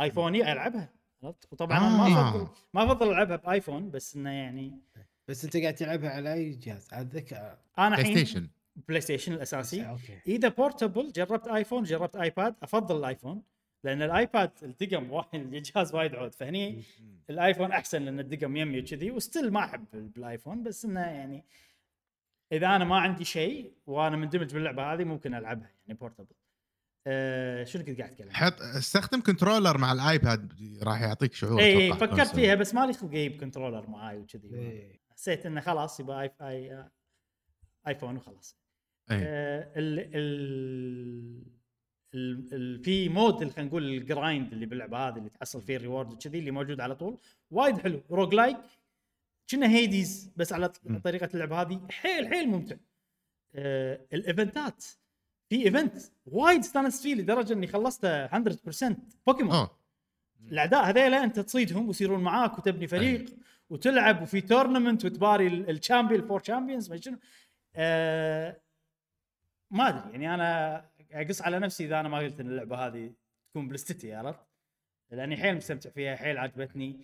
iPhone ي ألعبها عرفت؟ وطبعا أنا ما آه. أفضل ما أفضل ألعبها ب iPhone بس إنه يعني بس أنت قاعد تلعبها على أي جهاز؟ على الذكاء. أنا PlayStation. PlayStation الأساسي. أوكي. إذا portable جربت iPhone جربت iPad أفضل ال iPhone لأن ال iPad الدقم (laughs) وايد الجهاز وايد عود. فهني ال iPhone أحسن لأن الدقم يمي وكذي و still ما أحب بال iPhone بس إنه يعني إذا أنا ما عندي شيء وأنا مندمج باللعبة هذه ممكن ألعبها يعني portable أه شنو كنت قاعد أتكلم؟ حط استخدم controller مع ال iPad راح يعطيك شعور اي. فكرت فيها بس مالي خلق أجيب controller معاي وكذي إيه. حسيت إنه خلاص يبقى آي... آي... iPhone وخلاص إي. آه، ال ال ال ال في mode اللي خلينا نقول ال grind اللي باللعبة هذه اللي تحصل فيه ال reward وكذي اللي موجود على طول وايد حلو roguelike كأنه Hades بس على. طريقة اللعبه هذه. حيل حيل ممتع. آه ال event ات. في event وايد استانست فيه لدرجة إني خلصته 100% بوكيمون. اوه الاعداء هذيلا أنت تصيدهم ويصيرون معاك وتبني فريق وتلعب وفي tournament وتباري ال- ال champion ال four champions ما شنو. آه ما أدري. يعني أنا أقص على نفسي إذا أنا ما قلت إن اللعبة هذه تكون بلستتي عرفت؟ لأني حيل مستمتع فيها حيل عجبتني.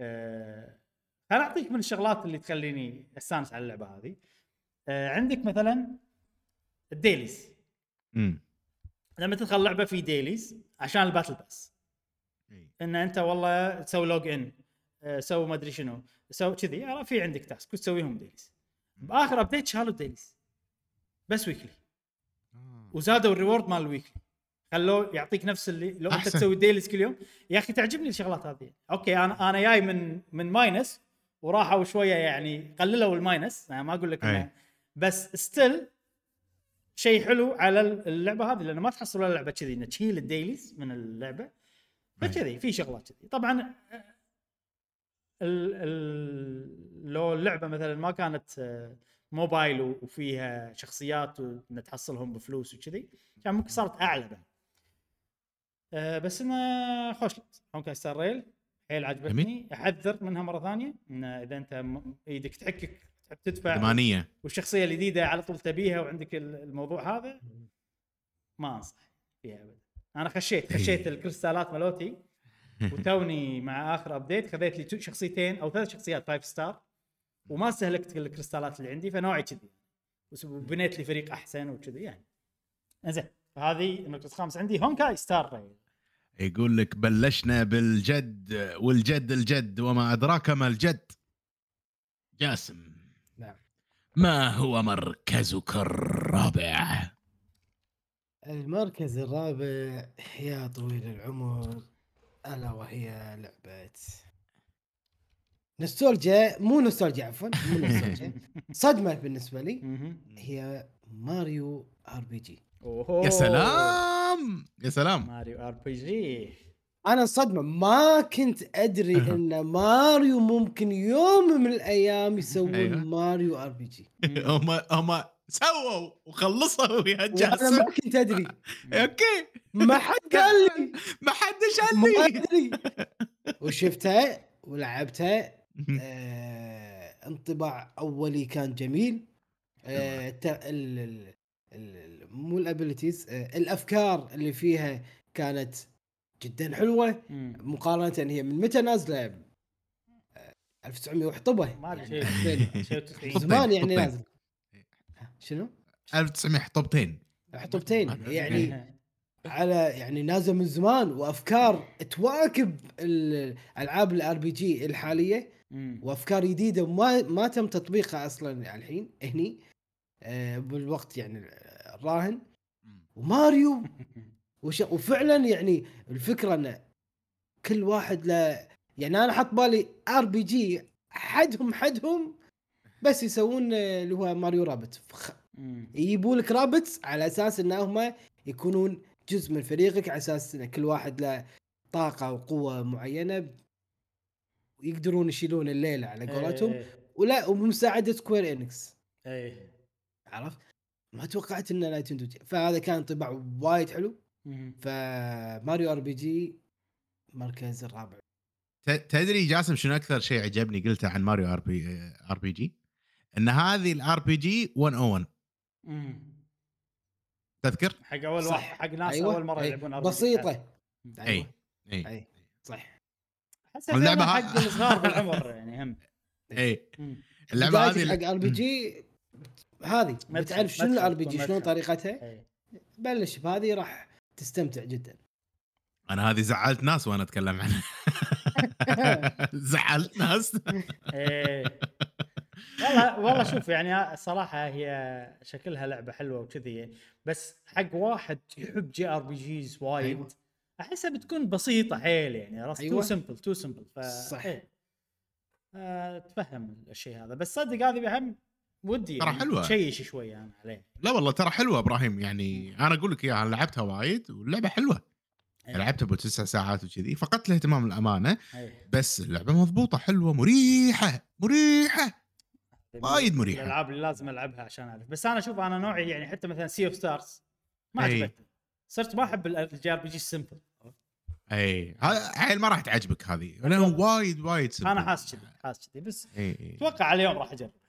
آه أنا اعطيك من الشغلات اللي تخليني استانس على اللعبة هذه. آه عندك مثلا ال dailies. أمم. لما تدخل لعبه في dailies عشان ال battle pass. إن أنت والله تسوي log in آه، سوي ما أدري شنو سوي كذي في عندك task وتسويهم dailies. بآخر update شالوا ال dailies. بس weekly آه. وزادوا ال reward مال ال weekly خلوه يعطيك نفس اللي لو أنت. تسوي dailies كل يوم. يا أخي تعجبني الشغلات هذه. أوكي أنا أنا جاي من من minus وراحوا شوية يعني قللوا ال minus أنا ما أقول لك أي. إنه بس still شيء حلو على اللعبة هذه لأنه ما تحصل ولا لعبة كذي إنه تشيل ال dailies من اللعبة. فكذي في شغلات كذي طبعا آه، ال ال لو اللعبة مثلا ما كانت آه، موبايل وفيها شخصيات وان تحصلهم بفلوس وكذي كان ممكن صارت أعلى بعد آه، بس إنه خوش Honkai Star Rail حيل عجبتني. أحذر منها مرة ثانية انه إذا أنت إيدك تحكك تحب تدفع ادمانيه والشخصية الجديدة على طول تبيها وعندك ال- الموضوع هذا ما أنصح فيها ابدا. أنا خشيت خشيت (laughs) الكريستالات مالوتي وتوني مع آخر update خذيت لي شخصيتين أو ثلاث شخصيات five star وما استهلكت الكريستالات اللي عندي فنوعي كذي. وبنيت لي فريق أحسن وكذي يعني. زين هذه المركز الخامس عندي Honkai Star Rail. يقول لك بلشنا بالجد والجد الجد وما أدراك ما الجد. جاسم. نعم. ما هو مركزك الرابع؟ المركز الرابع يا طويل العمر ألا وهي لعبة. نوستالجيا مو نوستالجيا عفوا مو (laughs) نوستالجيا. صدمة بالنسبة لي. هي ماريو RPG. يا سلام! يا سلام. ماريو RPG. أنا صدمه ما كنت أدري إن ماريو ممكن يوم من الأيام يسوون أيوة. ماريو RPG. (laughs) هم هم سووا وخلصوا يا جاسم. ما كنت أدري. (laughs) أوكي. ما حد قال لي. (laughs) ما حدش قال ما لي. ادري وشفتها ولعبتها آه انطباع أولي كان جميل. آه مو الابيلتيز آه الأفكار اللي فيها كانت جدا حلوة مم. مقارنة هي من متى نازلة؟ آه، 1900 وحطبة. ما أدري. يعني. زمان يعني. نازل. شنو؟ 1900 حطبتين. حطبتين. يعني على يعني نازل من زمان وأفكار تواكب ال- الالعاب الار بي جي الحاليه. وأفكار جديدة ما ما تم تطبيقها أصلا الحين هني. آه، بالوقت يعني الراهن وماريو (laughs) وش وفعلا يعني الفكرة إن كل واحد له يعني أنا حط بالي آر بي جي حدهم حدهم بس يسوون اللي هو ماريو رابت فخ-. يجيبوا لك Rabbids على أساس إن هم يكونون جزء من فريقك على أساس إن كل واحد له طاقة وقوة معينة يقدرون يشيلون الليلة على قولتهم إيه، ولا وبمساعده Square Enix إيه. عرفت؟ ما توقعت إن نينتندو. فهذا كان انطباع وايد حلو. فماريو RPG مركز الرابع ت- تدري جاسم شنو أكثر شيء عجبني قلته عن ماريو RP RPG؟ إن هذه ال RPG 101 مم. تذكر؟ حق أول صح. واحد حق ناس أيوة. أول مرة. يلعبون RPG. بسيطة أي أيوه أي أي صح اللعبة ها- حق الصغار (laughs) بالعمر يعني هم أي. اللعبة هذه حق آر بي جي هذه بتعرف شنو ال RPG شلون. طريقتها إيه. بلش بهذه راح تستمتع جدا أنا هذه زعلت ناس وأنا أتكلم عنها (laughs) زعلت ناس إيه والله والله شوف يعني صراحة هي شكلها لعبة حلوة وكذي بس حق واحد يحب JRPGs وايد أيوة. أحسها بتكون بسيطة حيل يعني عرفت too. Simple too simple ف صح. إيه. آه، تفهم الشيء هذا بس صدق هذه هم ودي ترى يعني حلوة. تشيش شوية أنا عليه لا والله ترى حلوة إبراهيم يعني أنا أقول لك إياها أنا لعبتها وايد واللعبة حلوة إيه. لعبتها ابو تسع ساعات وكذي فقدت الاهتمام الامانه إيه. بس اللعبة مضبوطة حلوة مريحة مريحة وايد مريحة. الألعاب اللي لازم ألعبها عشان أعرف بس أنا أشوف أنا نوعي يعني حتى مثلا Sea of Stars ما إيه. عجبتني صرت ما أحب ال JRPG ال simple اي ها- هاي ما راح تعجبك هذه لأنه وايد وايد simple. أنا حاس كذي حاس كذي بس اي أتوقع اليوم راح أجرب إيه.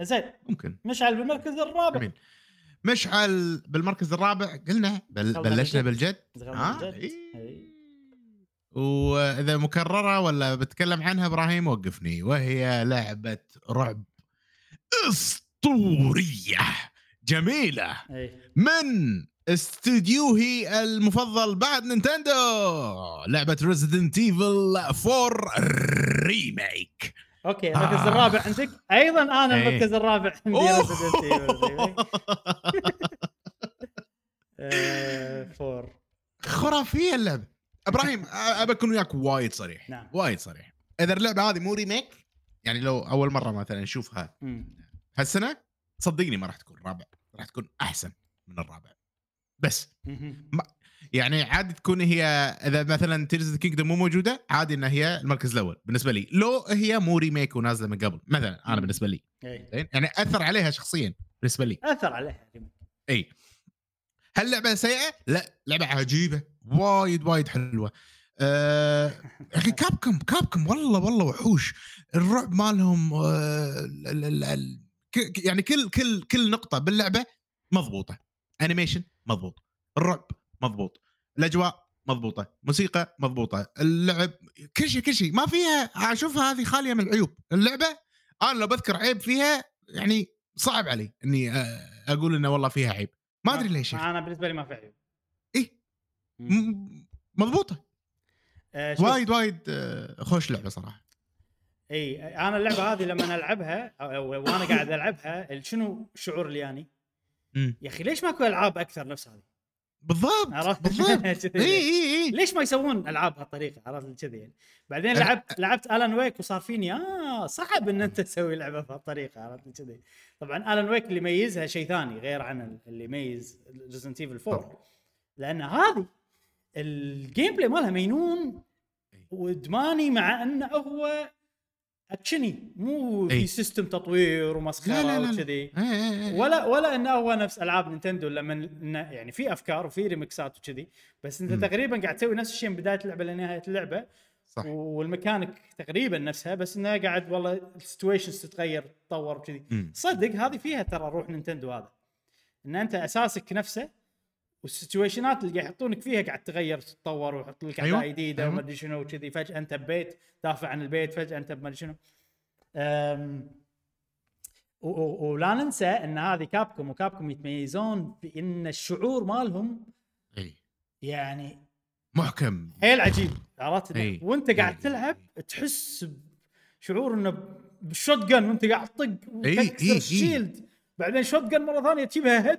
زين ممكن مشعل بالمركز الرابع جميل مشعل بالمركز الرابع قلنا بل بلشنا بالجد. بالجد آه، بالجد. إيه. إيه. وإذا مكررة ولا بتكلم عنها إبراهيم وقفني وهي لعبة رعب أسطورية جميلة إيه. من استديوهي المفضل بعد نينتندو لعبة Resident Evil 4 Remake أوكي المركز آه. الرابع عندك أيضا أنا إيه. المركز الرابع عندي. (laughs) آه، four خرافية اللعبة إبراهيم أبى أكون وياك وايد صريح نعم. وايد صريح إذا اللعبة هذه مو remake يعني لو أول مرة مثلا نشوفها. هالسنة صدقني ما راح تكون رابع راح تكون أحسن من الرابع بس. يعني عادي تكون هي إذا مثلا Tears Kingdom مو موجودة عادي ان هي المركز الأول بالنسبة لي. لو هي مو remake ونازلة من قبل مثلا أنا. بالنسبة لي. إيه. يعني أثر عليها شخصيا بالنسبة لي. أثر عليها اي هل لعبة سيئة؟ لا. لعبة عجيبة. وايد وايد حلوة. يا أخي كابكم كابكم والله والله وحوش. الرعب مالهم آه، ال- يعني كل كل كل نقطة باللعبة مضبوطة. animation مضبوط. الرعب مضبوط. الأجواء مضبوطة موسيقى مضبوطة اللعب كل شيء كل شيء. ما فيها أشوفها هذه خالية من العيوب. اللعبة أنا لو بذكر عيب فيها يعني صعب علي إني آه، أقول إنه والله فيها عيب. ما أدري ليش. أنا بالنسبة لي ما في عيب. م- مضبوطة. آه، وايد وايد آه، خوش لعبة صراحة. إي أنا اللعبة هذه لما ألعبها وأنا قاعد ألعبها شنو الشعور اللي يعني. يا أخي ليش ماكو ألعاب أكثر نفس هذه؟ بالضبط عرفت؟ (laughs) بالضبط. إي إي إي. ليش ما يسوون ألعاب بهالطريقه عرفت؟ كذي يعني. بعدين لعبت لعبت Alan Wake وصار فيني آه صعب إن أنت تسوي لعبة بهالطريقة عرفت؟ كذي. طبعا Alan Wake اللي يميزها شيء ثاني غير عن اللي يميز Resident Evil 4 لأن هذه ال gameplay مالها مينون وادماني مع إنه هو اكشني مو في. system تطوير ومسخرة وكذي. ولا ولا إنه هو نفس ألعاب نينتندو لما يعني في أفكار وفي ريمكسات وكذي بس أنت مم. تقريبا قاعد تسوي نفس الشيء من بداية اللعبة لنهاية اللعبة صح والميكانيك تقريبا نفسها بس إنه قاعد والله ال situations تتغير تتطور وكذي. صدق هذه فيها ترى روح نينتندو هذا إن أنت أساسك نفسه وال situationات اللي يحطونك فيها قاعد تغير تتطور ويحط لك أعداء أيوة، جديدة أيوة. وما ادري شنو وكذي فجأة أنت ببيت دافع عن البيت فجأة أنت ما ادري شنو ولا ننسى إن هذه كابكم وكابكم يتميزون بإن الشعور مالهم إي يعني محكم حيل عجيب عرفت. وأنت قاعد. تلعب تحس بشعور إنه بال shotgun وأنت قاعد تطق وتكسر إي. ال shield بعدين shotgun مرة ثانية تجيبها head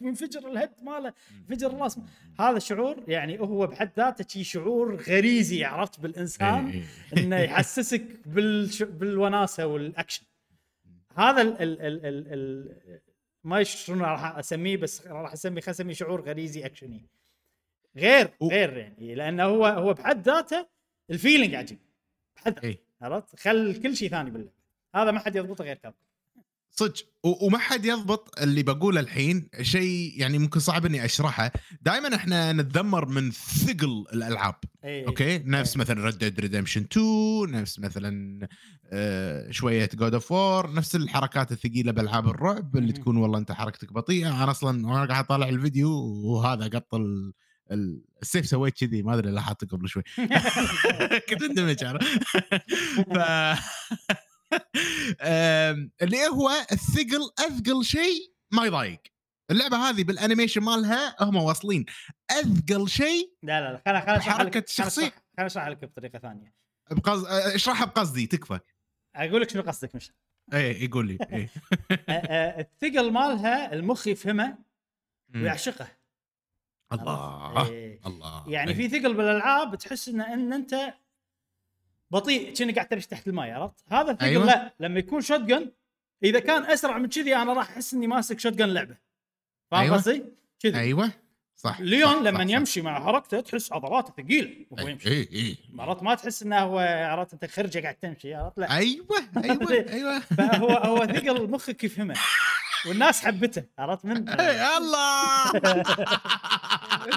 وينفجر ال head ماله ينفجر الراس هذا الشعور يعني هو بحد ذاته شي شعور غريزي عرفت؟ بالإنسان إي، إي. إنه يحسسك بالش... بالوناسة والأكشن. هذا ال ال ال ال ال ما شنو راح أسميه بس راح أسميه خلينا اسميه شعور غريزي أكشني. غير غير يعني لأنه هو هو بحد ذاته ال feeling عجيب. بحد ذاته اي عرفت؟ خل كل شيء ثاني باللعبه هذا ما حد يضبطه غير Capcom صدق وما حد يضبط اللي بقوله الحين شيء يعني ممكن صعب إني أشرحه. دائما إحنا نتذمر من ثقل الألعاب. اي أوكي؟ نفس إيه. مثلا Red Dead Redemption 2 نفس مثلا آه شوية God of War نفس الحركات الثقيلة بألعاب الرعب اللي. تكون والله أنت حركتك بطيئة. أنا أصلا وأنا قاعد أطالع الفيديو وهذا قط ال- ال- السيف سويت كذي ما أدري لاحظت قبل شوي. (laughs) كنت أندمج أنا. (laughs) ف (laughs) اللي هو الثقل أثقل شيء ما يضايق اللعبة هذه بال animation مالها هم واصلين أثقل شيء لا لا لا خل خل أشرح لك خل الشخصية. أشرح- خل أشرح لك بطريقة ثانية بقص... اشرحها بقصدي تكفى أقول لك شنو قصدك مش إيه يقول لي إيه (laughs) الثقل مالها المخ يفهمه. ويعشقه الله؟ إيه. الله يعني إيه. في ثقل بالألعاب تحس إن إن أنت بطيء كأنك قاعد تمشي تحت الماء عرفت؟ هذا الثقل أيوة. لا لما يكون شوت جن إذا كان أسرع من كذي أنا راح أحس إني ماسك شوت جن لعبة فاهم أيوة. قصدي؟ كذي أيوه صح ليون صح، لما صح، صح. يمشي مع حركته تحس عضلاته ثقيلة وهو أي يمشي أي إي. مرات ما تحس إنه هو عرفت أنت خرجة قاعد تمشي عرفت لا أيوه أيوه (laughs) أيوه فهو (laughs) هو ثقل مخك يفهمه والناس حبته عرفت من (laughs) الله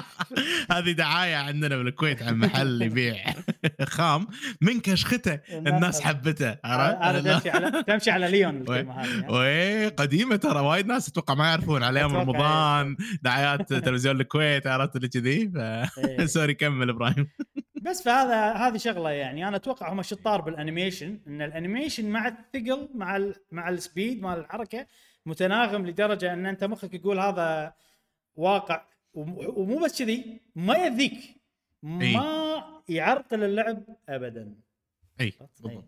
(laughs) هذه دعاية عندنا بالكويت عن محل يبيع (laughs) خام من كشخته. الناس حبته عرفت؟ تمشي على تمشي على ليون الكلمة هذه ها؟ وي قديمة ترى وايد ناس أتوقع ما يعرفون على أيام رمضان دعايات تلفزيون الكويت عرفت؟ اللي كذي إيه. (laughs) sorry كمل إبراهيم. بس فهذا هذه شغلة يعني. أنا أتوقع هم شطار بال animation إن ال animation مع الثقل مع ال مع ال speed مع الحركة متناغم لدرجة إن أنت مخك يقول هذا واقع ومو بس كذي ما يأذيك. ما يعرقل اللعب ابدا. إي. بالضبط.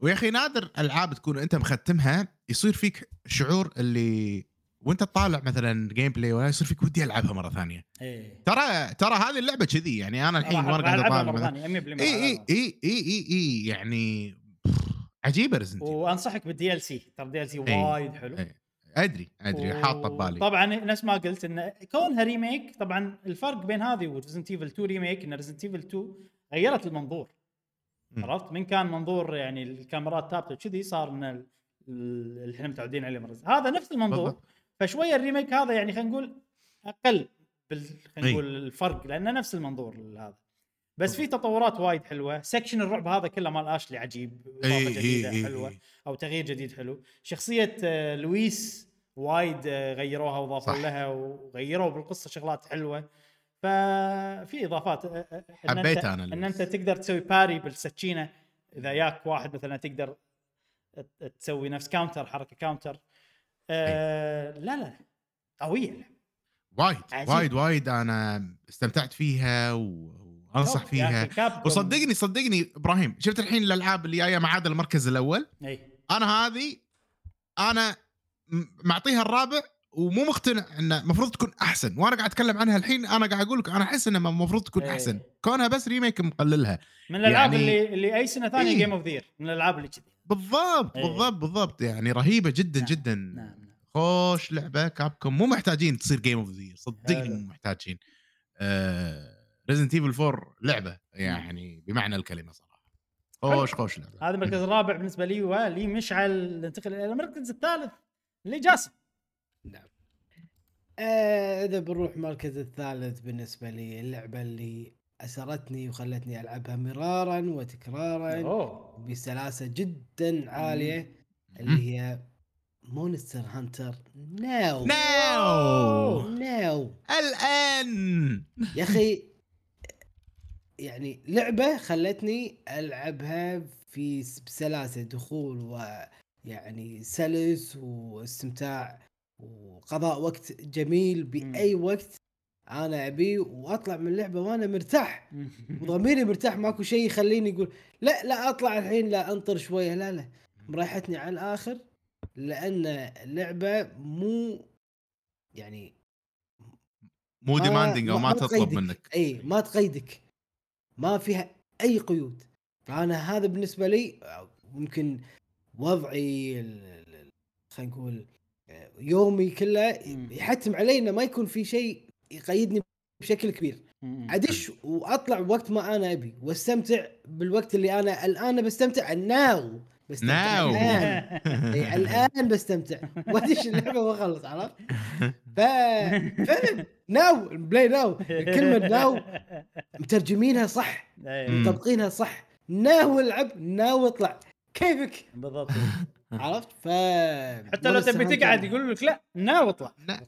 ويا أخي نادر ألعاب تكون أنت مختمها يصير فيك شعور اللي وأنت تطالع مثلا gameplay ولا يصير فيك ودي ألعبها مرة ثانية. إيه ترى ترى هذه اللعبة كذي يعني أنا الحين وأنا قاعد أطالع مرة مثلاً- ثانية 100% إي إي. إي إي إي يعني عجيبة Resident وأنصحك بال DLC ترى ال DLC. وايد حلو. إي. أدري أدري حاطه ببالي طبعا نفس ما قلت ان كونها remake طبعا الفرق بين هذه و Resident Evil 2 remake إن Resident Evil 2 غيرت المنظور. عرفت من كان منظور يعني الكاميرات ثابتة وكذي صار ال- ال- اللي إحنا متعودين عليه مرة. هذا نفس المنظور بالضبط. فشوية ال remake هذا يعني خلينا نقول أقل بال... خلينا. نقول الفرق لأنه نفس المنظور هذا بس في تطورات وايد حلوة. section الرعب هذا كله مال اشلي عجيب. إضافة إي، إي، جديده إي، حلوة. إي. أو تغيير جديد حلو. شخصية آه، لويس وايد آه، غيروها واضافوا. لها وغيروا بالقصة شغلات حلوة. ففي إضافات. آه، إن حبيت أنا إن. أنت تقدر تسوي parry بالسكينة. إذا ياك واحد مثلا تقدر تسوي نفس counter حركة counter آه لا لا قوية. وايد. وايد وايد أنا استمتعت فيها و- يا فيها. وصدقني صدقني إبراهيم شفت الحين الألعاب اللي جاية ما عدا المركز الأول؟ إي. أنا هذه أنا معطيها الرابع ومو مقتنع إنه المفروض تكون أحسن. وأنا قاعد أتكلم عنها الحين أنا قاعد أقول لك أنا أحس انها المفروض تكون إيه. أحسن. كونها بس remake مقللها. من الألعاب يعني- اللي اللي أي سنة ثانية إيه. game of the year من الألعاب اللي كذي. بالضبط إيه. بالضبط بالضبط. يعني رهيبة جدا نعم، جدا. نعم نعم. خوش لعبة Capcom مو محتاجين تصير game of the صدقني. مو محتاجين. Resident Evil 4 لعبة يعني بمعنى الكلمة صراحة. خوش خوش لعبة. هذا المركز الرابع بالنسبة لي ولي مشعل ننتقل إلى المركز الثالث اللي جاسم. نعم. آه إذا بنروح المركز الثالث بالنسبة لي اللعبة اللي أسرتني وخلتني ألعبها مرارا وتكرارا أوه. بسلاسة جدا عالية اللي هي Monster Hunter. Now. Now! Now. الآن! يا أخي يعني لعبة خلتني ألعبها في بسلاسة دخول ويعني سلس واستمتاع وقضاء وقت جميل بأي وقت أنا ابيه وأطلع من اللعبة وأنا مرتاح. (laughs) وضميري مرتاح ماكو شيء يخليني يقول لا لا أطلع الحين لا أنطر شوية لا لا. مريحتني على الآخر لأن اللعبة مو يعني مو ما- demanding أو ما- ما تطلب. منك. اي ما تقيدك. ما فيها أي قيود. فأنا هذا بالنسبة لي ممكن وضعي خلينا نقول يومي كله. يحتم علي إنه ما يكون في شيء يقيدني بشكل كبير. أدش وأطلع وقت ما أنا أبي وأستمتع بالوقت اللي أنا الآن بستمتع ناو بستمتع ناو. الآن. (laughs) الآن بستمتع. وادش اللعبة واخلص عرفت؟ ف (laughs) فعلا ناو بلاي ناو. كلمة ناو. مترجمينها صح. إيه،. مطبقينها صح. ناو العب ناو اطلع. كيفك؟ بالضبط. (laughs) عرفت؟ ف حتى لو تبي Monster تقعد Hunter. يقول لك لا now اطلع. نا-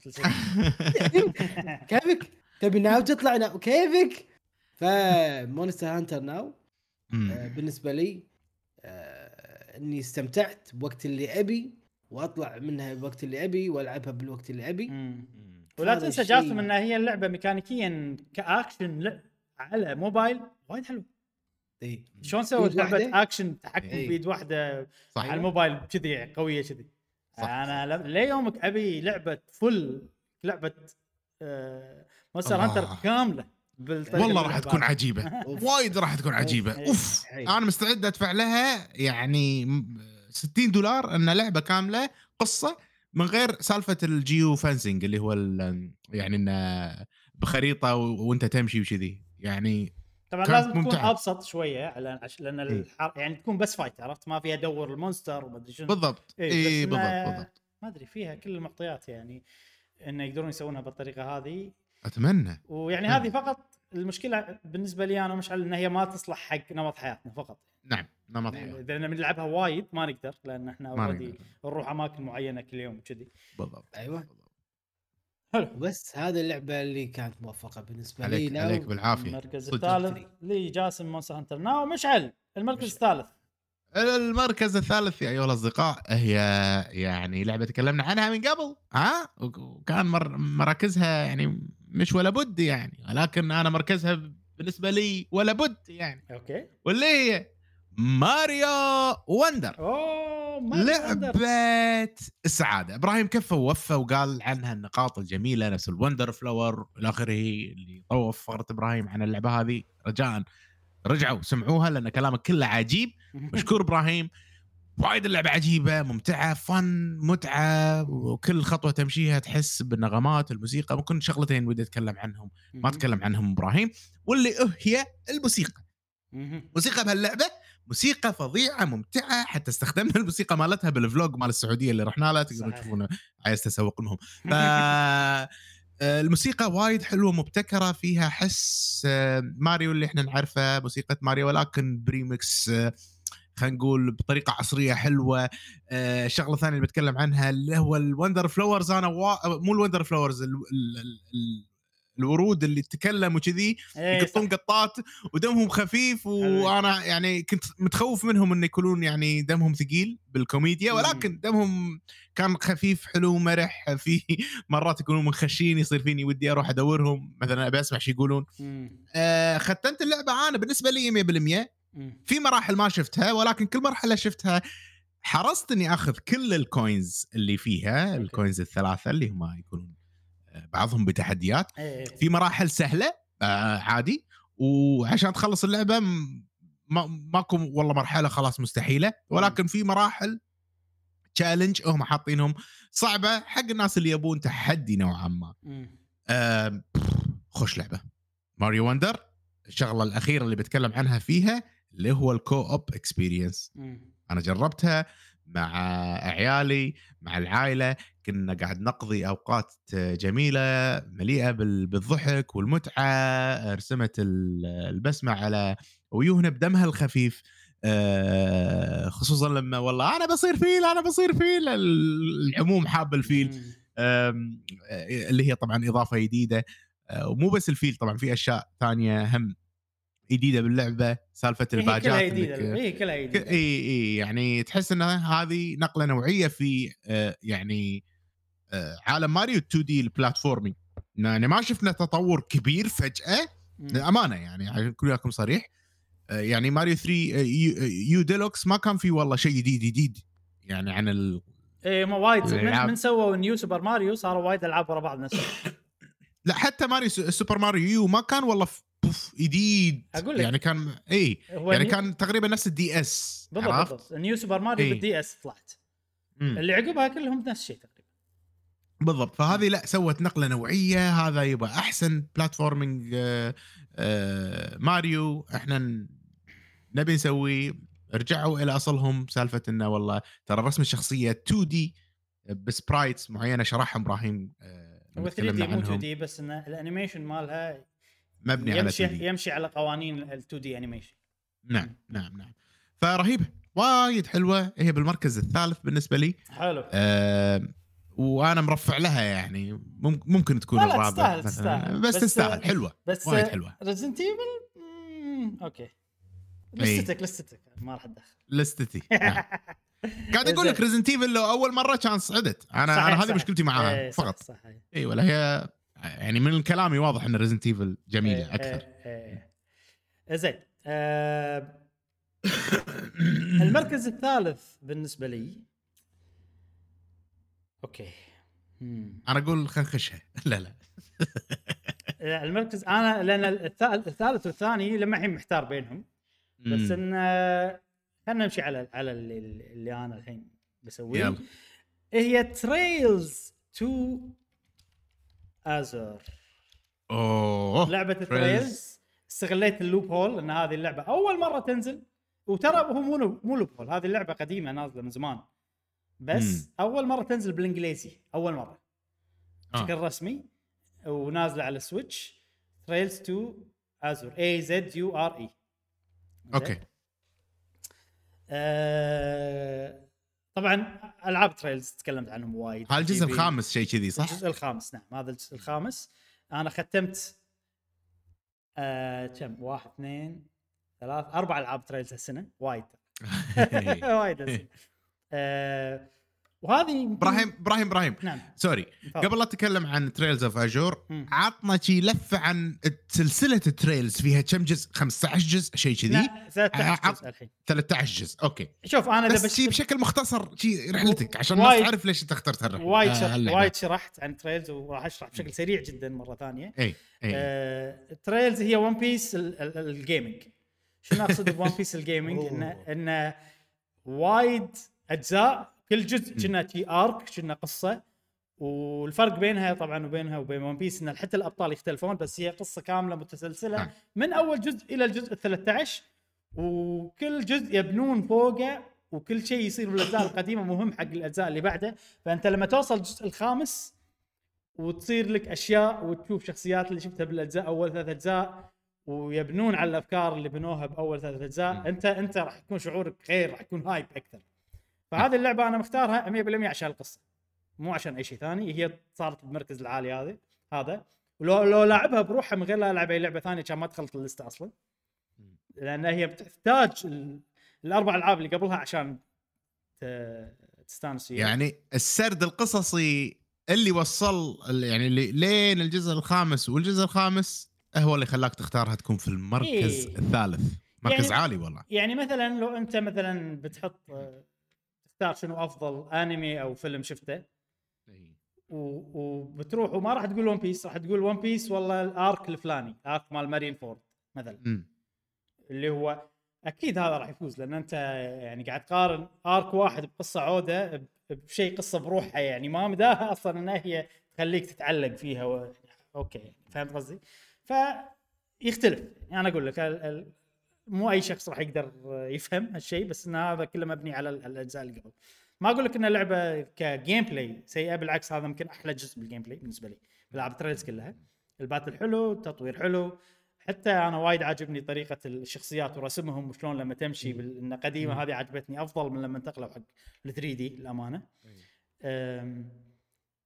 كيفك؟ تبي now تطلع؟ Now. كيفك؟ ف Monster Hunter Now. آه، بالنسبة لي آه، إني استمتعت بوقت اللي أبي وأطلع منها بوقت اللي أبي وألعبها بالوقت اللي أبي. ولا تنسى جاسم إنها هي اللعبة ميكانيكيا كأكشن لا على موبايل وايد حلو اي شلون سوت بيد لعبه؟ أكشن تحكم إيه. بيد واحدة صح على الموبايل كذي قوية كذي أنا ليومك أبي لعبة full لعبة آه Monster. Hunter كاملة والله راح تكون. عجيبة (laughs) أوف. وايد راح تكون عجيبة إيه. أوف حي. أنا مستعد أدفع لها يعني م- 60 دولار إن لعبة كاملة قصة من غير سالفة ال geofencing اللي هو يعني إنه بخريطة وأنت تمشي وكذي يعني طبعا لازم تكون ممتعة. أبسط شوية. لأن إيه. الحر... يعني تكون بس فايت عرفت ما فيها دور المونستر وما أدري شنو بالضبط إيه، اي بس بالضبط بالضبط ما أدري فيها كل المعطيات يعني إنه يقدرون يسوونها بالطريقة هذه أتمنى ويعني. هذه فقط المشكلة بالنسبة لي أنا مشعل إن هي ما تصلح حق نمط حياتنا فقط. نعم نمط حياه إذا بنلعبها وايد ما نقدر لأن إحنا already. نروح أماكن معينة كل يوم كذي بالضبط. أيوه. حلو. بس هذه اللعبة اللي كانت موفقة بالنسبة لي عليك now. عليك بالعافية. المركز. الثالث لجاسم مونستر هانتر. now مشعل المركز الثالث. المركز الثالث يا أيها الأصدقاء هي يعني لعبة تكلمنا عنها من قبل ها؟ وك- وكان مر مراكزها يعني مش ولا بد يعني ولكن أنا مركزها بالنسبة لي ولا بد يعني. أوكي. واللي هي ماريو وندر. أوه ما لعبه لعبة السعادة إبراهيم كفى ووفى وقال عنها النقاط الجميلة نفس ال wonder flower إلى آخره اللي وفرت إبراهيم عن اللعبة هذه؟ رجاء رجعوا سمعوها لأن كلامك كله عجيب. (laughs) مشكور إبراهيم. وايد اللعبة عجيبة ممتعة فن متعة وكل خطوة تمشيها تحس بالنغمات الموسيقى ممكن شغلتين ودي أتكلم عنهم. ما أتكلم عنهم إبراهيم واللي هي الموسيقى. موسيقى بهاللعبة موسيقى فظيعة ممتعة حتى استخدمنا الموسيقى مالتها بالفلوج مال السعودية اللي رحنا له تقدرون. تشوفونه. عايز تسوق لهم. (laughs) ف آه، الموسيقى وايد حلوة مبتكرة فيها حس آه، ماريو اللي إحنا نعرفه موسيقى ماريو ولكن بريمكس آه، خلينا نقول بطريقة عصرية حلوة آه، الشغله الثانية اللي بتكلم عنها اللي هو ال wonder flowers أنا وا... مو ال wonder flowers ال... ال... ال... الورود اللي تتكلم وكذي إيه، يقطون. قطات ودمهم خفيف وأنا يعني كنت متخوف منهم انه يكونون يعني دمهم ثقيل بالكوميديا. ولكن دمهم كان خفيف حلو مرح في مرات يكونون منخشين يصير فيني ودي أروح أدورهم مثلا أبي أسمع شو يقولون. آه ختمت اللعبة أنا بالنسبة لي 100% مم. في مراحل ما شفتها ولكن كل مرحلة شفتها حرصت إني آخذ كل ال coins اللي فيها. ال coins الثلاثة اللي هم يكونون آه، بعضهم بتحديات. إيه. في مراحل سهلة آه عادي. وعشان تخلص اللعبة ماكو والله مرحلة خلاص مستحيلة. ولكن في مراحل challenge هم حاطينهم صعبة حق الناس اللي يبون تحدي نوعا ما. آه خوش لعبة. ماريو وندر الشغلة الأخيرة اللي بتكلم عنها فيها اللي هو ال co-op experience. أنا جربتها مع عيالي مع العائلة كنا قاعد نقضي أوقات جميلة مليئة بال- بالضحك والمتعة رسمت ال- البسمة على وجوهنا بدمها الخفيف. آه، خصوصا لما والله أنا بصير فيل أنا بصير فيل العموم حاب الفيل. آه، اللي هي طبعا إضافة جديدة. آه، ومو بس الفيل طبعا في أشياء ثانية هم جديدة باللعبة سالفة هي ال badgeات كلها إنك- جديده هي كلها جديدة. إي إي يعني تحس ان هذه نقلة نوعية في آه، يعني آه، عالم ماريو 2D ال platforming يعني ما شفنا تطور كبير فجأة. للأمانة يعني عشان اكون وياكم صريح. آه، يعني ماريو 3 آه، U, U Deluxe ما كان في والله شيء جديد جديد. يعني عن ال... إيه ما وايد من. من سووا New سوبر ماريو صاروا وايد ألعاب ورا بعض نفسها لا حتى ماريو سوبر ماريو U ما كان والله ف- بوف جديد. أقول لك. يعني كان اي يعني New- كان تقريبا نفس ال DS بالضبط New سوبر ماريو إيه. بالدي اس طلعت مم. اللي عقبها كلهم نفس الشيء تقريبا. بالضبط. فهذه لا سوت نقلة نوعية هذا يبقى أحسن platforming آه، آه، ماريو. إحنا نبي نسوي رجعوا إلى أصلهم. سالفة إنه والله ترى رسم الشخصية 2D ب sprites معينة شرحهم إبراهيم آه، هو 3 تكلمنا D مو 2 عنهم D بس ان ال animation مالها مبني على يمشي 2D يمشي على قوانين ال 2D animation نعم نعم نعم. فرهيبة وايد حلوة. هي بالمركز الثالث بالنسبة لي. حلو. آه وأنا مرفع لها يعني. مم- ممكن تكون الرابع تستاهل-. تستاهل. بس, بس- تستاهل. حلوة بس وايد حلوة. ريزنت ايفل أوكي. list ك list ك. ما راح أتدخل. list تي. (laughs) نعم. قاعد أقول لك. ريزنت ايفل لو أول مرة كان صعدت أنا أنا هذه. مشكلتي معاها إيه، صح، فقط. صح. إي ولا هي يعني من كلامي واضح إن ريزنت ايفل جميله أكثر إيه، إيه. زين آه، (coughs) المركز الثالث بالنسبة لي أوكي مم. أنا أقول خلينا نخشها (laughs) لا لا المركز أنا لأن الثالث والثاني لما الحين محتار بينهم بس مم. ان خلينا نمشي على على اللي, اللي أنا الحين بسويه. هي تريلز تو ازور أوه. لعبة Trails. تريلز استغليت اللوب هول ان هذه اللعبة أول مرة تنزل. وترى هو مو مو loophole هذه اللعبة قديمة نازلة من زمان. بس مم. أول مرة تنزل بالإنجليزي أول مرة. آه. بشكل رسمي ونازلة على السويتش Trails to Azure A Z U R E okay. آه طبعا ألعاب Trails تكلمت عنهم وايد هذا الجزء الخامس شيء كذي صح؟ الجزء الخامس نعم هذا الجزء الخامس أنا ختمت آه كم واحد اثنين ثلاث أربع ألعاب Trails هالسنة وايد (laughs) (laughs) وايد. آه وهذه إبراهيم إبراهيم إبراهيم. نعم. sorry. تفضل. قبل لا اتكلم عن Trails of Azure. عطنا شي لفه عن سلسلة ال Trails فيها كم جزء؟ 15 جزء؟ شيء كذي. لا 13 عط- جزء الحين. 13 جزء. okay. شوف أنا بس بس بشكل مختصر شي رحلتك عشان وايد- الناس تعرف ليش أنت اخترت هالرحلة. وايد آه، شرح. وايد شرحت عن Trails وراح أشرح بشكل سريع جدا مرة ثانية. إي إي. آه، Trails هي One Piece ال- ال- ال gaming شنو أقصد ب One Piece ال gaming انه انه وايد أجزاء كل جزء كنه شي arc كنه قصة. والفرق بينها طبعا وبينها وبين ون بيس إن حتى الأبطال يختلفون بس هي قصة كاملة متسلسلة نعم. من أول جزء إلى الجزء ال 13 وكل جزء يبنون فوقه وكل شيء يصير بالأجزاء القديمة مهم حق الأجزاء اللي بعده. فأنت لما توصل الجزء الخامس وتصير لك أشياء وتشوف شخصيات اللي شفتها بالأجزاء أول ثلاث أجزاء ويبنون على الأفكار اللي بنوها بأول ثلاث أجزاء. انت أنت راح يكون شعورك غير راح يكون هايب أكثر. فهذه اللعبة أنا مختارها 100% عشان القصة مو عشان أي شيء ثاني هي صارت بالمركز العالي هذا هذا. ولو لو لاعبها بروحها من غير لا ألعب أي لعبة ثانية كان ما دخلت اللسته أصلا. لأن هي بتحتاج ال- الأربع ألعاب اللي قبلها عشان تستانس فيها. يعني السرد القصصي اللي وصل يعني اللي لين الجزء الخامس والجزء الخامس هو اللي خلاك تختارها تكون في المركز إيه. الثالث. مركز يعني- عالي والله. يعني مثلا لو أنت مثلا بتحط تختار شنو أفضل أنمي أو فيلم شفته و- وبتروح وما راح تقول One Piece راح تقول One Piece والله ال arc الفلاني أرك مال Marineford مثلا مم. اللي هو أكيد هذا راح يفوز لأن أنت يعني قاعد تقارن arc واحد بقصة عودة بشيء قصة بروحها يعني ما مداها أصلا إنها هي تخليك تتعلق فيها و... okay فهمت قصدي؟ فيختلف يعني أنا أقول لك. مو أي شخص راح يقدر يفهم هالشيء بس إن هذا كله مبني على ال- الأجزاء اللي قبل. ما أقول لك إن اللعبة ك gameplay سيئة بالعكس هذا يمكن أحلى جزء بال gameplay بالنسبة لي بالعاب Trails كلها. ال battle حلو، التطوير حلو، حتى أنا وايد عاجبني طريقة الشخصيات ورسمهم وشلون لما تمشي بال... إن قديمة هذه عجبتني أفضل من لما انتقلوا حق ال 3D للأمانة. أم،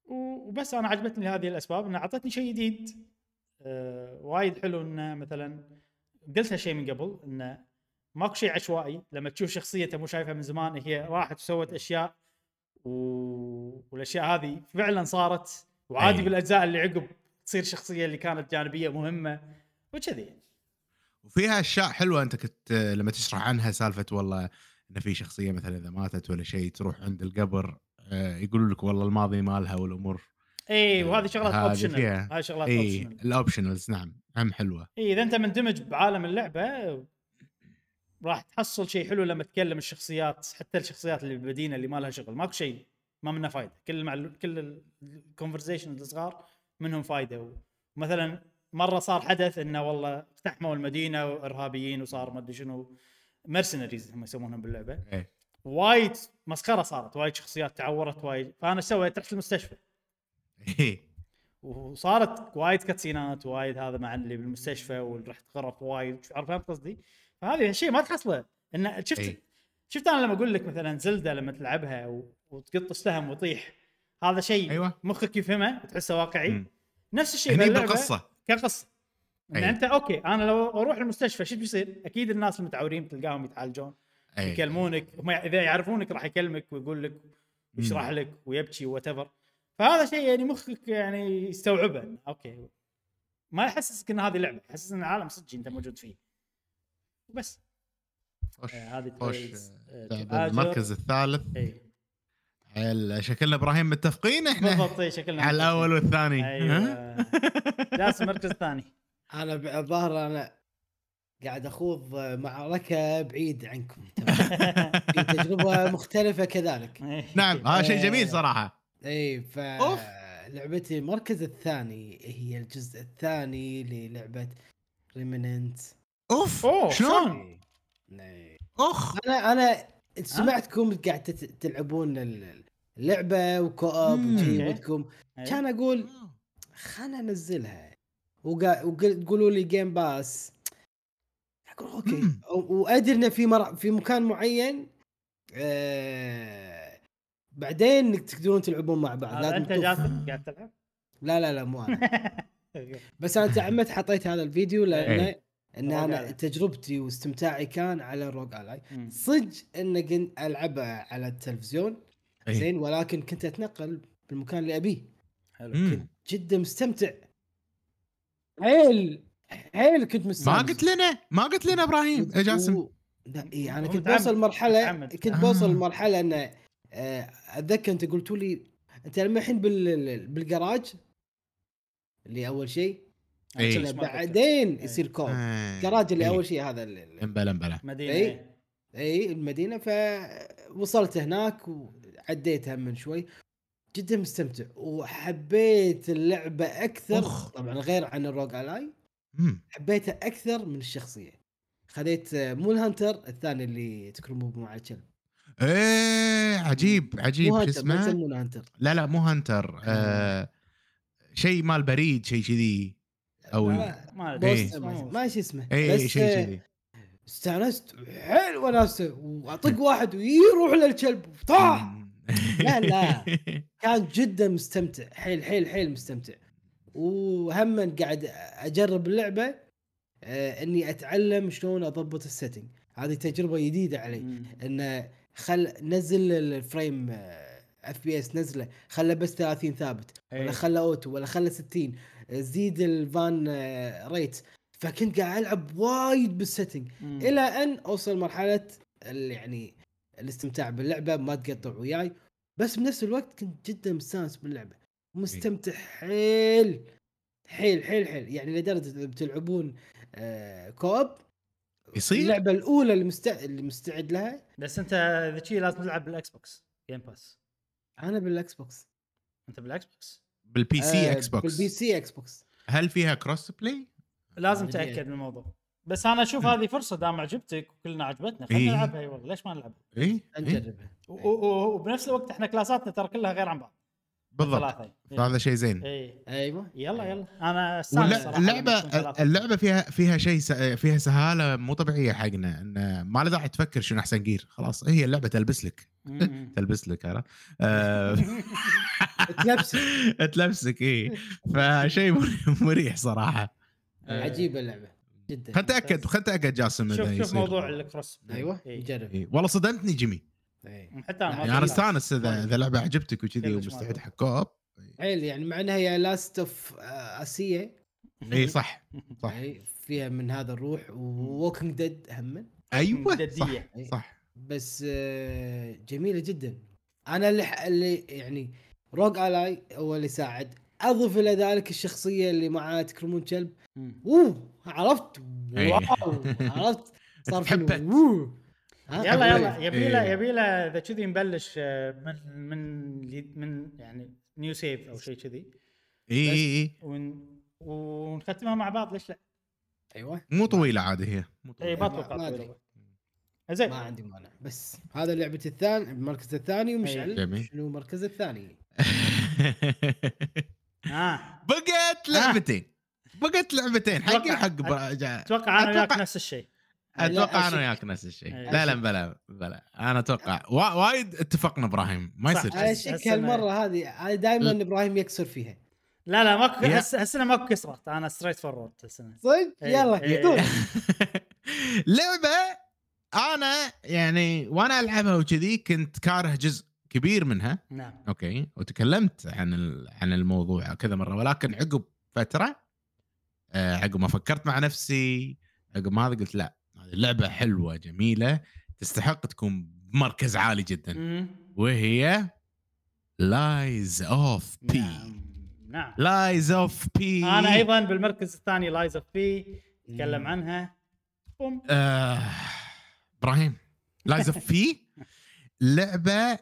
وبس أنا عجبتني لهذه الأسباب انها أعطتني شيء جديد أه، وايد حلو إنه مثلا قلت هالشيء من قبل انه ماكو شيء عشوائي. لما تشوف شخصيه مو شايفها من زمان هي راحت وسوت أشياء و... والأشياء هذه فعلا صارت. وعادي أي. بالأجزاء اللي عقب تصير شخصية اللي كانت جانبية مهمة وكذي وفيها أشياء حلوة أنت كنت لما تشرح عنها سالفة والله إن في شخصية مثلا إذا ماتت ولا شيء تروح عند القبر آه، يقولوا لك والله الماضي مالها والأمور اي إيه، وهذه شغلات optional. هذه شغلات اي optional ال optionals نعم هم حلوة. اي إذا أنت مندمج بعالم اللعبة راح تحصل شيء حلو لما تكلم الشخصيات حتى الشخصيات اللي بالمدينة اللي ما لها شغل. ماكو شيء ما منه فايدة. كل المعلو... كل ال conversation الصغار منهم فايدة. مثلا مرة صار حدث إنه والله اقتحموا المدينة وإرهابيين وصار ما أدري شنو mercenaries هم يسمونهم باللعبة. إيه. وايد مسخرة صارت وايد شخصيات تعورت وايد. فأنا سويت رحت المستشفى. إيه. وصارت وايد cutscene ات وايد هذا مع اللي بالمستشفى ورحت غرف وايد عارف فهمت قصدي؟ فهذا شيء ما تحصله إن شفت أي. شفت أنا لما أقول لك مثلا Zelda لما تلعبها و- وتقط سهم ويطيح هذا شيء أيوة. مخك يفهمه وتحسه واقعي مم. نفس الشيء هني بالقصة كقصة إن أي. أنت okay أنا لو أروح المستشفى شو بيصير؟ أكيد الناس المتعورين تلقاهم يتعالجون أي. يكلمونك هم إذا يعرفونك راح يكلمك ويقول لك ويشرح لك ويبكي what فهذا شيء يعني مخك يعني يستوعبه. okay. ما يحسسك إن هذه لعبة يحسسك إن العالم صدق أنت موجود فيه. بس. خش آه، هذه آه، هذا تهاجر. المركز الثالث. اي عيل- شكلنا إبراهيم متفقين إحنا؟ بالضبط إي، شكلنا على الأول والثاني؟ أيوه. (laughs) جالس المركز الثاني أنا الظاهر أنا قاعد أخوض معركه بعيد عنكم. (laughs) تجربة مختلفة كذلك. إي. نعم هذا شيء جميل آه. صراحة. إي ف. لعبتي المركز الثاني هي الجزء الثاني للعبة ريمننت أوف! أوه، شلون؟ اخ أنا أنا سمعتكم قاعد تت- تلعبون ال- اللعبة okay. ودكم. إي. كان أقول خلنا انزلها تقولوا لي Game Pass أقول okay. وأدري إنه في مر... في مكان معين. آه... بعدين تقدرون تلعبون مع بعض هذا لازم أنت. جاسم قاعد تلعب؟ لا لا لا مو أنا (laughs) بس أنا تعمدت حطيت هذا الفيديو لأن إيه. إن أنا. تجربتي واستمتاعي كان على روج ألاي. صدق إن كنت العبها على التلفزيون إيه. زين ولكن كنت أتنقل بالمكان اللي أبيه حلو. كنت جدا مستمتع حيل حيل كنت مستمتع ما قلت لنا ما قلت لنا إبراهيم يا جاسم و... لا اي أنا كنت بوصل مرحلة متعمد. كنت بوصل آه. لمرحله ان آه، أتذكر أنت قلتوا لي أنت لما الحين بال... بالجراج اللي أول شيء أتذكر. بعدين إيه. يصير كوب آه. الجراج اللي إيه. أول شيء هذا إمبلا إمبلا مدينة. إي. اي المدينة فوصلت هناك وعديتها من شوي جدا مستمتع وحبيت اللعبة أكثر أخ. طبعا غير عن الروج الاي. حبيتها أكثر من الشخصية خذيت آه، مو الهانتر الثاني اللي تكرمه مع الكلب إيه عجيب عجيب. شو اسمه؟ يسمونه هانتر. لا لا مو هانتر. آه. شيء مال بريد شيء كذي. أو ما- ما أدري. إيه. بوست ما شو اسمه. اي بس شيء آه، كذي. استانست حيل وناسه وأطق واحد ويروح للكلب. طاح! لا، لا. (laughs) كان جدا مستمتع. حيل حيل حيل مستمتع. وهم قاعد أجرب اللعبة آه إني أتعلم شلون أضبط ال setting هذه تجربة جديدة علي. انه خل نزل ال frame FPS نزله خله بس 30 ثابت إيه. ولا خله auto ولا خله 60 زيد ال fan آه، rate. فكنت قاعد ألعب وايد بال setting. إلى أن أوصل مرحلة يعني الاستمتاع باللعبة ما تقطع وياي. بس بنفس الوقت كنت جدا مستانس باللعبة. مستمتع حيل حيل حيل حيل. يعني لدرجة بتلعبون آه co-op يصير؟ اللعبة الأولى اللي, مستع... اللي مستعد لها؟ بس أنت شي لازم تلعب بال Xbox Game Pass أنا بال Xbox أنت بال Xbox بال PC آه، Xbox بال PC Xbox هل فيها crossplay؟ لازم أدري. تأكد من الموضوع. بس أنا أشوف هذه فرصة دام عجبتك وكلنا عجبتنا خلينا إيه. نلعبها اي والله ليش ما نلعبها؟ اي إيه؟ نجربها. و- وبنفس الوقت إحنا class اتنا ترى كلها غير عن بعض. بالضبط. ثلاثة. هذا شيء زين. اي أيوه. يلا يلا. أنا ثلاثة. اللعبة فيها فيها شيء س- فيها سهالة مو طبيعية حقنا. إن ما له داعي تفكر شنو أحسن gear خلاص هي اللعبة تلبس لك. (laughs) تلبس لك عرفت؟ آه، (laughs) تلبسك. (laughs) تلبسك اي فشيء مريح- صراحة. عجيبة اللعبة. جدا. خل تاكد خل تأكد جاسم شوف شوف. موضوع ال cross. أيوه إي. نجرب إي. والله صدمتني جيمي. إي. حتى أنا يعني. أستأنس اذا إذا لعبة عجبتك وكذي ومستعد. حق co-op حيل يعني مع إنها هي Last of Us ية اي صح (laughs) صح يعني فيها من هذا الروح Walking Dead هم أيوه (laughs) صح جدية. صح بس آه، جميلة جدا أنا اللي ح- اللي يعني ROG Ally هو اللي ساعد أضف إلى ذلك الشخصية اللي معاه تكرمون كلب. أوه عرفت إي. واو عرفت صار (laughs) حلو. ها؟ يلا يلا. يبي له إيه. يبي له إذا كذي نبلش آه، من من من يعني new save أو شيء كذي. اي اي اي ون ونختمها مع بعض ليش لا؟ أيوه. مو طويلة عاد هي. مو اي طويله ما ما- أتوقع. زين. ما عندي مانع. بس هذا لعبتي الثاني المركز الثاني ومشعل. جميل. شنو المركز الثاني؟ (laughs) آه. بقت لعبتين. بقت لعبتين. حقي حق أتوقع أنا وياك نفس الشيء. أتوقع لا، أنا. وياك نفس الشيء. إيه. لا لا بلا بلا. أنا أتوقع وا- وايد اتفقنا إبراهيم. ما. يصير أشك هالمرة هذه أنا دائما إبراهيم يكسر فيها. لا لا ماكو هالسنة ماكو كسرات أنا straightforward هالسنة. صدق؟ إيه، يلا إيه. دور. (laughs) لعبة أنا يعني وأنا ألعبها وكذي كنت كاره جزء كبير منها. نعم. أوكي. وتكلمت عن ال- عن الموضوع كذا مرة. ولكن عقب فترة آه، عقب ما فكرت مع نفسي عقب ما هذا قلت لا. هذه اللعبة حلوة جميلة تستحق تكون بمركز عالي جدا. مم. وهي Lies of P نعم. Lies of P أنا أيضا بالمركز الثاني Lies of P تكلم عنها. بوم. آه، إبراهيم Lies of P لعبة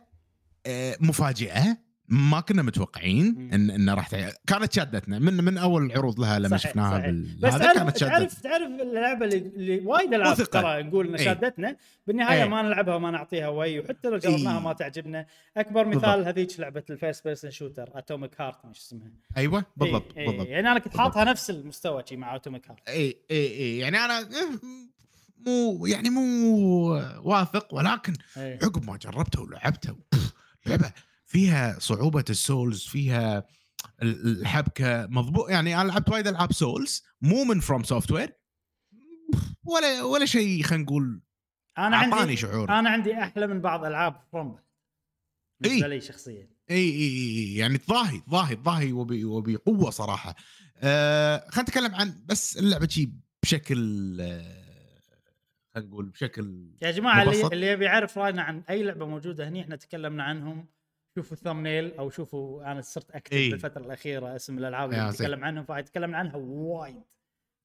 آه، مفاجئة. ما كنا متوقعين. ان ان راح تع... كانت شادتنا من من أول العروض لها لما صحيح، شفناها صحيح. بال... بس تعرف كانت تعرف شادتنا تعرف اللعبة اللي, اللي وايد ألعاب. ترى نقول ان إيه. شادتنا بالنهاية إيه. ما نلعبها وما نعطيها وي وحتى لو جربناها إيه. ما تعجبنا أكبر مثال بالضبط. هذيك لعبة ال first person shooter Atomic Heart مش اسمها أيوه بالضبط إيه. بالضبط إيه. يعني أنا كنت حاطها نفس المستوى شي مع Atomic Heart اي اي اي يعني أنا إيه، مو يعني مو واثق ولكن إيه. عقب ما جربتها ولعبتها بف، لعبة فيها صعوبة ال souls فيها ال- الحبكة مضبوط يعني أنا لعبت وايد ألعاب souls مو من FromSoftware ولا ولا شيء خلينا نقول أنا عندي شعور. أنا عندي أحلى من بعض ألعاب From بالنسبة لي شخصيا. إي إي إي يعني تضاهي تضاهي تضاهي وب- وبقوة صراحة. آه خلينا نتكلم عن بس اللعبة شي بشكل آه خلينا نقول بشكل يا جماعة اللي مبسط. اللي يبي يعرف رأينا عن أي لعبة موجودة هني إحنا تكلمنا عنهم. شوفوا ال thumbnail أو شوفوا أنا صرت أكتب إي. بالفترة الأخيرة اسم الألعاب اللي. نتكلم عنهم فهاي تكلمنا عنها وايد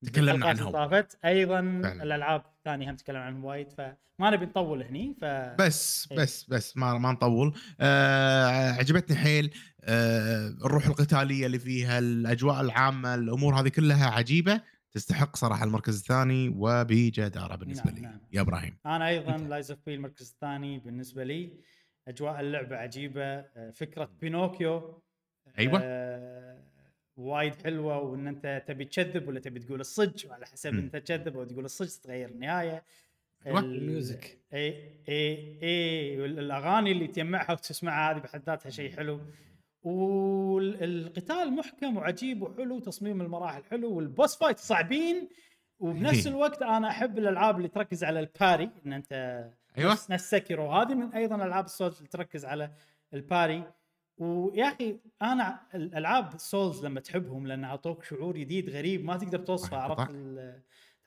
تكلمنا عنها طافت أيضا فعلاً. الألعاب الثانية هم تكلم عنهم وايد فما نبي نطول هني ف بس إيه. بس بس ما ما نطول آه عجبتني حيل آه الروح القتالية اللي فيها الأجواء العامة الأمور هذه كلها عجيبة تستحق صراحة المركز الثاني وبجدارة بالنسبة نعم، لي نعم. يا إبراهيم أنا أيضا Lies of المركز الثاني بالنسبة لي أجواء اللعبة عجيبة آه، فكرة بينوكيو أيوة. آه، وايد حلوة وإن أنت تبي تكذب ولا تبي تقول الصج وعلى حسب مم. أنت تكذب أو تقول الصج تتغير النهاية ال music. إي إي إي والأغاني اللي تجمعها وتسمعها هذه بحد ذاتها شيء حلو والقتال محكم وعجيب وحلو تصميم المراحل حلو وال boss fight صعبين وبنفس الوقت أنا أحب الألعاب اللي تركز على ال parry إن أنت أيوة. نفس نفس Sekiro. هذه من أيضا ألعاب ال souls اللي تركز على ال parry. ويا أخي أنا الالعاب ال souls لما تحبهم لأن أعطوك شعور جديد غريب ما تقدر توصفه. عرفت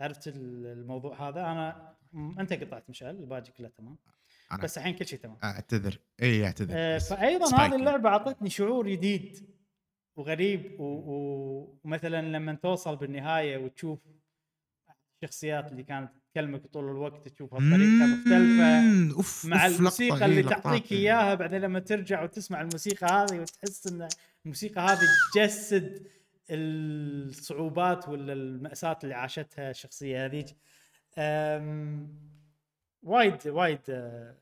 عرفت ال- الموضوع هذا. أنا أنت قطعت مشعل الباقي كله تمام. أنا- بس الحين كل شيء تمام. أعتذر. إي أعتذر. آه، فايضا سبايكي. هذه اللعبة أعطتني شعور جديد وغريب و- و- ومثلا لما توصل بالنهاية وتشوف الشخصيات اللي كانت تكلمك طول الوقت تشوفها بطريقة مختلفة أوف مع أوف، الموسيقى اللي إيه، لقطات، تعطيك إيه. إياها بعدين لما ترجع وتسمع الموسيقى هذه وتحس إن الموسيقى هذه تجسد الصعوبات ولا المأساة اللي عاشتها الشخصية هذيك وايد وايد أه،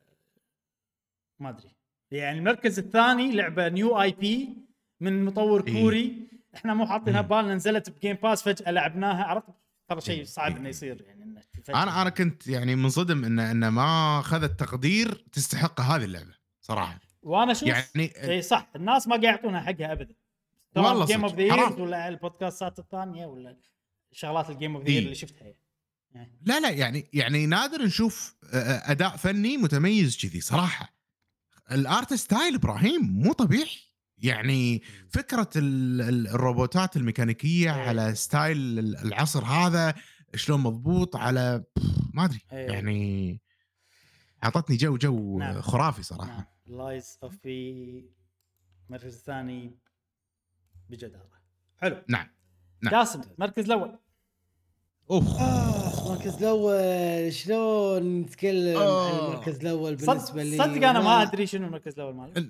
ما أدري يعني المركز الثاني لعبة new IP من مطور إيه. كوري إحنا مو حاطينها مم. ببالنا نزلت ب Game Pass فجأة لعبناها عرفت ترى شيء إيه، صعب إيه، إنه إيه. يصير يعني انه. أنا أنا كنت يعني منصدم إن إن ما أخذت تقدير تستحق هذه اللعبة صراحة وأنا شوف يعني اي صح الناس ما قاعد يعطونها حقها ابدا والله game of the. ولا البودكاستات الثانية ولا شغلات ال game of the. اللي شفتها يعني. لا لا يعني يعني نادر نشوف أداء فني متميز كذي صراحة ال art style إبراهيم مو طبيعي يعني فكرة ال- ال- الروبوتات الميكانيكية إيه. على style ال- العصر هذا شلون مضبوط على (sniffs) ما أدري. إيه. يعني أعطتني جو جو نعم. خرافي صراحة. Lies of P المركز الثاني بجدارة. حلو. نعم. نعم. جاسم المركز الأول. أوف. المركز الأول. شلون نتكلم عن آه. المركز الأول بالنسبة لي؟ صدق أنا ما أدري شنو المركز الأول مالي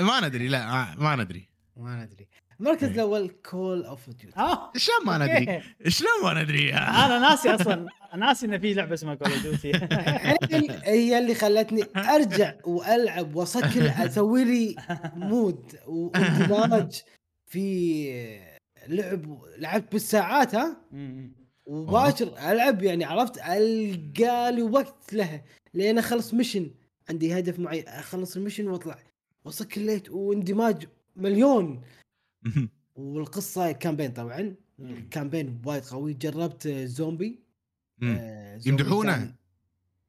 ما ندري لا ما- ما ندري. ما ندري. المركز إيه. الأول Call of Duty شلون ما ندري. شلون ما ندري؟ أنا ناسي أصلا ناسي إن في لعبة اسمها Call of Duty هي اللي خلتني أرجع وألعب وأسكر أسوي لي mood واندماج في لعب لعبت بالساعات ها؟ وباشر ألعب يعني عرفت؟ ألقى لي وقت لها لين أخلص mission عندي هدف معين أخلص ال mission وأطلع. واسكر ليت واندماج مليون. والقصة campaign طبعا. ال campaign وايد قوي. جربت زومبي. آه، زومبي يمدحونه.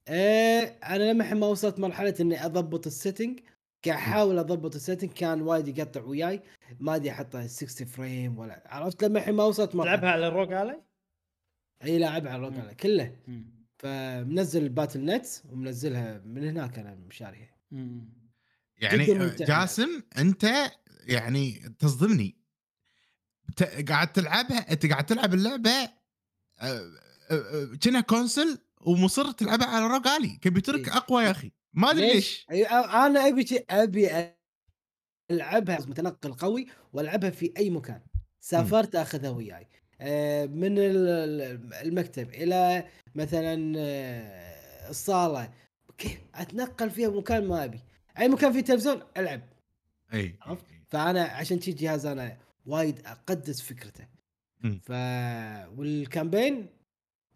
إيه أنا لما ما وصلت مرحلة إني أضبط ال setting قاعد أحاول أضبط ال setting كان وايد يقطع وياي. ما أدري أحطه 60 frame ولا عرفت؟ لما الحين ما وصلت مرحلة. تلعبها على ال ROG Ally؟ إي لاعبها على. ال ROG كله. فمنزل ال Battle.net ومنزلها من هناك أنا مشتريها يعني ممتع. جاسم أنت يعني تصدمني. قاعد تلعبها أنت قاعد تلعب اللعبة آه، آه، آه، كأنها كونسل ومصر تلعبها على روجالي كمبيوترك إيه. أقوى يا أخي. ما أدري ليش؟ أنا أبي أبي ألعبها متنقل قوي وألعبها في أي مكان. سافرت أخذها وياي. آه، من ال- ال- المكتب إلى مثلا آه، الصالة. كيف أتنقل فيها مكان ما أبي؟ أي مكان فيه تلفزيون ألعب. أي عرفت؟ فأنا عشان شي جهاز أنا وايد أقدس فكرته. ف وال campaign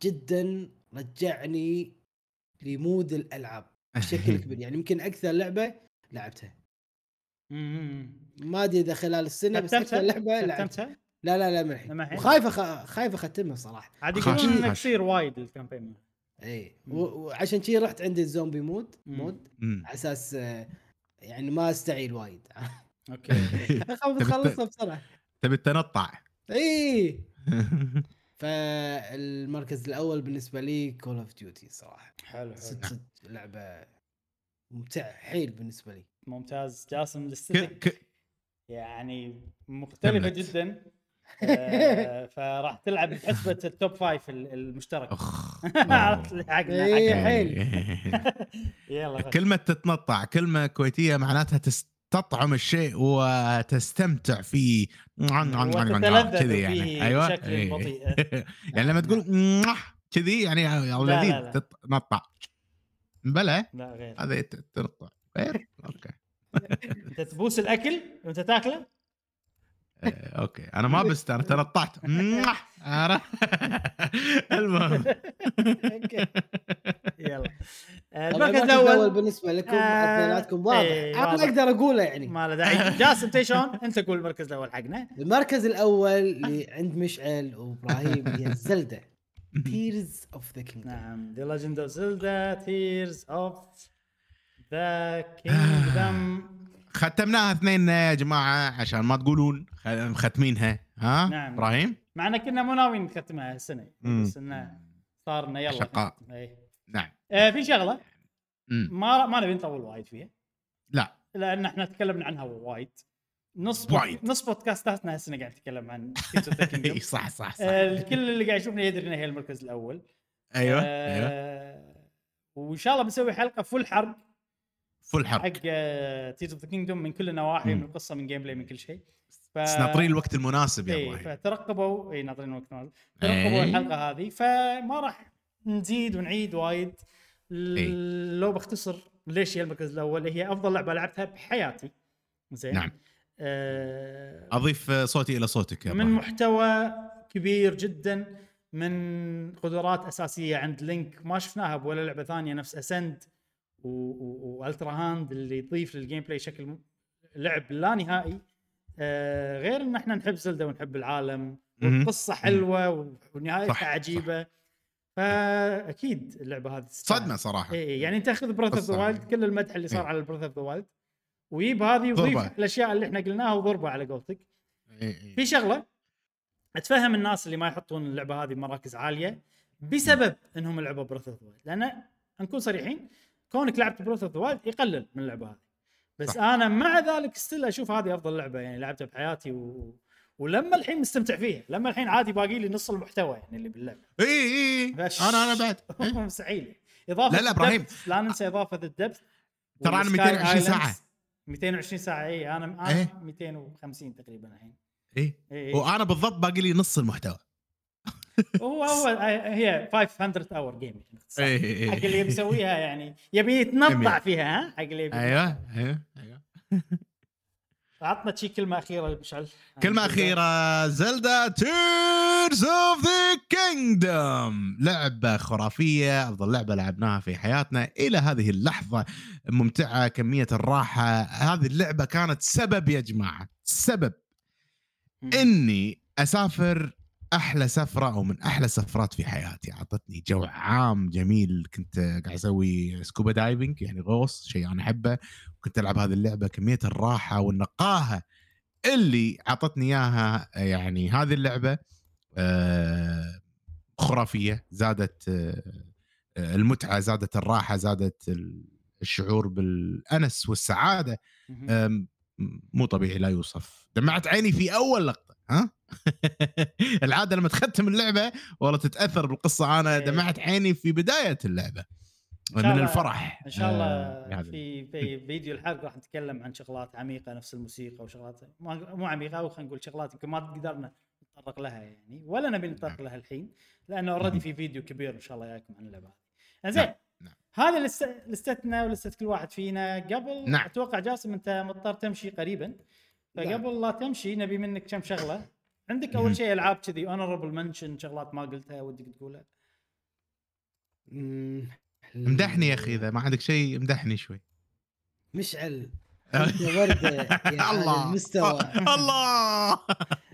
جدا رجعني ل mood الألعاب (laughs) بشكل كبير. يعني يمكن أكثر لعبة لعبتها. ما أدري إذا خلال السنة بس أكثر لعبة لعبتها؟ لا لا لا من الحين؟ وخايف. خايف أختمها صراحة. عاد يقولون إنك خاش. تصير وايد ال campaign. اي. وعشان شي رحت عند الزومبي mode. mode. على أساس آه، يعني ما أستعيل وايد. (laughs) أوكي. اخاف تخلصها بسرعة. تبي تتنطع. اي (laughs) فالمركز الأول بالنسبة لي Call of Duty صراحة. حلو حلو. صدق لعبة ممتعه حيل بالنسبة لي. ممتاز. جاسم ك- ال aesthetic ك- يعني مختلفة كملت. جدا. فراح تلعب بحسبة ال top five ال- المشترك (laughs) عرفت إيه،. حيل. (laughs) يلا خش. كلمة تتنطع كلمة كويتية معناتها تستطعم الشيء وتستمتع فيه وتتلذذ كذي فيه يعني أيوه بشكل إيه. بطيء. (laughs) يعني لما تقول كذي يعني لذيذ. تتنطع بلى لا غير هذا تنطع غير أوكي أنت تبوس الأكل وأنت تاكله أوكي. أنا ما بست أنا تنطعت؟ (laughs) (laughs) المهم. أوكي. يلا. آه، المركز الأول. بالنسبة لكم آه، اثنيناتكم واضح إيه، أنا. أقدر أقوله يعني. ما له داعي. (laughs) جاسم أنت شلون؟ أنت قول المركز الأول حقنا. المركز الأول اللي عند مشعل وإبراهيم هي Zelda. Tears of the Kingdom نعم. The Legend of Zelda Tears of the Kingdom ختمناها اثنين يا جماعة عشان ما تقولون مختمينها ها نعم. إبراهيم مع ان كنا مو ناويين نختمها هالسنة مم. بس انه صار انه يلا شقاء. إيه. نعم آه في شغلة مم. ما ما نبي نطول وايد فيها لا لأن إحنا تكلمنا عنها وايد نص وايد. نص بودكاستاتنا هالسنة قاعد نتكلم عن. (laughs) إي صح صح صح آه، الكل اللي قاعد يشوفنا يدري انها هي المركز الأول أيوه أيوه آه، وإن شاء الله بنسوي حلقة فل حرق فل حرق حق Tears of the Kingdom من كل النواحي. من القصة من gameplay من كل شيء. ف... بس ناطرين الوقت المناسب يا إيه إبراهيم. فترقبوا اي ناطرين وقت نازل. ترقبوا إيه. الحلقة هذه فما راح نزيد ونعيد وايد. إيه. لو بختصر ليش هي المركز الأول؟ هي أفضل لعبة لعبتها بحياتي. زين. نعم. آه أضيف صوتي إلى صوتك يا من إبراهيم. محتوى كبير جدا من قدرات أساسية عند Link ما شفناها بولا لعبة ثانية نفس Ascend و Ultrahand اللي يضيف لل gameplay شكل لعب لا نهائي آه غير إن إحنا نحب Zelda ونحب العالم. والقصة حلوة ونهايتها صح، عجيبه فاكيد اللعبة هذه. صدمة صراحة اي يعني أنت اخذ Breath of the. Wild كل المدح اللي صار إيه. على Breath of the Wild ويجيب هذه ضربة. الأشياء اللي إحنا قلناها وضربة على قولتك إيه، إيه. في شغلة أتفهم الناس اللي ما يحطون اللعبة هذه بمراكز عالية بسبب إنهم لعبوا Breath of the Wild لأن نكون صريحين كونك لعبت Breath of the Wild يقلل من اللعبة هذه بس صح. أنا مع ذلك still أشوف هذه أفضل لعبة يعني لعبتها بحياتي و... ولما الحين مستمتع فيها لما الحين عادي باقي لي نص المحتوى يعني اللي باللعبة إي إي أنا أنا بعد (laughs) إيه. مستحيل إضافة لا، لا، إبراهيم. ال Depths، لا ننسى إضافة ال Depths ترى وال Sky 220 ساعة. Islands. 220 ساعة إي أنا أنا إيه. 250 تقريبا الحين اي إي إي. وأنا بالضبط باقي لي نص المحتوى هو هو هي 500 hour game إي. حق اللي يبي يسويها يعني. يبي يتنطع فيها ها؟ حق اللي يبي. أيوه أيوه أيوه. عطنا شي كلمة أخيرة مشعل كلمة أخيرة. Zelda Tears of the Kingdom لعبة خرافية أفضل لعبة لعبناها في حياتنا إلى هذه اللحظة. ممتعة كمية الراحة. هذه اللعبة كانت سبب يا جماعة سبب. إني أسافر أحلى سفرة أو من أحلى سفرات في حياتي. أعطتني جو عام جميل. كنت قاعد أسوي scuba diving يعني غوص شيء أنا أحبه. كنت ألعب هذه اللعبة كمية الراحة والنقاهة اللي أعطتني إياها يعني هذه اللعبة آه، خرافية. زادت آه، المتعة زادت الراحة زادت ال- الشعور بالأنس والسعادة. مو طبيعي لا يوصف. دمعت عيني في أول لقطة. ها؟ (laughs) العادة لما تختم اللعبة والله تتأثر بالقصة. أنا إيه. دمعت عيني في بداية اللعبة. من الفرح. إن شاء الله آه،. في في فيديو الحلقة راح نتكلم عن شغلات عميقة نفس الموسيقى وشغلات مو عميقة أو خلينا نقول شغلات يمكن ما قدرنا نتطرق لها يعني. ولا نبي نتطرق لها الحين لأنه already في فيديو كبير إن شاء الله جايكم عن اللعبة هذه. زين نعم، نعم. هذا list- list نا و list ة كل واحد فينا. قبل نعم. أتوقع جاسم أنت مضطر تمشي قريبا. فقبل لا تمشي نبي منك كم شغلة. عندك. أول شيء ألعاب كذي honorable mention شغلات ما قلتها ودك تقولها. امدحني يا أخي إذا ما عندك شيء امدحني شوي. مشعل. ورده (laughs) يا على الله المستوى. (laughs) الله.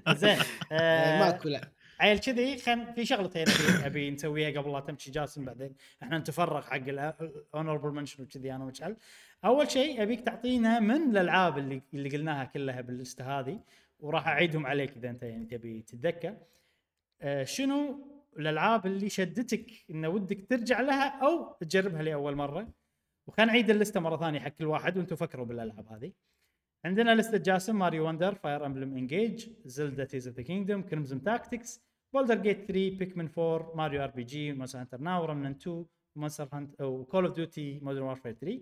زين (laughs) آه، ماكو لا. عيل كذي خل في شغلتين أبي أبي نسويها قبل لا تمشي جاسم بعدين. إحنا نتفرغ حق ال honorable mention وكذي أنا ومشعل. أول شيء أبيك تعطينا من الألعاب اللي اللي قلناها كلها باللستة هذه وراح أعيدهم عليك إذا أنت يعني تبي تتذكر. آه، شنو الألعاب اللي شدتك إن ودك ترجع لها أو تجربها لأول مرة؟ وخلينا نعيد اللستة مرة ثانية حق كل واحد وأنتم فكروا بالألعاب هذه. عندنا لستة جاسم Mario Wonder Fire Emblem Engage Zelda Tears of the Kingdom Crimson Tactics Baldur's Gate 3 Pikmin 4 Mario RPG Monster Hunter Now Remnant 2 Monster Hunter أو Call of Duty Modern Warfare 3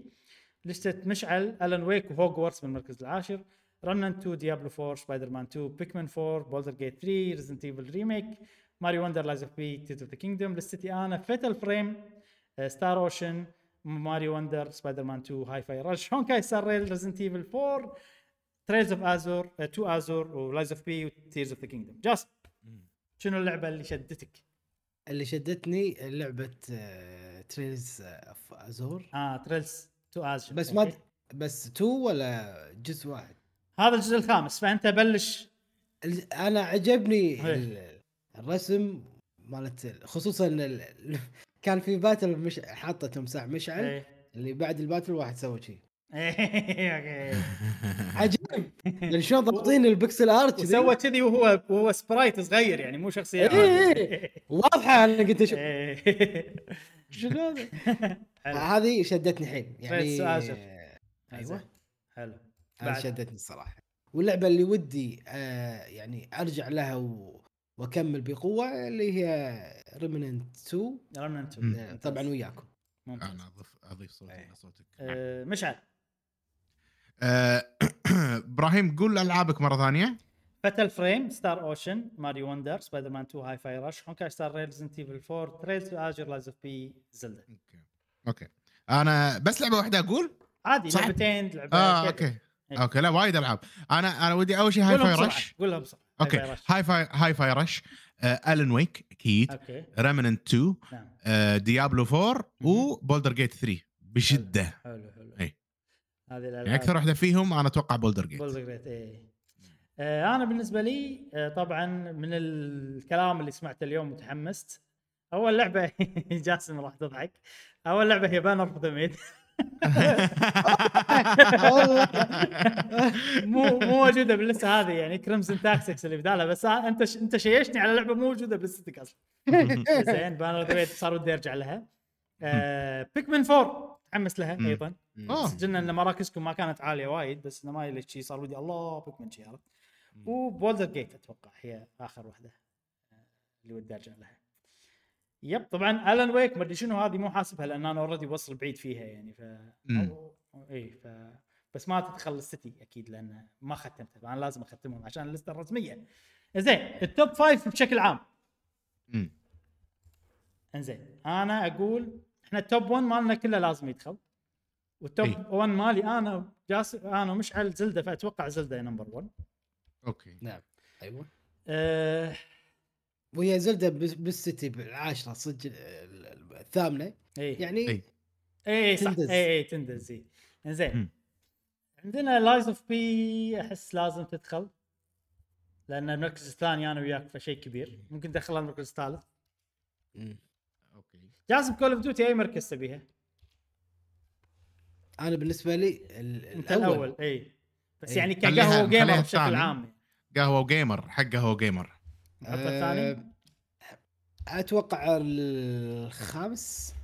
لستة مشعل Alan Wake و Hogwarts بالمركز العاشر Remnant 2 Diablo 4 سبايدر مان 2 Pikmin 4 Baldur's Gate 3 Resident Evil Remake Mario Wonder Lies of P Tears of the Kingdom لستي أنا Fatal Frame Star Ocean Mario Wonder Spider-Man 2 Hi-Fi Rush Honkai Star Rail Resident Evil 4 Trails of Azure to Azure و Lies of P و Tears of the Kingdom. جاسم شنو اللعبة اللي شدتك؟ اللي شدتني لعبة آه، Trails of Azure. آه Trails to Azure بس ما بس two ولا جزء واحد هذا الجزء الخامس فأنت بلش أنا عجبني إيه. ال- الرسم مالت خصوصا ال- كان في battle مش حاطه تمساح مشعل إيه. اللي بعد ال battle واحد سوى شيء إيه، (laughs) عجيب يعني شلون ضابطين ال pixel art وسوى كذي وهو وهو sprite صغير يعني مو شخصية إيه. واضحة أنا قلت أشوف إيه. شنو هذا. (laughs) هذه شدتني حيل يعني. آه، زين. أيوه. حلو. هذه. شدتني الصراحة. واللعبة اللي ودي آه يعني أرجع لها و... وأكمل بقوة اللي هي Remnant 2 Remnant مم. آه، طبعا وياكم. ممتاز. أنا أضيف أضيف صوتي إيه. صوتك. آه، مشعل. آه، (coughs) إبراهيم قول ألعابك مرة ثانية. Fatal Frame Star Ocean Mario Wonder Spider-Man 2 Hi-Fi Rush Honkai Star Resident Evil 4 Trails Azure Lies of P Zelda okay okay. أنا بس لعبة واحدة أقول؟ عادي صح. لعبتين لعبتين آه. okay. إيه. okay لا وايد ألعاب. أنا أنا ودي أول شيء Hi-Fi Rush. قولهم بسرعة. okay. Hi Fi. Hi-Fi Hi-Fi Rush. Alan Wake أكيد. Okay. Remnant 2 نعم. آه، Diablo 4 مهم. و Baldur's Gate 3 بشدة. حلو حلو إيه. هذه الألعاب. يعني أكثر واحدة فيهم أنا أتوقع Baldur's Gate Baldur's Gate إيه. آه أنا بالنسبة لي آه طبعا من الكلام اللي سمعته اليوم متحمست أول لعبة (laughs) جاسم راح تضحك. أول لعبة هي Banner of the Maid مو مو موجودة باللسته هذه يعني Crimson Tactics اللي بدالها بس أنت ش... أنت شيشني على لعبة مو موجودة باللستك أصلا. (laughs) زين Banner of the Maid صار ودي أرجع لها. آه Pikmin 4 متحمس لها. أيضا. آه. سجلنا إن مراكزكم ما كانت عالية وايد بس إنه ما ليش شي صار ودي الله Pikmin شي عرفت؟ و Baldur's Gate أتوقع هي آخر واحدة آه، اللي ودي أرجع لها. yep طبعا Alan Wake ما أدري شنو هذه مو حاسبها لأن أنا already وصل بعيد فيها يعني ف إي ف بس ما تدخل لستتي أكيد لأن ما ختمتها أنا لازم أختمهم عشان اللستة الرسمية. زين ال top five بشكل عام. مم. إنزين أنا أقول إحنا ال top 1 مالنا كله لازم يدخل والتوب إي. 1 مالي أنا جاس أنا مشعل Zelda فأتوقع Zelda number 1 okay. نعم. أيوه. أه وهي Zelda بس- بلستتي بالعاشرة صدق ال- ال- الثامنة اي يعني إي. اي صح تندز. اي اي تندز اي إنزين مم. عندنا Lies of P أحس لازم تدخل لأن المركز الثاني أنا وياك فشيء كبير ممكن تدخلها المركز الثالث. okay جاسم Call of Duty أي مركز تبيها أنا بالنسبة لي ال- أنت الأول الأول اي بس إي. يعني كقهوة جيمر خليها بشكل. عام قهوة وجيمر حق قهوة وجيمر نحط الثاني أه، أتوقع الخامس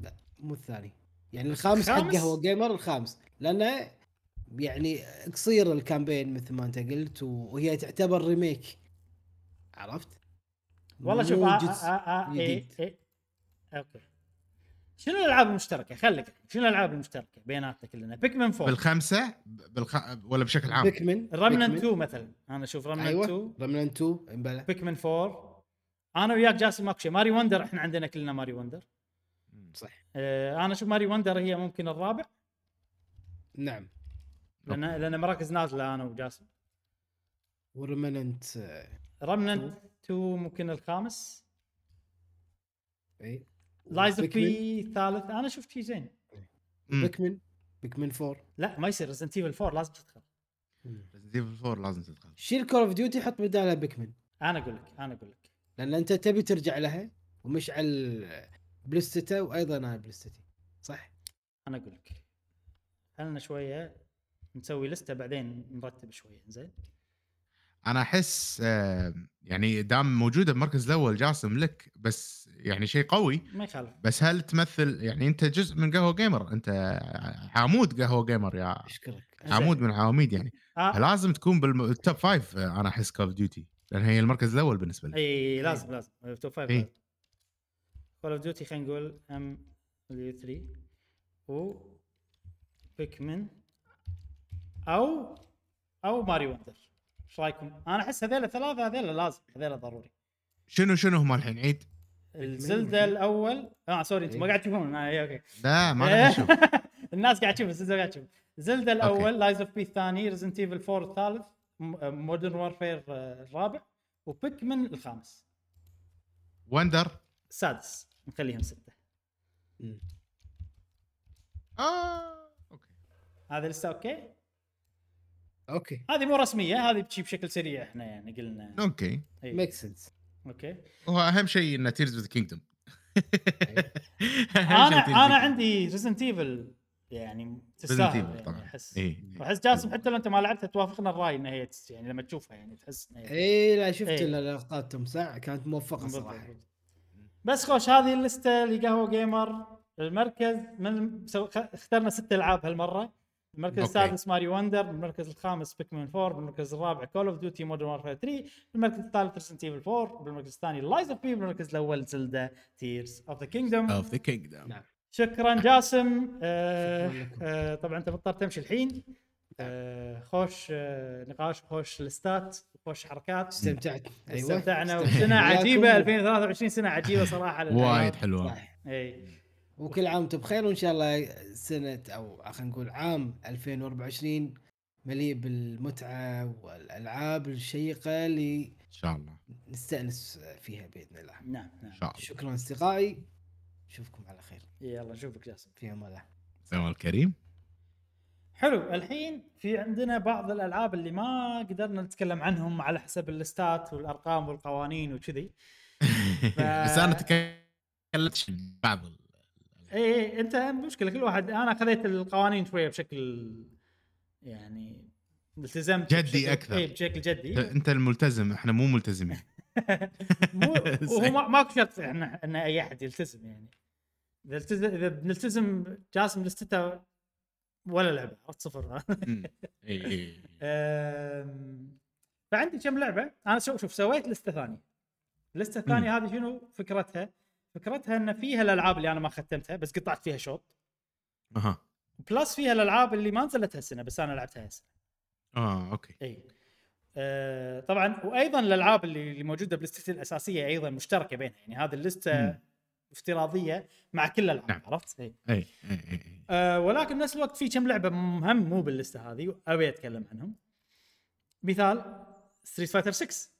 لا مو الثاني يعني الخامس حق؟ قهوة جيمر الخامس لأنه يعني قصير ال campaign مثل ما أنت قلت وهي تعتبر remake عرفت؟ والله شوف آه جزء آه آه إيه. إيه. okay شنو الألعاب المشتركة؟ خليك شنو الألعاب المشتركة بيناتنا كلنا؟ Pikmin 4 بالخمسة بالخ... ولا بشكل عام. Pikmin Pikmin. 2 مثلا. أنا أشوف Remnant أيوه. 2 Remnant 2 امبلا. Pikmin 4 أنا وياك جاسم ماكو شيء. Mario Wonder إحنا عندنا كلنا Mario Wonder صح. آه أنا أشوف Mario Wonder هي ممكن الرابع. نعم. لأن لأن مراكز نازلة أنا وجاسم. و Remnant Remnant 2 ممكن الخامس. إي. Lies of. P ثالث أنا شفت شيء زين. Pikmin Pikmin 4 لا ما يصير. Resident Evil 4 لازم تدخل. Resident Evil 4 لازم تدخل. شيل Call of Duty حط بدالها Pikmin أنا أقول لك أنا أقول لك. لأن أنت تبي ترجع لها ومشعل بلستته وأيضا أنا بلستتي صح؟ أنا أقول لك. خلنا شوية نسوي لسته بعدين نرتب شوية. زين أنا أحس آه، يعني دام موجوده بالمركز الأول جاسم لك بس يعني شيء قوي. ما يخالف. بس هل تمثل يعني أنت جزء من قهوة جيمر أنت عمود قهوة جيمر يا أشكرك. عمود من العواميد يعني. آه. لازم تكون بال top five آه، أنا أحس Call of Duty لأن هي المركز الأول بالنسبة لي. اي لازم لازم. top five. Call of Duty خلينا نقول MW 3 و Pikmin أو أو Mario Wonder إيش رأيكم؟ أنا أحس هذول ثلاثة هذول لازم هذول ضروري. شنو شنو هم الحين؟ عيد. ال Zelda الأول. آه sorry أنتم ما. قاعد تشوفون. آه okay. لا ما قاعد أشوف (laughs) الناس قاعد تشوف Zelda قاعد تشوف. Zelda الأول Lies of P الثاني Resident Evil 4 الثالث Modern Warfare الرابع و Pikmin الخامس. Wonder السادس نخليهم ستة. آه okay. هذا لسه okay؟ okay. هذه مو رسمية هذه بشكل سريع إحنا يعني قلنا. okay. إيه. make sense okay. هو أهم شيء انه Tears of the Kingdom أنا أنا عندي Resident Evil يعني تستاهل يعني طبعاً. أحس. إيه. وأحس جاسم حتى لو أنت ما لعبتها توافقنا الرأي انها هي يعني لما تشوفها يعني تحس انها هي- اي لا شفت إيه. اللقطات تمساع كانت موفقة. صراحة. بس خوش هذه اللسته لقهوة جيمر المركز من سو- خ- اخترنا ست ألعاب هالمرة. المركز okay. السادس Mario Wonder المركز الخامس Pikmin 4 بالمركز الرابع Call of Duty Modern Warfare 3 بالمركز الثالث Resident Evil 4 بالمركز الثاني Lies of P بالمركز الأول Zelda Tears of the Kingdom of the Kingdom نعم. شكرا جاسم آه. آه طبعا أنت مضطر تمشي الحين آه خوش آه نقاش وخوش لستات وخوش حركات استمتعت أيوه استمتعنا. وسنه عجيبة وياكم. 2023 سنة عجيبة صراحة. وايد حلوة. إي وكل عام وأنتم بخير وإن شاء الله سنة أو خلينا نقول عام 2024 مليء بالمتعة والألعاب الشيقة اللي إن شاء الله. نستأنس فيها بإذن الله. نعم نعم. شاء الله. شكرا أصدقائي. أشوفكم على خير. يلا نشوفك جاسم. في أمان الله. سلام الكريم حلو. الحين في عندنا بعض الألعاب اللي ما قدرنا نتكلم عنهم على حسب اللستات والأرقام والقوانين وكذي. (laughs) بس أنا تكلمت عن بعض ال- اي اي أنت مشكلة كل واحد أنا خذيت القوانين شوية بشكل يعني التزمت جدي بشكل- أكثر. اي بشكل جدي. إنت الملتزم إحنا مو ملتزمين. (laughs) مو (laughs) وهو ما- ماكو شرط ان إن أي أحد يلتزم يعني. إذا التزم إذا بنلتزم جاسم لستته ولا لعبة عرفت صفر. (laughs) فعندي كم لعبة؟ أنا شوف شوف سويت لستة ثانية. اللسته الثانية هذه شنو فكرتها؟ فكرتها إن فيها الألعاب اللي أنا ما ختمتها بس قطعت فيها شوط. أها. plus فيها الألعاب اللي ما نزلت هالسنة بس أنا لعبتها هالسنة. آه okay. إي. أه طبعا وأيضا الألعاب اللي اللي موجودة بلستتي الأساسية أيضا مشتركة بينها يعني هذه اللستة. افتراضية مع كل الألعاب نعم. عرفت؟ إي. إي إي إي أه ولكن بنفس الوقت في كم لعبة مهم مو باللستة هذه ابي أتكلم عنهم. مثال Street Fighter 6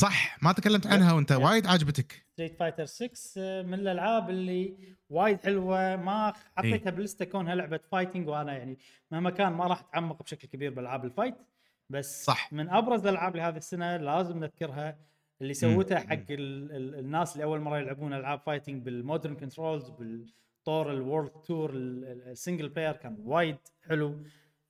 صح ما تكلمت عنها وأنت. وايد عاجبتك. Street Fighter 6 آه، من الألعاب اللي وايد حلوة. ما حطيتها باللسته كونها لعبة fighting وأنا يعني مهما كان ما راح أتعمق بشكل كبير بالألعاب ال fight بس صح. من أبرز الألعاب لهذه السنة لازم نذكرها اللي سوتها حق ال ال الناس اللي أول مرة يلعبون ألعاب fighting بال modern controls بالطور ال world tour ال single player كان وايد حلو.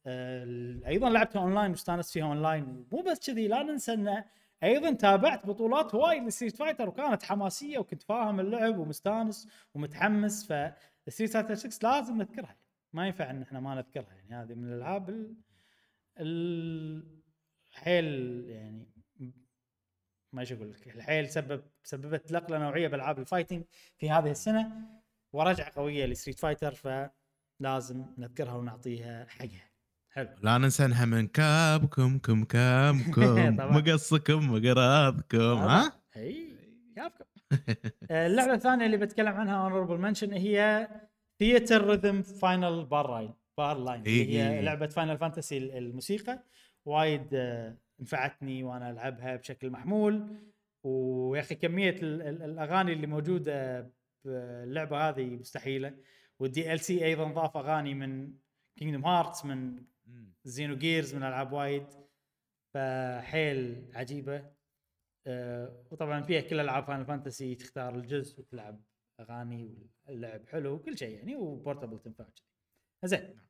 آه، أيضا لعبتها اونلاين واستانست فيها اونلاين مو بس كذي لا ننسى إنه أيضا تابعت بطولات وايد ل Street Fighter وكانت حماسية وكنت فاهم اللعب ومستانس ومتحمس ف Street Fighter 6 لازم نذكرها. ما ينفع إن إحنا ما نذكرها يعني هذه من الألعاب ال... ال... حيل يعني ما إيش أقول لك الحيل سبب سببت لنقلة نوعية بالالعاب ال fighting في هذه السنة ورجعة قوية ل Street Fighter فلازم نذكرها ونعطيها حقها. حلو. لا ننسى انها من Capcom كم Capcom (laughs) طبعاً. مقصكم مقراضكم ها؟ إي يابكم (laughs) آه، اللعبة الثانية اللي بتكلم عنها honorable mention هي Theatrhythm Final Bar Line Bar Line هي. لعبة Final Fantasy الموسيقى. وايد آه، نفعتني وأنا ألعبها بشكل محمول. ويا أخي كمية ال- ال- الأغاني اللي موجودة باللعبه هذه مستحيلة. وال DLC أيضا ضاف أغاني من Kingdom Hearts من Xenogears من ألعاب وايد فحيل عجيبة. آه، وطبعا فيها كل ألعاب Final Fantasy تختار الجزء وتلعب أغاني واللعب حلو وكل شيء يعني و portable تنفع زين.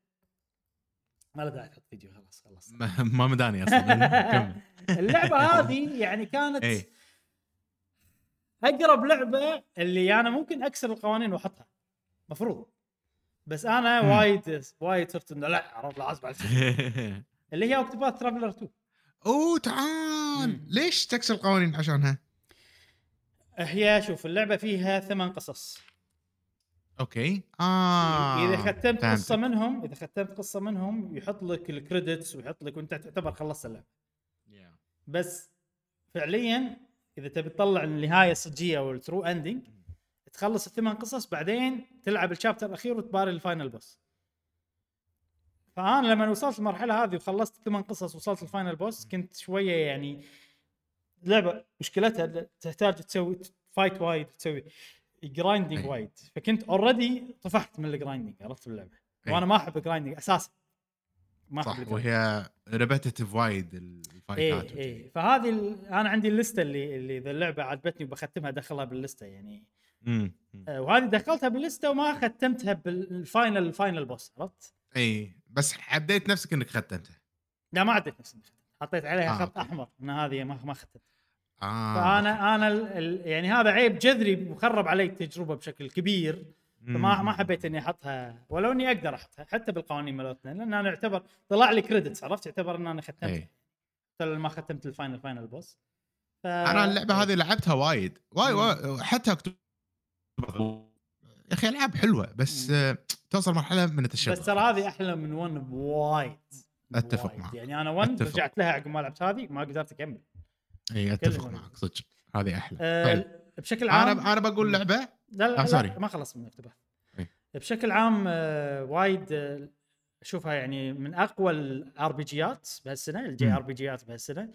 ما له داعي تحط فيديو خلاص خلاص. ما مداني أصلا. (laughs) اللعبة (laughs) هذه يعني كانت اي أقرب لعبة اللي أنا ممكن أكسر القوانين وأحطها. مفروض. بس أنا. وايد وايد صرت إنه لا عرفت لازم. (laughs) اللي هي Octopath Traveler 2 أوه تعال. ليش تكسر القوانين عشانها؟ هي شوف اللعبة فيها ثمان قصص okay آه إذا ختمت فهمتك. قصة منهم إذا ختمت قصة منهم يحط لك ال credits ويحط لك وأنت تعتبر خلصت اللعبة بس فعليا إذا تبي تطلع النهاية الصجية أو ال true ending تخلص الثمان قصص بعدين تلعب ال chapter الأخير وتباري ال final boss. فأنا لما وصلت المرحلة هذه وخلصت ثمان قصص وصلت ال final boss كنت شوية يعني لعبة مشكلتها تحتاج تسوي fight وايد تسوي grinding. وايد فكنت already طفحت من ال grinding عرفت اللعبة. أي. وأنا ما أحب ال grinding أساسا. ما صح ال grinding. وهي repetitive وايد الفايتات اي اي فهذه أنا عندي اللسته اللي اللي إذا اللعبة عجبتني وبختمها أدخلها باللسته يعني. امم آه، وهذه دخلتها باللسته وما ختمتها بال final ال final boss عرفت؟ إي بس عديت نفسك إنك ختمتها. لا ما عديت نفسي حطيت عليها آه، خط okay. أحمر إن هذه ما ما ختمت. آه فأنا أنا ال ال يعني هذا عيب جذري مخرب علي التجربة بشكل كبير. فما ما حبيت إني أحطها ولو إني أقدر أحطها حتى بالقوانين مالتنا لأن أنا اعتبر طلع لي credits عرفت؟ يعتبر إن أنا ختمت. إي. حتى لو ما ختمت ال final final boss ف... أنا اللعبة هذه لعبتها وايد. وايد. وايد حتى أكتب يا أخي ألعاب حلوة بس توصل مرحلة من التشبع بس ترى هذه أحلى من 1 بوايد بوايد. معك. يعني أنا 1 أتفق. رجعت لها عقب ما لعبت هذه ما قدرت أكمل إي أتفق. معك صدق هذه أحلى أه طيب بشكل عام أنا أنا بقول لعبة لا لا, آه، لا. ما خلص من إيه. بشكل عام آه، وايد آه، أشوفها يعني من أقوى ال RPG ات بهالسنة ال J. RPG ات بهالسنة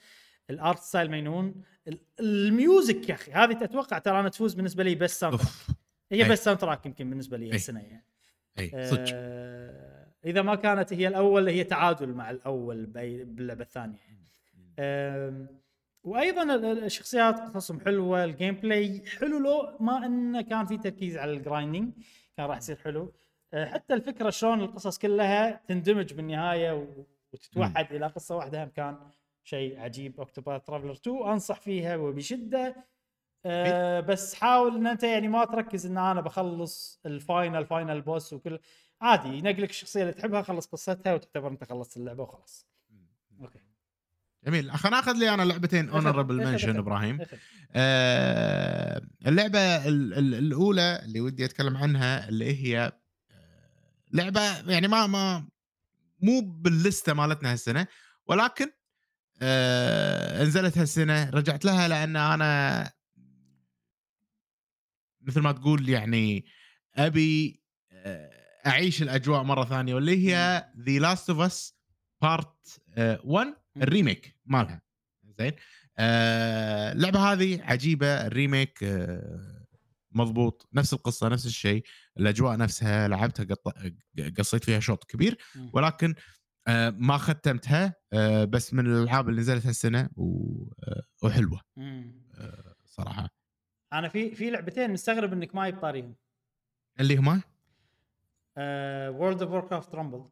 ال art style مجنون ال- ال music يا أخي هذه تتوقع ترى أنا تفوز بالنسبة لي بس sound هي أي. بس soundtrack يمكن بالنسبة لي هالسنه يعني. اي صدق. آه، إذا ما كانت هي الأول هي تعادل مع الأول باللعبة الثانية آم، وأيضا ال- ال- الشخصيات قصصهم حلوة ال gameplay حلو لو ما إنه كان في تركيز على ال grinding كان راح يصير حلو. آه، حتى الفكرة شلون القصص كلها تندمج بالنهاية وتتوحد إلى قصة واحدة هم كان شيء عجيب. Octopath Traveler 2 أنصح فيها وبشدة. آه بس حاول إن أنت يعني ما تركز إن أنا بخلص ال final final boss وكل. عادي ينقلك الشخصية اللي تحبها خلص قصتها وتعتبر أنت خلصت اللعبة وخلاص. أوكي. جميل. خلينا ناخذ لي أنا لعبتين honorable mention. إبراهيم. آه اللعبة ال- ال- الأولى اللي ودي أتكلم عنها اللي هي آه، لعبة يعني ما ما مو باللستة مالتنا هالسنة ولكن آه نزلت هالسنة رجعت لها لأن أنا مثل ما تقول يعني أبي آه، أعيش الأجواء مرة ثانية واللي هي The Last of Us Part 1 ال remake مالها. زين؟ آه اللعبة هذه عجيبة ال remake آه مضبوط نفس القصة نفس الشيء الأجواء نفسها لعبتها قط... قصيت فيها شوط كبير مم. ولكن آه ما ختمتها آه بس من الألعاب اللي نزلت هالسنة و... آه وحلوة. مم. آه صراحة. أنا في في لعبتين مستغرب إنك ما جبت طاريهم اللي هما World of Warcraft Rumble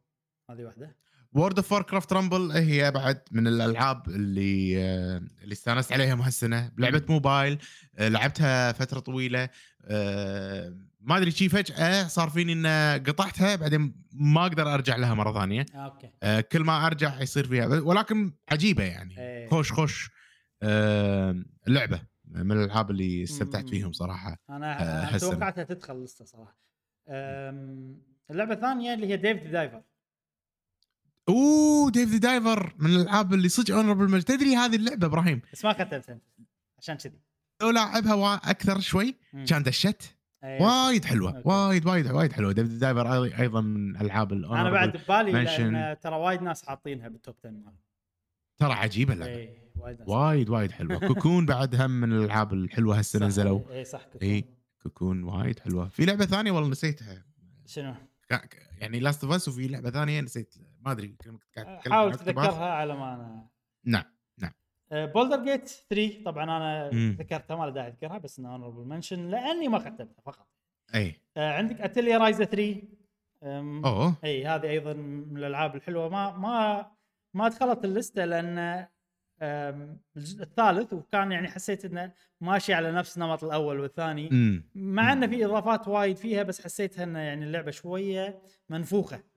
هذه واحدة. World of Warcraft Rumble هي بعد من الألعاب اللي آه، اللي استانست عليها هالسنة. لعبة موبايل آه، لعبتها فترة طويلة. آه، ما أدري شي فجأة صار فيني ان قطعتها بعدين ما أقدر أرجع لها مرة ثانية. أوكي. كل ما أرجع يصير فيها ولكن عجيبة يعني. إيه. خوش خوش لعبة. من الألعاب اللي استمتعت مم. فيهم صراحة أنا آه،. توقعتها تدخل لسته صراحة. أم، اللعبة الثانية اللي هي Dave the Diver أوه Dave the Diver من الألعاب اللي صدق honorable تدري هذه اللعبة إبراهيم؟ بس ما ختمتها عشان كذي. لو لاعبها أكثر شوي. كان دشت. إيه. وايد حلوة أوكي. وايد وايد وايد حلوة. Dave Diver أيضا من العاب أنا بعد ببالي ترى وايد ناس حاطينها بال top 10 مالهم ترى عجيبة اللعبة. اي وايد وايد وايد حلوة. Cocoon بعد هم من الألعاب الحلوة هالسنه صح، نزلوا. اي صح كنت- إي. Cocoon وايد حلوة. في لعبة ثانية والله نسيتها. شنو؟ يعني Last of Us وفي لعبة ثانية نسيت. ما أدري حاول. تتذكرها على ما أنا. نعم Baldur's Gate 3 طبعا أنا مم. ذكرتها ما له داعي أذكرها بس انها honorable mention لأني ما ختمتها فقط. اي آه، عندك Atelier Ryza 3 أم، أوه. اي هذه أيضا من الألعاب الحلوة. ما ما ما دخلت اللستة لأن الجزء الثالث وكان يعني حسيت إنه ماشي على نفس نمط الأول والثاني. مع إنه في إضافات وايد فيها بس حسيتها إنه يعني اللعبة شوية منفوخة.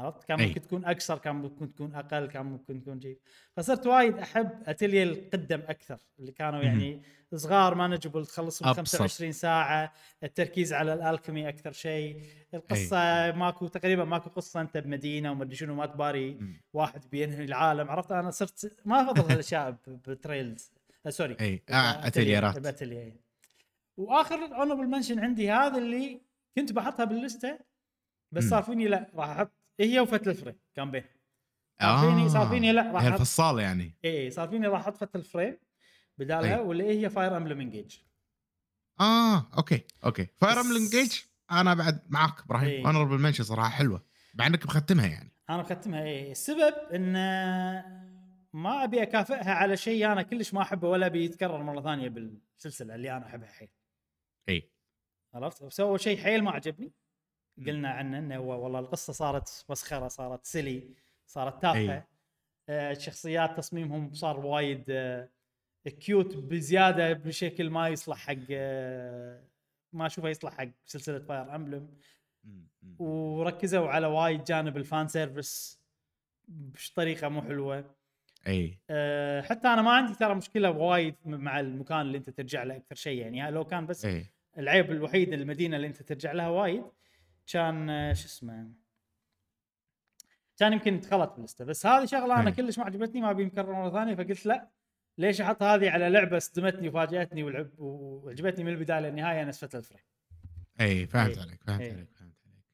عرفت؟ كان أي. ممكن تكون أكثر كان ممكن تكون أقل كان ممكن تكون جيد. فصرت وايد أحب اتليا القدم أكثر اللي كانوا يعني صغار مانجبل تخلصهم أبسط. 25 ساعة التركيز على الألكيمي أكثر شيء. القصة ماكو تقريبا ماكو قصة أنت بمدينة وما أدري شنو ما تباري مم. واحد بينهي العالم. عرفت؟ أنا صرت ما أفضل (laughs) هالأشياء ب Trails آه sorry أي. آه اتليرات وآخر honorable mention عندي هذا اللي كنت بحطها باللستة بس. صار فيني لا راح أحط هي و Fatal Frame كان بين صار فيني صار فيني لا راح هي الفيصل يعني. اي صار فيني راح أحط Fatal Frame بدالها أي. واللي هي Fire Emblem Engage آه أوكي أوكي. Fire بس- Emblem Engage أنا بعد معاك إبراهيم. إيه. honorable mention صراحة حلوة. مع إنك مختمها يعني. أنا ختمها إيه السبب إن ما أبي أكافئها على شيء أنا كلش ما أحبه ولا أبي يتكرر مرة ثانية بالسلسلة اللي أنا أحبها حيل اي عرفت؟ سووا شيء حيل ما عجبني. قلنا عنه إنه هو والله القصة صارت مسخره صارت silly صارت تافهة. أي. آه الشخصيات تصميمهم صار وايد آه cute بزيادة بشكل ما يصلح حق آه ما أشوفه يصلح حق سلسلة Fire Emblem وركزوا على وايد جانب ال fan service بطريقه مو حلوة. أي. أه حتى أنا ما عندي ترى مشكلة وايد مع المكان اللي أنت ترجع له أكثر شيء يعني. لو كان بس أي. العيب الوحيد المدينة اللي أنت ترجع لها وايد كان آه، شو اسمه كان يمكن دخلت باللسته بس هذه شغله أنا إيه. كلش ما عجبتني ما أبي نكرر مرة ثانية فقلت لا ليش أحط هذه على لعبة صدمتني وفاجاتني والعب وعجبتني من البداية للنهاية نفس Fatal Frame اي فهمت إيه. عليك فهمت إيه. عليك فهمت عليك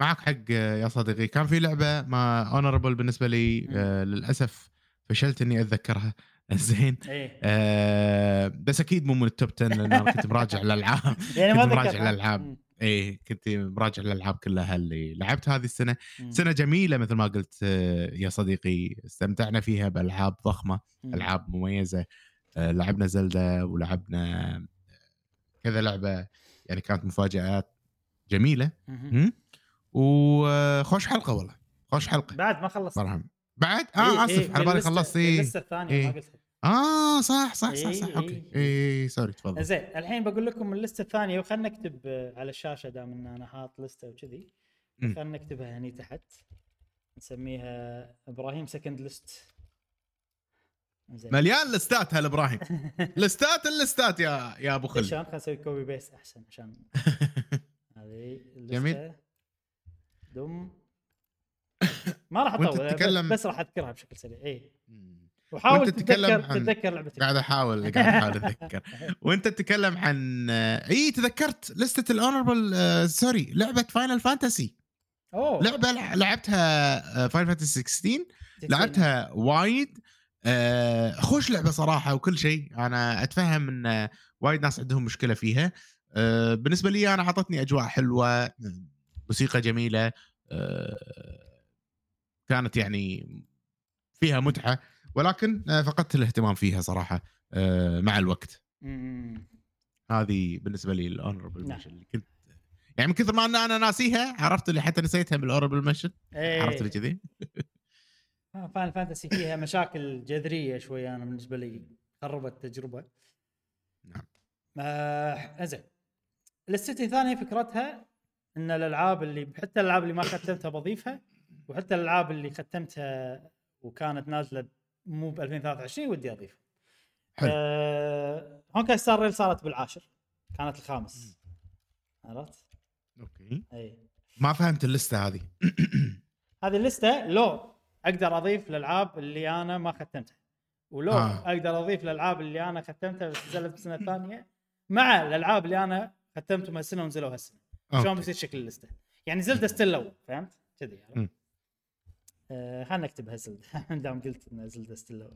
معك حق يا صديقي كان في لعبة ما honorable بالنسبة لي. آه للأسف فشلت إني أتذكرها (laughs) زين إيه آه بس أكيد مو من ال top 10 لأن أنا كنت مراجع (laughs) الالعاب يعني ما كنت مراجع ذكرت. اي كنت مراجع الالعاب كلها اللي لعبتها هذه السنة مم. سنة جميلة مثل ما قلت آه، يا صديقي استمتعنا فيها بألعاب ضخمة مم. ألعاب مميزة آه، لعبنا Zelda ولعبنا آه، كذا لعبة يعني كانت مفاجآت جميلة. م? وخوش حلقة والله خوش حلقة بعد ما خلصت صراحة بعد إيه، آه إيه، آسف على بالي خلصت اي الثانية إيه. ما قلتها آه صح صح صح صح. إيه، okay. إيه. اي sorry تفضل. زين الحين بقول لكم اللسته الثانية وخلنا نكتب آه، على الشاشة دام إن أنا حاط لستة وكذي. خلنا نكتبها هني تحت. نسميها إبراهيم second list زين. مليان لستات هل إبراهيم (laughs) لستات اللستات يا يا أبو خلد عشان خلينا نسوي copy paste أحسن عشان (laughs) هذه اللستة. جميل. دم. ما راح أطول بس راح أذكرها بشكل سريع. اي وحاول تتذكر عن- تتذكر لعبتك قاعد أحاول (laughs) قاعد أحاول أتذكر. وانت تتكلم عن إي تذكرت لستة ال honorable sorry لعبة Final Fantasy أوه. لعبة لع- لعبتها Final Fantasy 16 لعبتها وايد. آه، خوش لعبة صراحة وكل شيء. أنا أتفهم إن آه، وايد ناس عندهم مشكلة فيها. آه، بالنسبة لي أنا أعطتني أجواء حلوة موسيقى جميلة آه، كانت يعني فيها متعة. ولكن آه، فقدت الاهتمام فيها صراحة آه، مع الوقت. هذه بالنسبة لي ال honorable نعم. mention اللي كنت يعني من كثر ما ان أنا ناسيها عرفت اللي حتى نسيتها بال honorable mention إيه. عرفت اللي كذي Final Fantasy فيها مشاكل جذرية شوي أنا بالنسبة لي خربت التجربه نعم. آه زين لستي الثانية فكرتها إن الألعاب اللي حتى الألعاب اللي ما ختمتها بضيفها وحتى الألعاب اللي ختمتها وكانت نازلة مو ب 2023 ودي اضيفها. حلو. آه Honkai Star Rail صارت بالعاشر كانت الخامس عرفت؟ okay إي ما فهمت اللستة هذه (clears throat) هذه اللستة لو أقدر أضيف الالعاب اللي أنا ما ختمتها ولو آه. أقدر أضيف الالعاب اللي أنا ختمتها بس نزلت بالسنه الثانية مع الألعاب اللي أنا ختمتهم هالسنة ونزلوا هالسنة شلون. بيصير شكل اللستة يعني Zelda still لو فهمت كذي. يعني. آه خلينا نكتبها Zelda. (laughs) دام قلت إن Zelda still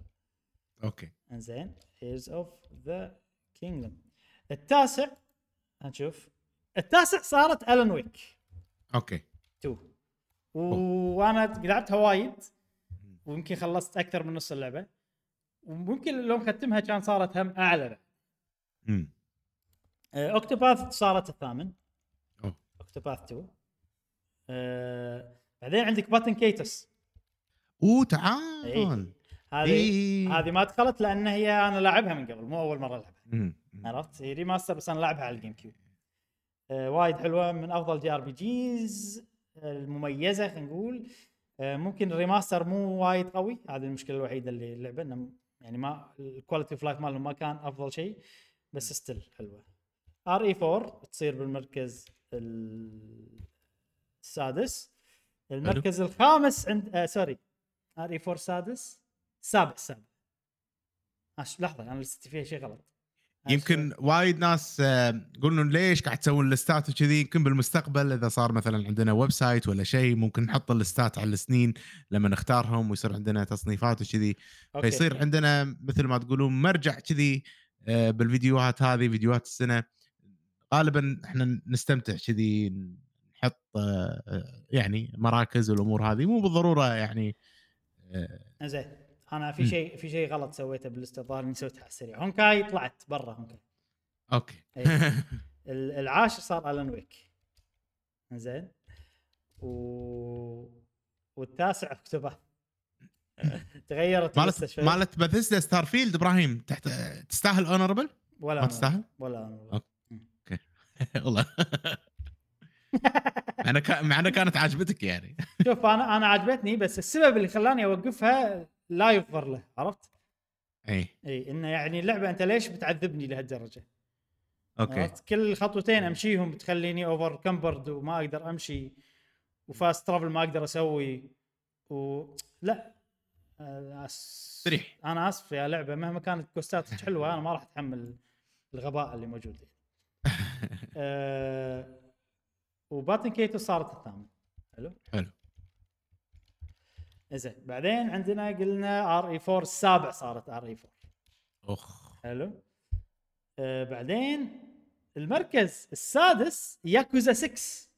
okay. إنزين Tears of the Kingdom التاسع هنشوف. التاسع صارت Alan Wake okay. 2 وأنا لعبتها وايد. ويمكن خلصت أكثر من نص اللعبة. وممكن لو مختمها كان صارت هم أعلى. امم آه، Octopath صارت الثامن. Octopath 2 آه بعدين عندك Baten Kaitos اوه تعال إيه. هذه إيه. هذه ما دخلت لأن هي أنا لاعبها من قبل مو أول مرة ألعبها. عرفت؟ هي remaster بس أنا لاعبها على ال GameCube. آه وايد حلوة من أفضل JRPGs المميزة خلينا نقول. آه ممكن ال remaster مو وايد قوي هذه المشكلة الوحيدة اللي اللعبة إنه يعني ما ال quality of life مالهم ما كان أفضل شيء بس still حلوة. RE 4 تصير بالمركز ال- السادس. المركز الخامس عند آه sorry RE 4 سادس سابع سابع لحظة أنا لست فيها شيء غلط. يمكن وايد ناس آه، يقولون ليش قاعد تسوون لستات وكذي؟ يمكن بالمستقبل إذا صار مثلا عندنا website ولا شيء ممكن نحط اللستات على السنين لما نختارهم ويصير عندنا تصنيفات وكذي. فيصير عندنا مثل ما تقولون مرجع كذي آه، بالفيديوهات هذه فيديوهات السنة. غالبا إحنا نستمتع كذي نحط آه، يعني مراكز والأمور هذه. مو بالضرورة يعني زين. أنا في. شيء في شيء غلط سويته باللسته الظاهر إني سويتها على السريع. Honkai طلعت برا Honkai okay. إيه. (laughs) ال- العاشر صار Alan Wake. زين. و... والتاسع Octopath. (laughs) تغيرت مالت مالت Bethesda Starfield إبراهيم تحت تستاهل honorable ولا ما تستاهل؟ ولا أنا. okay. (laughs) والله. أنا كان مع إنها كانت عاجبتك يعني (laughs) شوف أنا أنا عجبتني بس السبب اللي خلاني أوقفها لا يغفر له عرفت؟ إي إي إنه يعني اللعبة أنت ليش بتعذبني لهالدرجة؟ okay عرفت؟ كل خطوتين أمشيهم بتخليني over encumbered وما أقدر أمشي و fast travel ما أقدر أسوي و لا أس... صريح. أنا آسف يا لعبة مهما كانت quest اتك حلوة أنا ما راح أتحمل الغباء اللي موجود (laughs) أه... و Baten Kaitos صارت الثامن حلو؟ حلو. زين بعدين عندنا قلنا RE 4 السابع صارت RE 4 اخ حلو؟ أه بعدين المركز السادس ياكوزا 6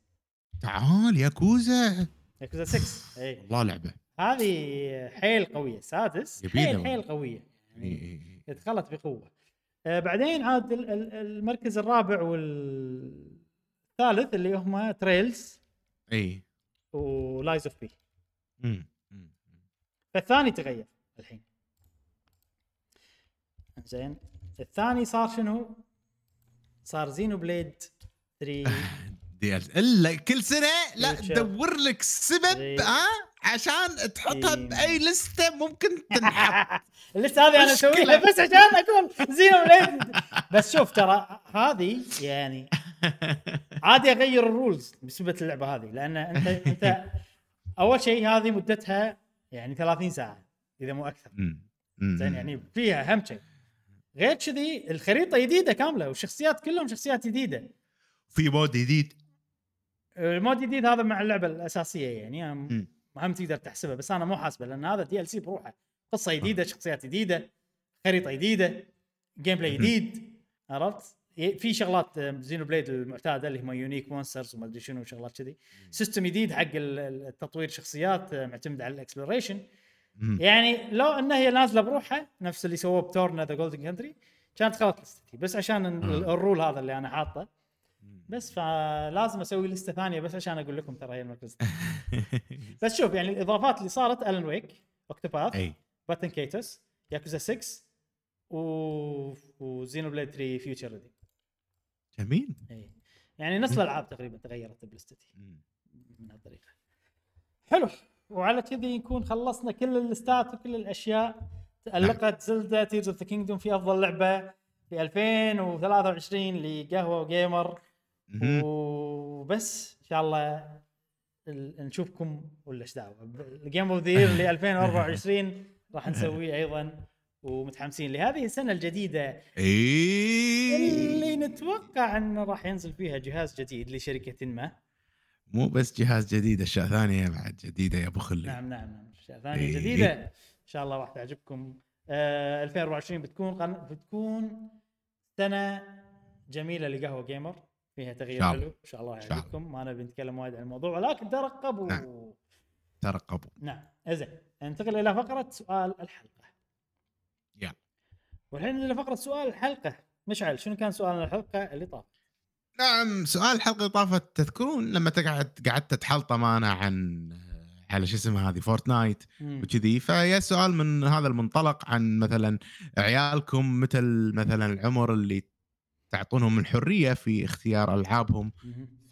تعال Yakuza. Yakuza 6 اي والله لعبة. هذه حيل قوية سادس. حيل. حيل قوية. يعني. دخلت بقوة. آه بعدين عاد ال- ال- المركز الرابع والثالث اللي هم Trails إي و Lies of P. فالثاني تغير الحين زين الثاني صار شنو؟ صار زينو بليد 3 دي ال- إلا كل سنة لا. تدور لك سبب. ها عشان تحطها. بأي لستة ممكن تنحط (laughs) اللستة هذه أنا. أسويها بس عشان أقول زينو بليد بس شوف ترى هذه يعني (laughs) عادي أغير ال rules بسبب اللعبة هذه لأن انت أنت (laughs) أول شيء هذه مدتها يعني 30 ساعة إذا مو أكثر. زين يعني فيها أهم شيء. غير كذي الخريطة جديدة كاملة والشخصيات كلهم شخصيات جديدة. في mode جديد؟ ال mode الجديد هذا مع اللعبة الأساسية يعني أمم. هم تقدر تحسبه بس أنا مو حاسبه لأن هذا DLC بروحه. قصة جديدة شخصيات جديدة خريطة جديدة gameplay جديد عرفت؟ في شغلات Xenoblade المعتادة اللي هم unique monsters وما أدري شنو شغلات كذي. system جديد حق ال- ال- التطوير شخصيات آه، معتمد على ال exploration. يعني لو انها هي نازلة بروحها نفس اللي سووه ب Torna the Golden Country كانت لستي بس عشان ال- آه. ال rule هذا اللي أنا حاطه. بس فلازم أسوي لستة ثانية بس عشان أقول لكم ترى هي المركز. (laughs) بس شوف يعني الإضافات اللي صارت Alan Wake Octopath Baten Kaitos Yakuza 6 و... و Xenoblade 3 Future Redeemed. اي يعني نص الألعاب تقريبا تغيرت بلستتي أمم. من هالطريقة. حلو. وعلى كذي نكون خلصنا كل الليستات وكل الأشياء. تألقت Zelda Tears of the Kingdom في أفضل لعبة في 2023 لقهوة وقيمر. وبس. إن شاء الله ال- نشوفكم ولا إيش دعوة؟ ال Game of the Year ل 2024 راح نسويه أيضا. ومتحمسين لهذه السنة الجديدة. اي اللي نتوقع انه راح ينزل فيها جهاز جديد لشركة ما. مو بس جهاز جديد أشياء ثانية بعد جديدة يا أبو خلي. نعم نعم نعم. أشياء ثانية إيه. جديدة. إن شاء الله راح تعجبكم. آه 2024 بتكون قن... بتكون سنة جميلة لقهوة جيمر. فيها تغيير. حلو. إن شاء الله. يعجبكم. ما نبي نتكلم وايد عن الموضوع ولكن ترقبوا. نعم. ترقبوا. نعم. زين ننتقل إلى فقرة سؤال الحلقة. والحين إلى فقرة سؤال الحلقة. مشعل شنو كان سؤال الحلقة اللي طاف؟ نعم سؤال الحلقة اللي طافت تذكرون لما تقعد قعدت تحلطم أنا عن على شو اسمها هذه فورتنايت. وكذي. فيا سؤال من هذا المنطلق عن مثلا عيالكم مثل مثلا العمر اللي تعطونهم الحريه في اختيار ألعابهم.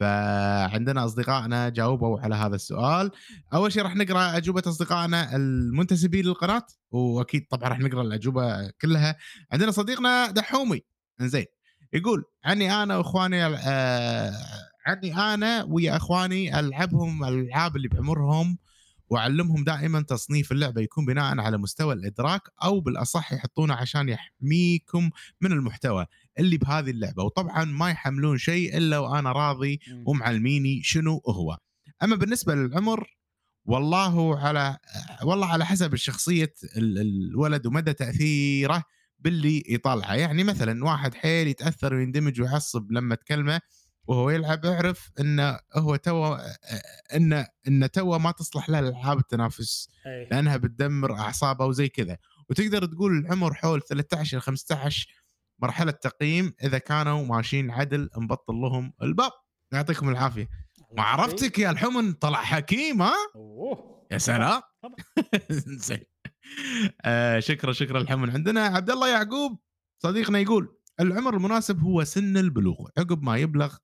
فعندنا أصدقائنا جاوبوا على هذا السؤال. أول شيء راح نقرأ أجوبة أصدقائنا المنتسبين للقناة وأكيد طبعا راح نقرأ الأجوبة كلها. عندنا صديقنا دحومي إنزين يقول عني أنا وإخواني آه عني أنا ويا إخواني ألعبهم الألعاب اللي بعمرهم وأعلمهم دائما تصنيف اللعبة يكون بناء على مستوى الإدراك أو بالأصح يحطونه عشان يحميكم من المحتوى. اللي بهذه اللعبة وطبعا ما يحملون شيء إلا وأنا راضي. ومعلميني شنو هو أما بالنسبة للعمر والله على والله على حسب الشخصية ال- الولد ومدى تأثيره باللي يطالعه يعني مثلا واحد حيل يتأثر ويندمج ويعصب لما تكلمه وهو يلعب اعرف انه هو تو انه انه تو ما تصلح له الألعاب التنافسية. لأنها بتدمر أعصابه وزي كذا وتقدر تقول العمر حول 13 ل 15 مرحلة تقييم إذا كانوا ماشيين عدل نبطل لهم الباب. يعطيكم العافية. ما عرفتك يا الحمن؟ طلع حكيم ها؟ أوه. يا سلام. (laughs) زين. آه شكرا شكرا الحمن. عندنا عبد الله يعقوب صديقنا يقول العمر المناسب هو سن البلوغ. عقب ما يبلغ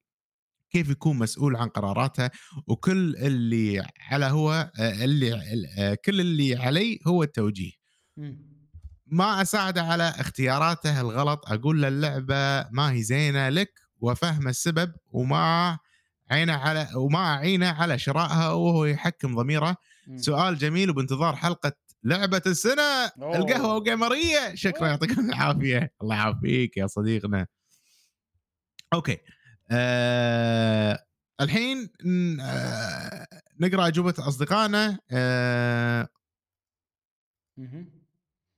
كيف يكون مسؤول عن قراراته؟ وكل اللي على هو آه، اللي آه، كل اللي عليه هو التوجيه. ما اساعده على اختياراته الغلط أقول له اللعبة ما هي زينة لك وفهم السبب وما عينه على وما أعينه على شرائها وهو يحكم ضميره. سؤال جميل وبانتظار حلقة لعبة السنة أوه. القهوه وقمريه شكرا يعطيكم العافية. الله يعافيك يا صديقنا. أوكي. آه الحين آه نقرأ أجوبة أصدقائنا. آه.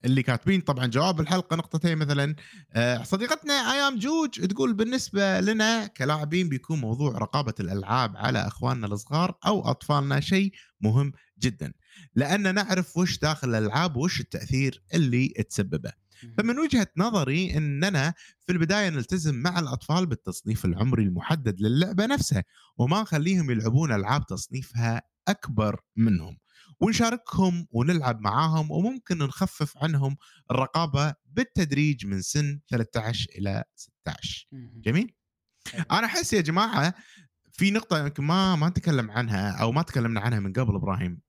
اللي كاتبين طبعا جواب الحلقة نقطتين مثلا. آه، صديقتنا أيام جوج تقول بالنسبة لنا كلاعبين بيكون موضوع رقابة الألعاب على أخواننا الصغار أو أطفالنا شيء مهم جدا لأن نعرف وش داخل الألعاب وش التأثير اللي تسببه. فمن وجهة نظري إننا في البداية نلتزم مع الأطفال بالتصنيف العمري المحدد للعبة نفسها وما نخليهم يلعبون ألعاب تصنيفها أكبر منهم. ونشاركهم ونلعب معاهم وممكن نخفف عنهم الرقابة بالتدريج من سن 13 إلى 16 مهم. جميل. أنا أحس يا جماعة في نقطة يمكن ما ما نتكلم عنها أو ما تكلمنا عنها من قبل إبراهيم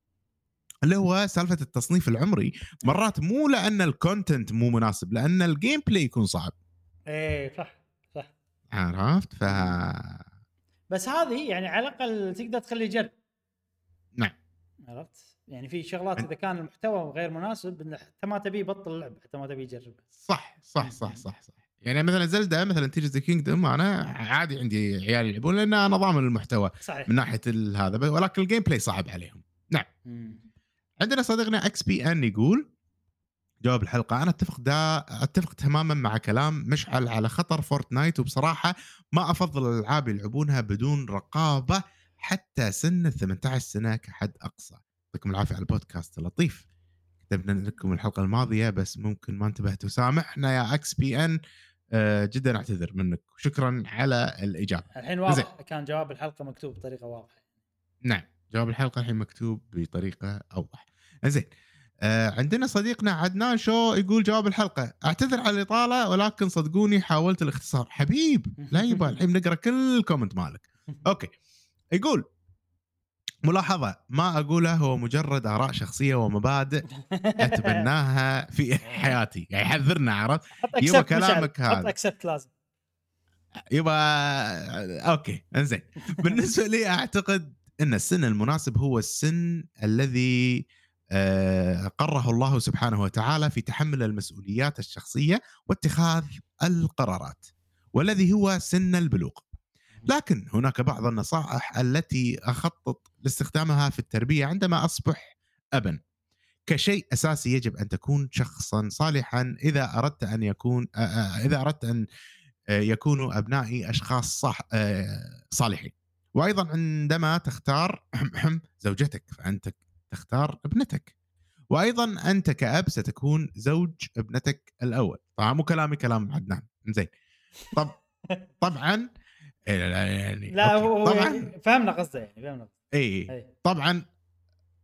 اللي هو سالفة التصنيف العمري. مرات مو لأن ال content مو مناسب لأن ال gameplay يكون صعب. إيه صح صح. عرفت؟ ف بس هذه يعني على الأقل تقدر تخليه يجرب نعم. عرفت؟ يعني في شغلات إذا كان المحتوى غير مناسب حتى ما تبي يبطل اللعب حتى ما تبي يجرب. صح صح صح صح صح. يعني مثلا Zelda مثلا Tears of the Kingdom أنا عادي عندي عيال يلعبون لأن أنا ضامن المحتوى صحيح. من ناحية هذا ولكن ال gameplay صعب عليهم. مم. عندنا صديقنا XPN يقول جواب الحلقة أنا أتفق دا أتفق تماما مع كلام مشعل على خطر Fortnite وبصراحة ما أفضل الألعاب يلعبونها بدون رقابة حتى سن ال 18 سنة كحد أقصى. يعطيكم العافية على البودكاست لطيف كتبنا لكم الحلقة الماضية بس ممكن ما انتبهتوا. سامحنا يا XPN. آه، جدا اعتذر منك. شكرا على الإجابة. الحين واضح كان جواب الحلقة مكتوب بطريقة واضحة. نعم. جواب الحلقة الحين مكتوب بطريقة أوضح. زين. آه عندنا صديقنا عدنان شو يقول جواب الحلقة. أعتذر على الإطالة ولكن صدقوني حاولت الاختصار. حبيب لا يبا الحين نقرا كل comment مالك. (laughs) okay. يقول ملاحظة ما أقوله هو مجرد آراء شخصية ومبادئ أتبناها في حياتي. يعني يحذرنا عرفت؟ يبا كلامك حط هذا. اكسبت لازم. يبا أوكي إنزين. بالنسبة لي أعتقد إن السن المناسب هو السن الذي آه، قره الله سبحانه وتعالى في تحمل المسؤوليات الشخصية واتخاذ القرارات والذي هو سن البلوغ. لكن هناك بعض النصائح التي أخطط لاستخدامها في التربية عندما أصبح ابا. كشيء أساسي يجب أن تكون شخصا صالحا إذا أردت أن يكون آه، آه، أردت أن آه، يكونوا أبنائي أشخاص صح آه، صالحين. وأيضا عندما تختار زوجتك فأنت تختار ابنتك. وأيضا أنت كأب ستكون زوج ابنتك الأول. طبعا مو كلامي كلام عدنان زين طب طبعا لا، يعني لا. هو طبعا. يعني فهمنا قصده يعني فهمنا قصده إي إيه. طبعا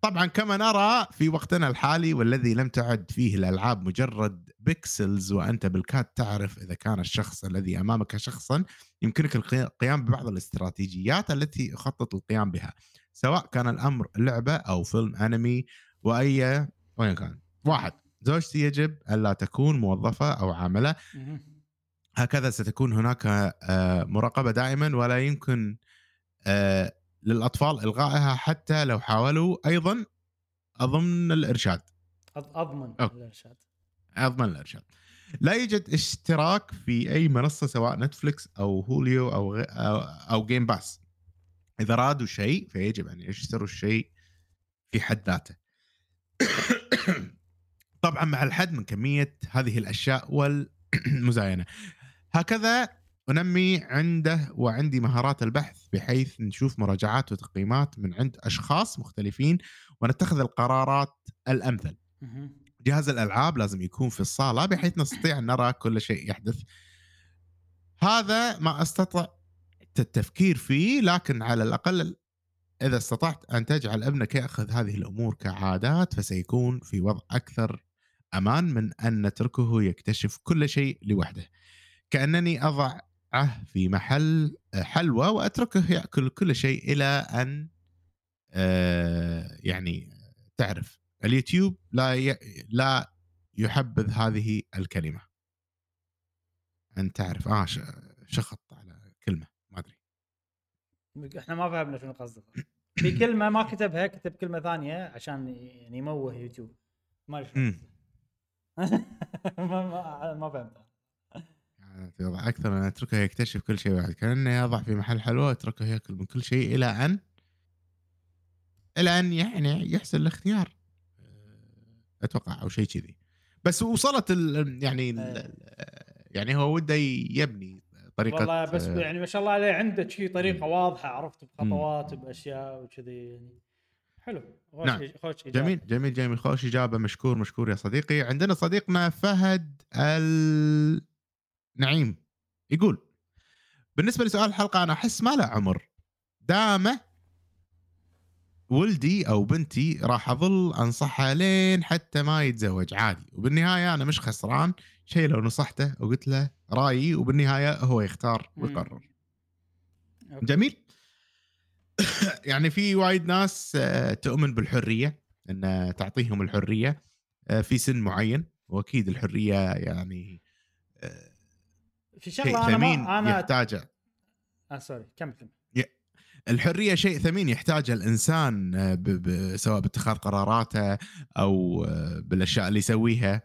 طبعا كما نرى في وقتنا الحالي والذي لم تعد فيه الألعاب مجرد pixels وأنت بالكاد تعرف إذا كان الشخص الذي أمامك شخصا يمكنك القي- القيام ببعض الاستراتيجيات التي اخطط القيام بها سواء كان الأمر لعبة أو فيلم أنمي وأي وين كان واحد زوجتي يجب ألا تكون موظفة أو عاملة. هكذا ستكون هناك آه، مراقبة دائما ولا يمكن آه، للأطفال إلغائها حتى لو حاولوا أيضا أضمن الإرشاد. أضمن. الإرشاد. أضمن الإرشاد. لا يوجد اشتراك في أي منصة سواء Netflix أو Hulu أو غ... أو, أو Game Pass إذا رادوا شيء فيجب أن يشتروا الشيء في حد ذاته. طبعا مع الحد من كمية هذه الأشياء والمزاينة. هكذا أنمي عنده وعندي مهارات البحث بحيث نشوف مراجعات وتقييمات من عند أشخاص مختلفين ونتخذ القرارات الأمثل. جهاز الألعاب لازم يكون في الصالة بحيث نستطيع أن نرى كل شيء يحدث. هذا ما أستطع التفكير فيه لكن على الأقل إذا استطعت أن تجعل ابنك يأخذ هذه الأمور كعادات فسيكون في وضع أكثر أمان من أن نتركه يكتشف كل شيء لوحده. كأنني اضعه في محل حلوى وأتركه يأكل كل شيء إلى أن آه، يعني تعرف. اليوتيوب لا ي... لا يحبذ هذه الكلمة. أن تعرف. ش... شخط على كلمة ما أدري. إحنا ما فهمنا شنو قصدك. في كلمة ما كتبها كتب كلمة ثانية عشان يعني يموه يوتيوب. ما (laughs) ما ما فهمت أكثر من أتركه يكتشف كل شيء بعد. كانه يضع في محل حلوى اتركه يأكل من كل شيء إلى أن إلى أن يعني يحسن الاختيار. أتوقع أو شيء كذي. بس وصلت ال يعني ال إيه. يعني هو وده يبني طريقة والله بس آه، يعني ما شاء الله عليه عنده شي طريقة مم. واضحة عرفت بخطوات بأشياء وكذي يعني. حلو. خوش نعم. خوش إجابة. جميل جميل جميل. خوش إجابة. مشكور مشكور يا صديقي. عندنا صديقنا فهد النعيم يقول بالنسبة لسؤال الحلقة أنا أحس ما له عمر. دامه ولدي أو بنتي راح أظل أنصحها لين حتى ما يتزوج عادي. وبالنهاية أنا مش خسران. شيء لو نصحته وقلت له رأيي وبالنهاية هو يختار. ويقرر. جميل. (coughs) يعني في وايد ناس آه، تؤمن بالحرية إن تعطيهم الحرية آه، في سن معين. وأكيد الحرية يعني آه، في شغلة أنا ثمين ما أنا يحتاجه. آه سوري كمل كمل. الحرية شيء ثمين يحتاجه الإنسان آه، ب... ب... سواء باتخاذ قراراته أو آه، بالأشياء اللي يسويها.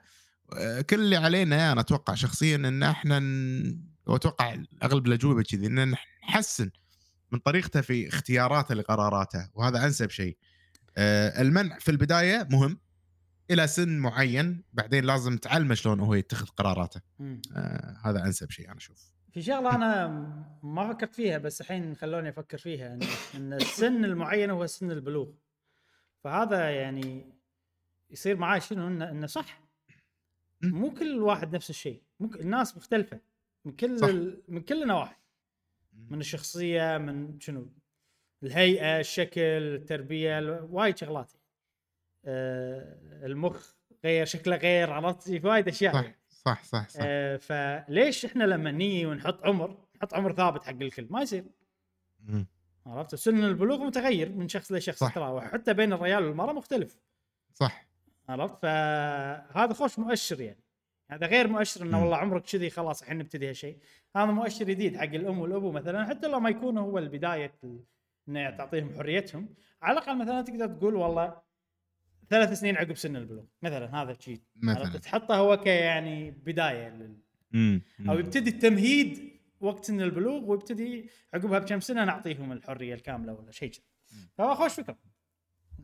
آه، كل اللي علينا أنا أتوقع شخصيا إن إحنا. وأتوقع أغلب الأجوبة كذي إن نحسن من طريقته في اختياراته لقراراته وهذا أنسب شيء. المنع في البداية مهم إلى سن معين بعدين لازم تعلمه شلون هو يتخذ قراراته. آه، هذا أنسب شيء أنا أشوف. في شغلة أنا ما فكرت فيها بس الحين خلوني أفكر فيها ان السن المعين هو سن البلوغ. فهذا يعني يصير معاه شنو؟ إنه صح. مو كل واحد نفس الشيء. الناس مختلفة. من كل صح. ال... من كل النواحي من الشخصية من شنو؟ الهيئة الشكل التربية ال- وايد شغلات. المخ غير شكله غير عرفت؟ في وايد أشياء. صح. صح صح صح. آه فليش إحنا لما نيجي ونحط عمر نحط عمر ثابت حق الكل؟ ما يصير. عرفت؟ سن البلوغ متغير من شخص لشخص. صح. ترى وحتى بين الرجال والمرأة مختلف. صح. عرفت؟ فهذا خوش مؤشر يعني. هذا غير مؤشر إنه. والله عمرك كذي خلاص الحين نبتدي هالشيء. هذا مؤشر جديد حق الأم والأبو مثلا. حتى لو ما يكون هو البداية ال- إنه تعطيهم حريتهم على الأقل مثلا تقدر تقول والله ثلاث سنين عقب سن البلوغ. مثلا هذا شيء مثلا. تحطه هو كيعني بداية لل... مم. أو. يبتدي التمهيد وقت سن البلوغ ويبتدي عقبها بكم سنة نعطيهم الحرية الكاملة ولا شيء كذا. فهو خوش فكرة.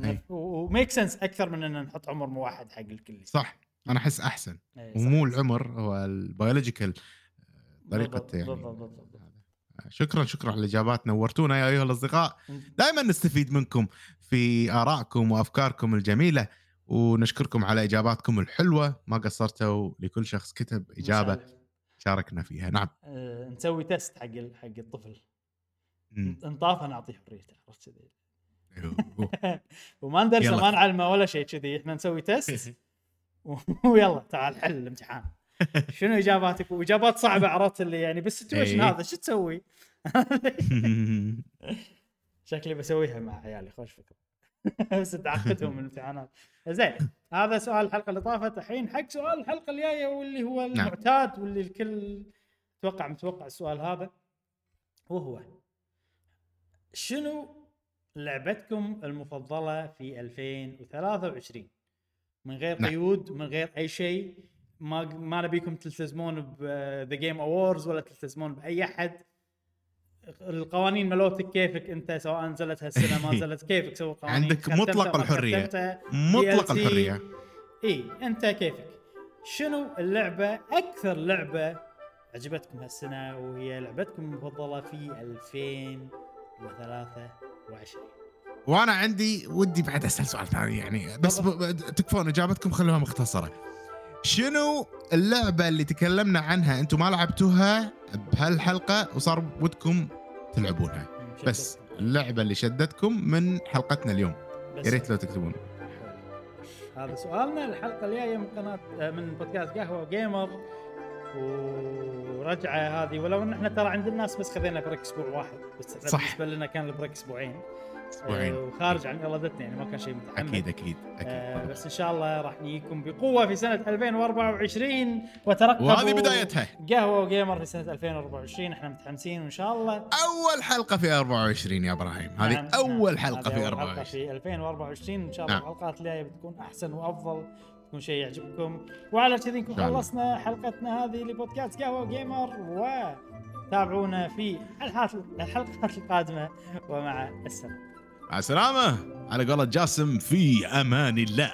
أي. و make sense أكثر من إن نحط عمر موحد حق الكل. صح. أنا أحس أحسن. إيه،. ومو العمر هو ال biological طريقة بالضبط، يعني. بالضبط، بالضبط. شكرا شكرا على الإجابات نورتونا يا أيها الأصدقاء. دائما نستفيد منكم. في آرائكم وأفكاركم الجميلة ونشكركم على إجاباتكم الحلوة ما قصرتوا لكل شخص كتب إجابة. شاركنا فيها نعم آه، نسوي test حق حق الطفل. إن طافه نعطيه حريته عرفت كذي. (laughs) وما ندرسه. ما نعلمه ولا شيء كذي إحنا نسوي test (laughs) (laughs) ويلا تعال حل الامتحان شنو إجاباتك وإجابات صعبة عرفت اللي يعني بال situation. هذا شو تسوي؟ شكلي بسويها مع عيالي خوش فكرة. (laughs) بس تعقدهم من الامتحانات زين هذا سؤال الحلقة اللي طافت. الحين حق سؤال الحلقة الجاية واللي هو المعتاد واللي الكل أتوقع متوقع السؤال هذا. وهو شنو لعبتكم المفضلة في 2023 من غير نعم. قيود من غير أي شيء. ما ما نبيكم تلتزمون ب The Game Awards ولا تلتزمون بأي أحد. القوانين مالتك كيفك انت سواء نزلت هالسنة ما (laughs) نزلت كيفك سوي قوانين عندك مطلق. ختمتها. مطلق. الحرية إي انت كيفك شنو اللعبة أكثر لعبة عجبتكم هالسنة وهي لعبتكم المفضلة في 2023 وأنا عندي ودي بعد أسأل سؤال ثاني يعني بس. ب- تكفون إجابتكم خلوها مختصرة شنو اللعبة اللي تكلمنا عنها أنتم ما لعبتوها بهالحلقة وصار ودكم تلعبونها. بس اللعبة اللي شدتكم من حلقتنا اليوم. يا ريت لو تكتبون. هذا سؤالنا. الحلقة الجاية من قناة من بودكاست قهوة جيمر ورجعة هذه. ولو إن إحنا ترى عند الناس بس خذينا break أسبوع واحد. بس صح. بالنسبة لنا كان ال break أسبوعين. أسبوعين. آه، وخارج عن إرادتنا يعني ما كان شيء متحمل. أكيد أكيد آه، أكيد بس إن شاء الله راح نجيكم بقوة في سنة 2024 وترقبوا وهذه بدايتها. قهوة وجيمر في سنة 2024 إحنا متحمسين وإن شاء الله. أول حلقة في 24 يا إبراهيم. هذه نعم، أول نعم. حلقة هذه في أول حلقة 24 في 2024 إن شاء الله نعم. الحلقات الجاية بتكون أحسن وأفضل تكون شيء يعجبكم. وعلى كذي نكون. خلصنا حلقتنا هذه لبودكاست قهوة جيمر وتابعونا في الحلقات الحلقات القادمة. ومع السلامة. مع السلامة. على قولة جاسم في أمان الله.